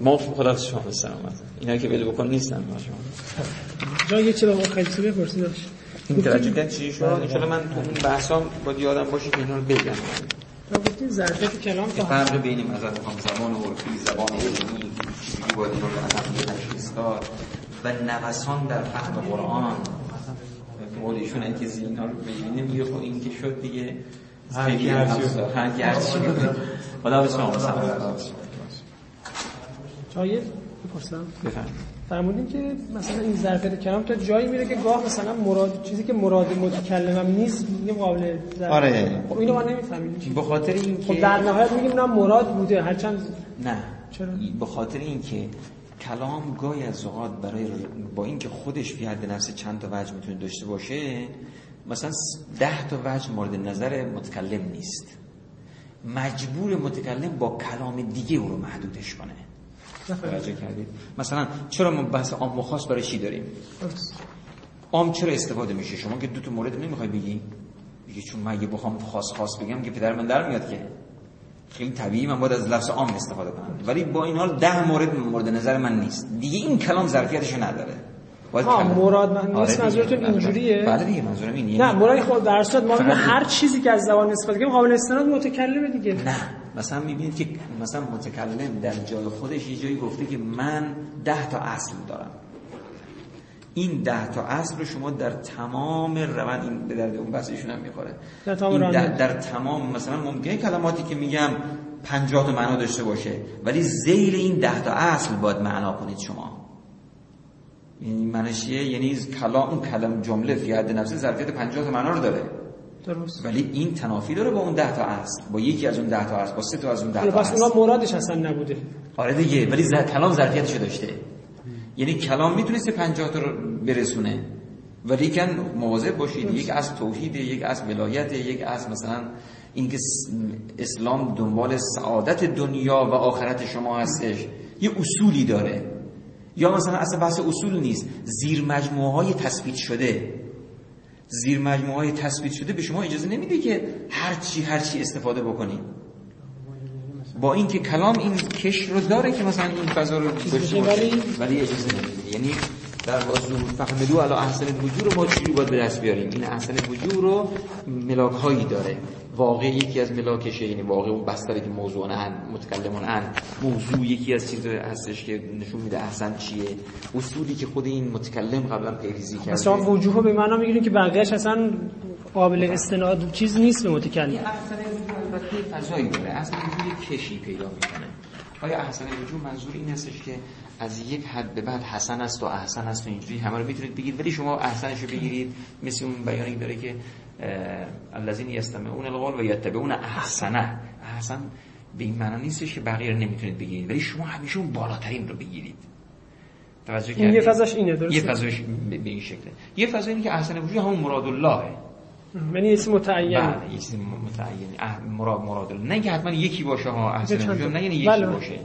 ما خدا شما سلامت اینا که بده بکن نیستن ما شما. جا یه چرا خیلی بپرسی داشت. این کرد چی شد؟ انشالله من تو این بحثام باید یادم باشه که اینا رو بگم. تا گفتین ظرفیت کلام تا فرق بین مثلا می‌خوام زبان عرفی زبان علمی چیزی باید رو به تشخیص داد و نوسان در فهم قرآن. مورد ایشون این که اینا رو ببینیم. میگه خب این که شد دیگه. هر کی هر چی هر کی هر چی خدا به شما. جایی بپرسم فرمودین که مثلا این ظرفیت کلام تا جایی میره که گاه مثلا مراد چیزی که مراد متکلمم نیست یه قابل آره. خب اینو ما نمی‌فهمیم. به خاطر این خب در نهایت میگیم نه مراد بوده هرچند نه. چرا؟ به خاطر اینکه کلام گاهی از اوقات برای با اینکه خودش فی حد نفس چند تا وجه می‌تونه داشته باشه مثلا ده تا وجه مورد نظر متکلم نیست. مجبور متکلم با کلام دیگه او رو محدودش کنه. توجه کردید؟ مثلا چرا ما بحث عام و خاص برای چی داریم؟ عام چرا استفاده میشه؟ شما که دو تا مورد نمی‌خوای بگی. میگه چون من اگه بخوام خاص خاص بگم که پدر من در میاد که خیلی طبیعی من باید از لفظ عام استفاده کنم. ولی با این حال ده مورد مورد نظر من نیست. دیگه این کلام ظرفیتش نداره. ها مراد من نیست منظورتون اینجوریه؟ بله دیگه منظورم اینه نه مراد خود در صورت ما هر چیزی که از زبان استفاده کنیم قابل استناد متکلمه دیگه. نه. مثلا می‌بینید که مثلا متکلم در جای خودش یه جایی گفته که من ده تا اصل دارم. این ده تا اصل رو شما در تمام روند این به درد اون بحث ایشون هم می‌خوره. در تمام در, در تمام مثلا ممکنه کلماتی که میگم 50 تا معنا داشته باشه ولی زیر این ده تا اصل باید معنا کنید شما. معنیش چیه؟ یعنی کلام اون کلم جمله فی حد نفسه ظرفیت 50 تا معنا رو داره. درست. ولی این تنافی داره با اون 10 تا اصل. با یکی از اون 10 تا اصل با سه تا از اون 10 تا پس اصل. اونا مرادش اصلا نبوده. آره دیگه ولی ز... کلام ظرفیتشو داشته. یعنی کلام می‌تونسته 50 تا رو برسونه. ولی کن مواظب باشید یک از توحید یک از ولایت یک از مثلا اینکه اسلام دنبال سعادت دنیا و آخرت شما هستش. یه اصولی داره. یا مثلا اصلا بحث اصول نیست. زیر مجموعه های تثبیت شده. زیر مجموعه های تثبیت شده به شما اجازه نمیده که هر چی هر چی استفاده بکنید با اینکه کلام این کش رو داره که مثلا این فضا رو داشته باشه ولی- اجازه نمیده. یعنی در واقع فهمدو علی احسن الوجوه رو ما چجوری باید به دست بیاریم؟ این احسن الوجوه رو ملاک هایی داره. واقع یکی از ملاکشه یعنی واقع اون بستری که موضوع ان متکلمون ان موضوع یکی از چیز هستش که نشون میده احسن چیه. اصولی که خود این متکلم قبلا پیریزی کرده. شما وجوه به معنا می‌گیرین که بقیه‌اش اصلا قابل استناد چیز نیست به متکلم. وجود البته فضایی داره. وجود یه کشی پیدا می‌کنه. آیا احسن وجود منظور این هستش که از یک حد به بعد حسن است و احسن است و اینجوری همه رو می‌تونید بگید ولی شما احسنش رو بگیرید. مثل اون بیانی داره که الذین یستمعون القول و یتبعون احسنه. احسن به این معنا نیستش که بقیه رو نمی‌تونید بگیرید ولی شما همیشه اون بالاترین رو بگیرید. توجه این یه؟ فضاش اینه درسته؟ یه فضاش به این شکله. یه فضا اینه که احسن وجود همون مراد اللهه. یعنی اسم متعین بله چیزی متعین مراد مراد الله. نه که حتما یکی باشه ها احسن تا. نه یعنی یکی بله. باشه.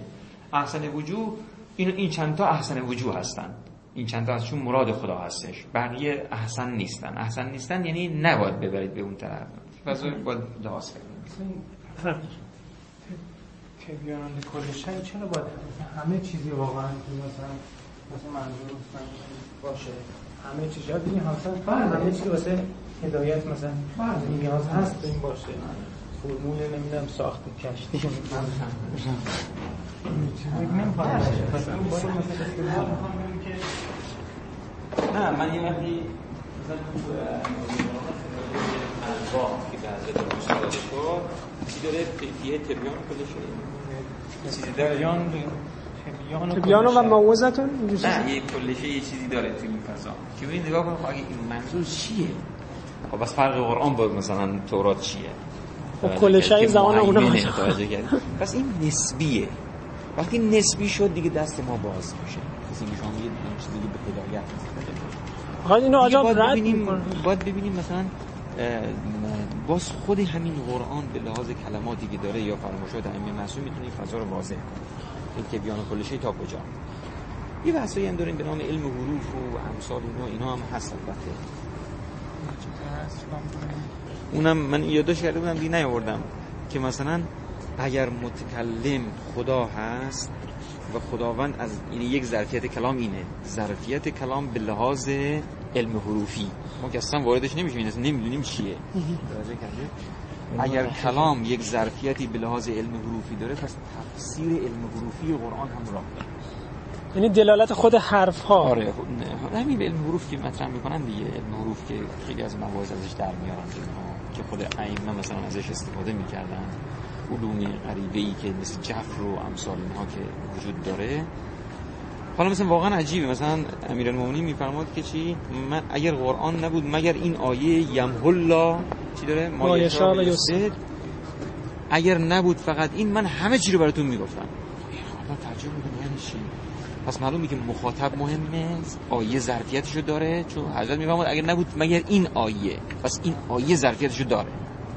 احسن وجوه این این چند تا احسن وجوه هستن. این چند تا از چون مراد خدا هستش. بقیه احسن نیستن. احسن نیستن یعنی نباید ببرید به اون طرف. فضا باید لحاظ کنید. فهم. که بیان کل شی چرا باید همه چیزی واقعا مثلا مثلا منظور باشه. همه چیز بگیم مثلا همه چیزی واسه هدایت مثلا نیاز هست این باشه. فرمول نمی‌دونم ساخت کشتی نه من یه وقتی که داده شد چی داره؟ تبیان کلشه چیزی داره؟ بیان تبیان و چیزا؟ نه یه کلشه یه چیزی داره توی این فضا. که ببین نگاه کنم اگه این منظور چیه؟ خب بس فرق قرآن با مثلا تورات چیه؟ خب توجه کلشه کردی؟ ای زمان اونا؟ پس این نسبیه. وقتی نسبی شد دیگه دست ما باز میشه. کسی میگید این چیزی به هدایت آقا اینو دیگه باید رد ببینیم. باید ببینیم مثلا باز خود همین قرآن به لحاظ کلماتی که داره یا فرمایشات ائمه معصوم می‌تونه این فضا رو واضح کنه. این که بیان کلشه تا کجا. یه بحثایی هم داریم به نام علم حروف و امثال اینا اینا هم هست البته. اونم من یادداشت کرده بودم دیگه نیاوردم که مثلا اگر متکلم خدا هست و خداوند از یعنی یک ظرفیت کلام اینه ظرفیت کلام به لحاظ علم حروفی. ما که اصلا واردش نمیشیم اصلا نمی‌دونیم چیه؟ اگر کلام یک ظرفیتی به لحاظ علم حروفی داره پس تفسیر علم حروفی قرآن هم راه داره. یعنی دلالت خود حرف ها آره خب، نه، همین به علم حروف که مطرح می‌کنن دیگه علم حروف که خیلی از مواز ازش در میارن. که خود ائمه مثلا ازش استفاده می‌کردن علوم غریبه ای که مثل جفر و امثال اینها که وجود داره. حالا مثلا واقعا عجیبه. مثلا امیرالمومنین میفرماد که چی؟ من اگر قرآن نبود مگر این آیه یمحو الله چی داره؟ ما. اگر نبود فقط این من همه چی رو براتون می‌گفتم حالا ترجمه می‌کنه یعنی چی پس معلومه که مخاطب مهمه. آیه ظرفیتشو داره. چون حضرت میفرماد اگر نبود مگر این آیه؟ پس این آیه ظرفیتشو داره.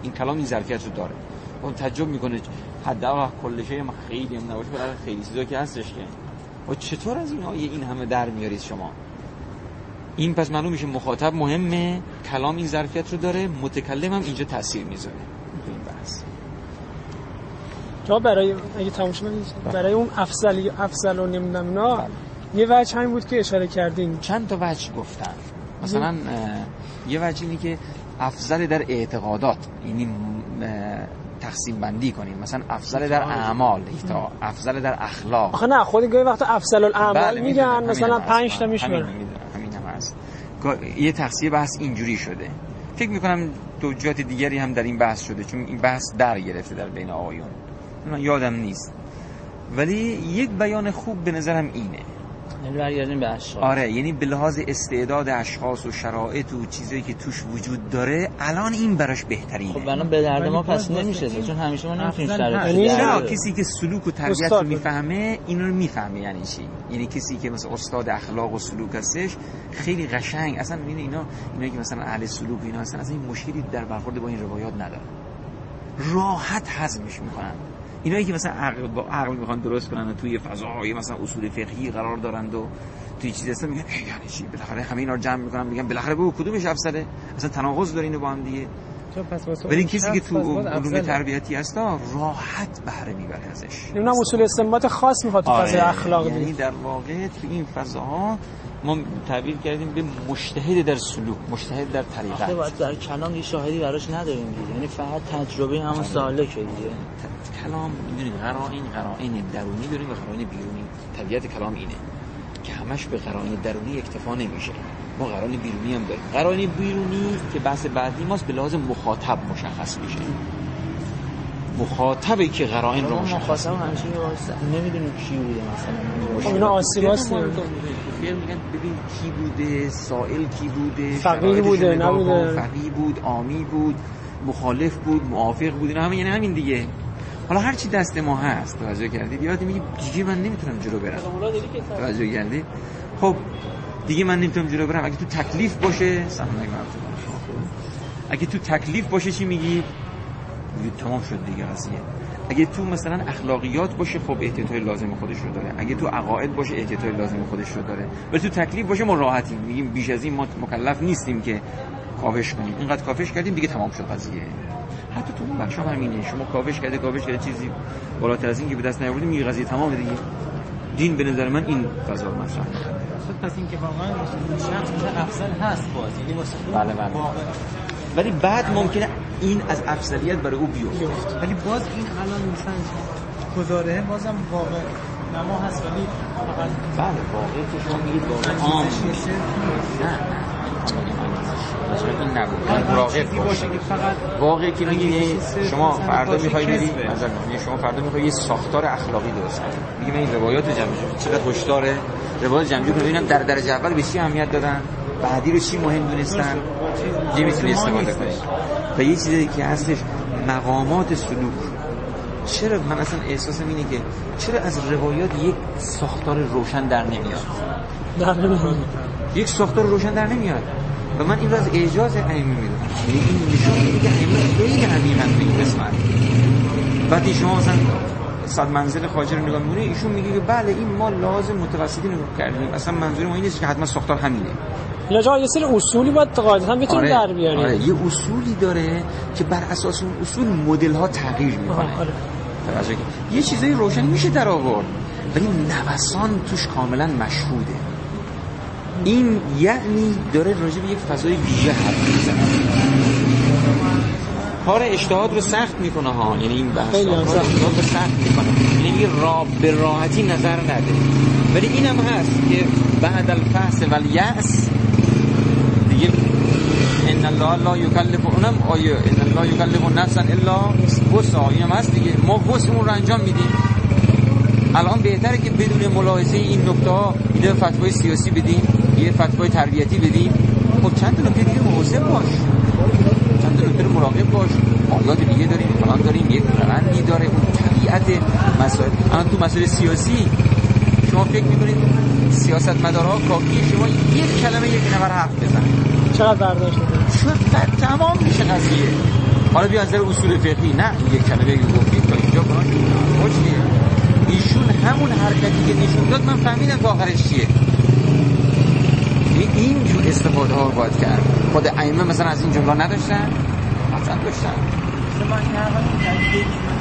این کلام این ظرفیتشو داره. اون تعجب می‌کنه. حداقل کل شی ما خیلی هم نباشه برای خیلی چیزا که هستش که. و چطور از این آیه این همه در میارید شما؟ این پس معلوم میشه مخاطب مهمه. کلام این ظرفیت رو داره. متکلم هم اینجا تاثیر می‌ذاره. این بحث. جا برای اگه تموم شد برای اون افضل افضل و نمی‌دونم اینا یه وجه همین بود که اشاره کردین. چند تا وجه گفتن. مثلا یه وجه اینه که افضل در اعتقادات یعنی تقسیم بندی کنیم. مثلا افضل در اعمال تا. افضل در اخلاق. آخه نه خود گاهی وقتا افضل الاعمال بله، میگن مثلا هم هست. 5 تا می‌دونم. همین هم هست یه تقسیم بحث اینجوری شده. فکر می‌کنم توجیهات دیگری هم در این بحث شده چون این بحث در گرفته در بین آقایون. من یادم نیست. ولی یک بیان خوب به نظرم اینه. یعنی برگردیم به اشخاص. آره یعنی به لحاظ استعداد اشخاص و شرایط و چیزایی که توش وجود داره الان این براش بهترینه. خب الان به درد ما پس نمیشه چون همیشه ما نمی‌تونیم شرایط یعنی چرا درد- کسی که سلوک و تربیت رو. می‌فهمه اینو رو می‌فهمه یعنی چی؟ یعنی کسی که مثلا استاد اخلاق و سلوک هستش خیلی قشنگ. اصلا ببین اینا اینا که مثلا اهل سلوک اینا هستن اصلا این مشکلی در برخورد با این روایات نداره راحت هضمش می‌کنن. اینایی که مثلا عقل با عقل می‌خوان درست کنن و توی فضاهای مثلا اصول فقهی قرار دارند و توی چیز هستن میگن یعنی چی؟ بالاخره همه اینا رو جمع می‌کنن میگن بالاخره بگو کدومش افسره؟ اصلا تناقض داره اینو با هم دیگه. ولی کسی که تو علوم. تربیتی هستا راحت بهره می‌بره ازش. نمی‌دونم اصول استنباط خاص می‌خواد تو فضای اخلاق یعنی در واقع تو این فضاها ما تعبیر کردیم به مجتهد در سلوک مجتهد در آخه طریقت باید در کلام یه شاهدی براش نداریم دیگه. یعنی فقط تجربه همون سالکه دیگه. ت- کلام می‌دونید قرائن قرائن درونی داریم و قرائن بیرونی. طبیعت کلام اینه که همش به قرائن درونی اکتفا نمیشه. ما قرائن بیرونی هم داریم. قرائن بیرونی که بحث بعدی ماست به لحاظ مخاطب مشخص میشه. مخاطبی که قرائن رو مشخص مخاطب همیشه نمی‌دونیم کی بوده مثلا. خب اینا دیگه. فعل میگن ببین کی بوده سائل کی بوده فقیه شرایطش بوده،. نبوده. فقیه بود آمی بود مخالف بود موافق بود اینا همه یعنی همین دیگه. حالا هر چی دست ما هست توجه کردید یاد میگه دیگه من نمی‌تونم جلو برم. توجه کردید؟ خب دیگه من نمی‌تونم جلو برم. اگه تو تکلیف باشه علیکم اگه تو تکلیف باشه چی میگی؟ میگه تمام شد دیگه قضیه. اگه تو مثلا اخلاقیات باشه خب احتیاطای لازم خودش رو داره. اگه تو عقاید باشه احتیاطای لازم خودش رو داره. ولی تو تکلیف باشه ما راحتیم. میگیم بیش از این ما مکلف نیستیم که کاوش کنیم. اینقدر کاوش کردیم دیگه تمام شد قضیه. حتی تو اون بخش هم همینه. شما کاوش کرده کاوش کرده چیزی بالاتر از این که به دست نیاوردی میگه قضیه تمام دیگه. دین به نظر من این فضا مطرح می‌کنه. پس این که واقعا شخص میشه افضل هست باز یعنی واسه بله، بله. ولی بعد ممکنه این از افضلیت برای او بیفته. ولی باز این الان مثلا گزاره بازم واقع نما هست ولی فقط بله واقعی که شما میگید واقع عام نه این نبود. مراقب باشه. واقعی که میگی شما فردا می‌خوای بری مثلا شما فردا می‌خوای یه ساختار اخلاقی درست کنی. میگه من این روایات رو جمع کنم چقدر هشداره روایات جمع کنم ببینم در درجه اول به چی اهمیت دادن. بعدی رو چی مهم دونستن؟ چی می‌تونی استفاده کنی و یه چیزی که هستش مقامات سلوک. چرا؟ من اصلا احساسم اینه که چرا از روایات یک ساختار روشن در نمیاد؟ در نمیاد. یک ساختار روشن در نمیاد. و من این رو از اعجاز ائمه می‌دونم یعنی این نشون میده که ائمه خیلی عمیقن به این قسمت. وقتی شما مثلا صد منزل خواجه رو نگاه می‌کنی ایشون میگه که بله این ما لازم متوسطی نگاه کردیم. اصلا منظور ما این نیست که حتما ساختار همینه. اینا جا یه سری اصولی باید قاعدتا بتونیم در بیاریم. آره یه اصولی داره که بر اساس اون اصول مدل ها تغییر می‌کنه. آره. یه چیزای روشن میشه در آورد ولی نوسان توش کاملا مشهوده. این یعنی داره راجع به یک فضای ویژه حرف می‌زنه. کار اجتهاد رو سخت می‌کنه ها. یعنی این بحث. خیلی کار. اجتهاد رو سخت می‌کنه. یعنی میگه را به راحتی نظر نده. ولی اینم هست که بعد الفحص والیأس دیگه ان الله لا یکلف اونم آیه ان الله یکلف نفسا الا وسعها. اینم هست دیگه. ما وسعمون رو انجام میدیم. الان بهتره که بدون ملاحظه این نکته ها یه فتوای سیاسی بدیم یه فتوای تربیتی بدیم. خب چند تا نکته دیگه مواظب باش. رو مراقب باش. آیات دیگه داریم فلان داریم یک روندی داره اون طبیعت مسائل. الان تو مسائل سیاسی شما فکر می‌کنید سیاست مدارها کافی شما یک کلمه یک نفر حرف بزنه؟ چقدر برداشت شد تمام میشه قضیه. حالا بیا از نظر اصول فقهی نه یک کلمه گفتید تا اینجا کنان خوشیه ایشون همون حرکتی که نشون داد من فهمیدم تا آخرش چیه. این- اینجور استفاده ها رو باید کرد. خود ائمه مثلا از این جمله نداشتن. اصلا داشتن مثل من که اول که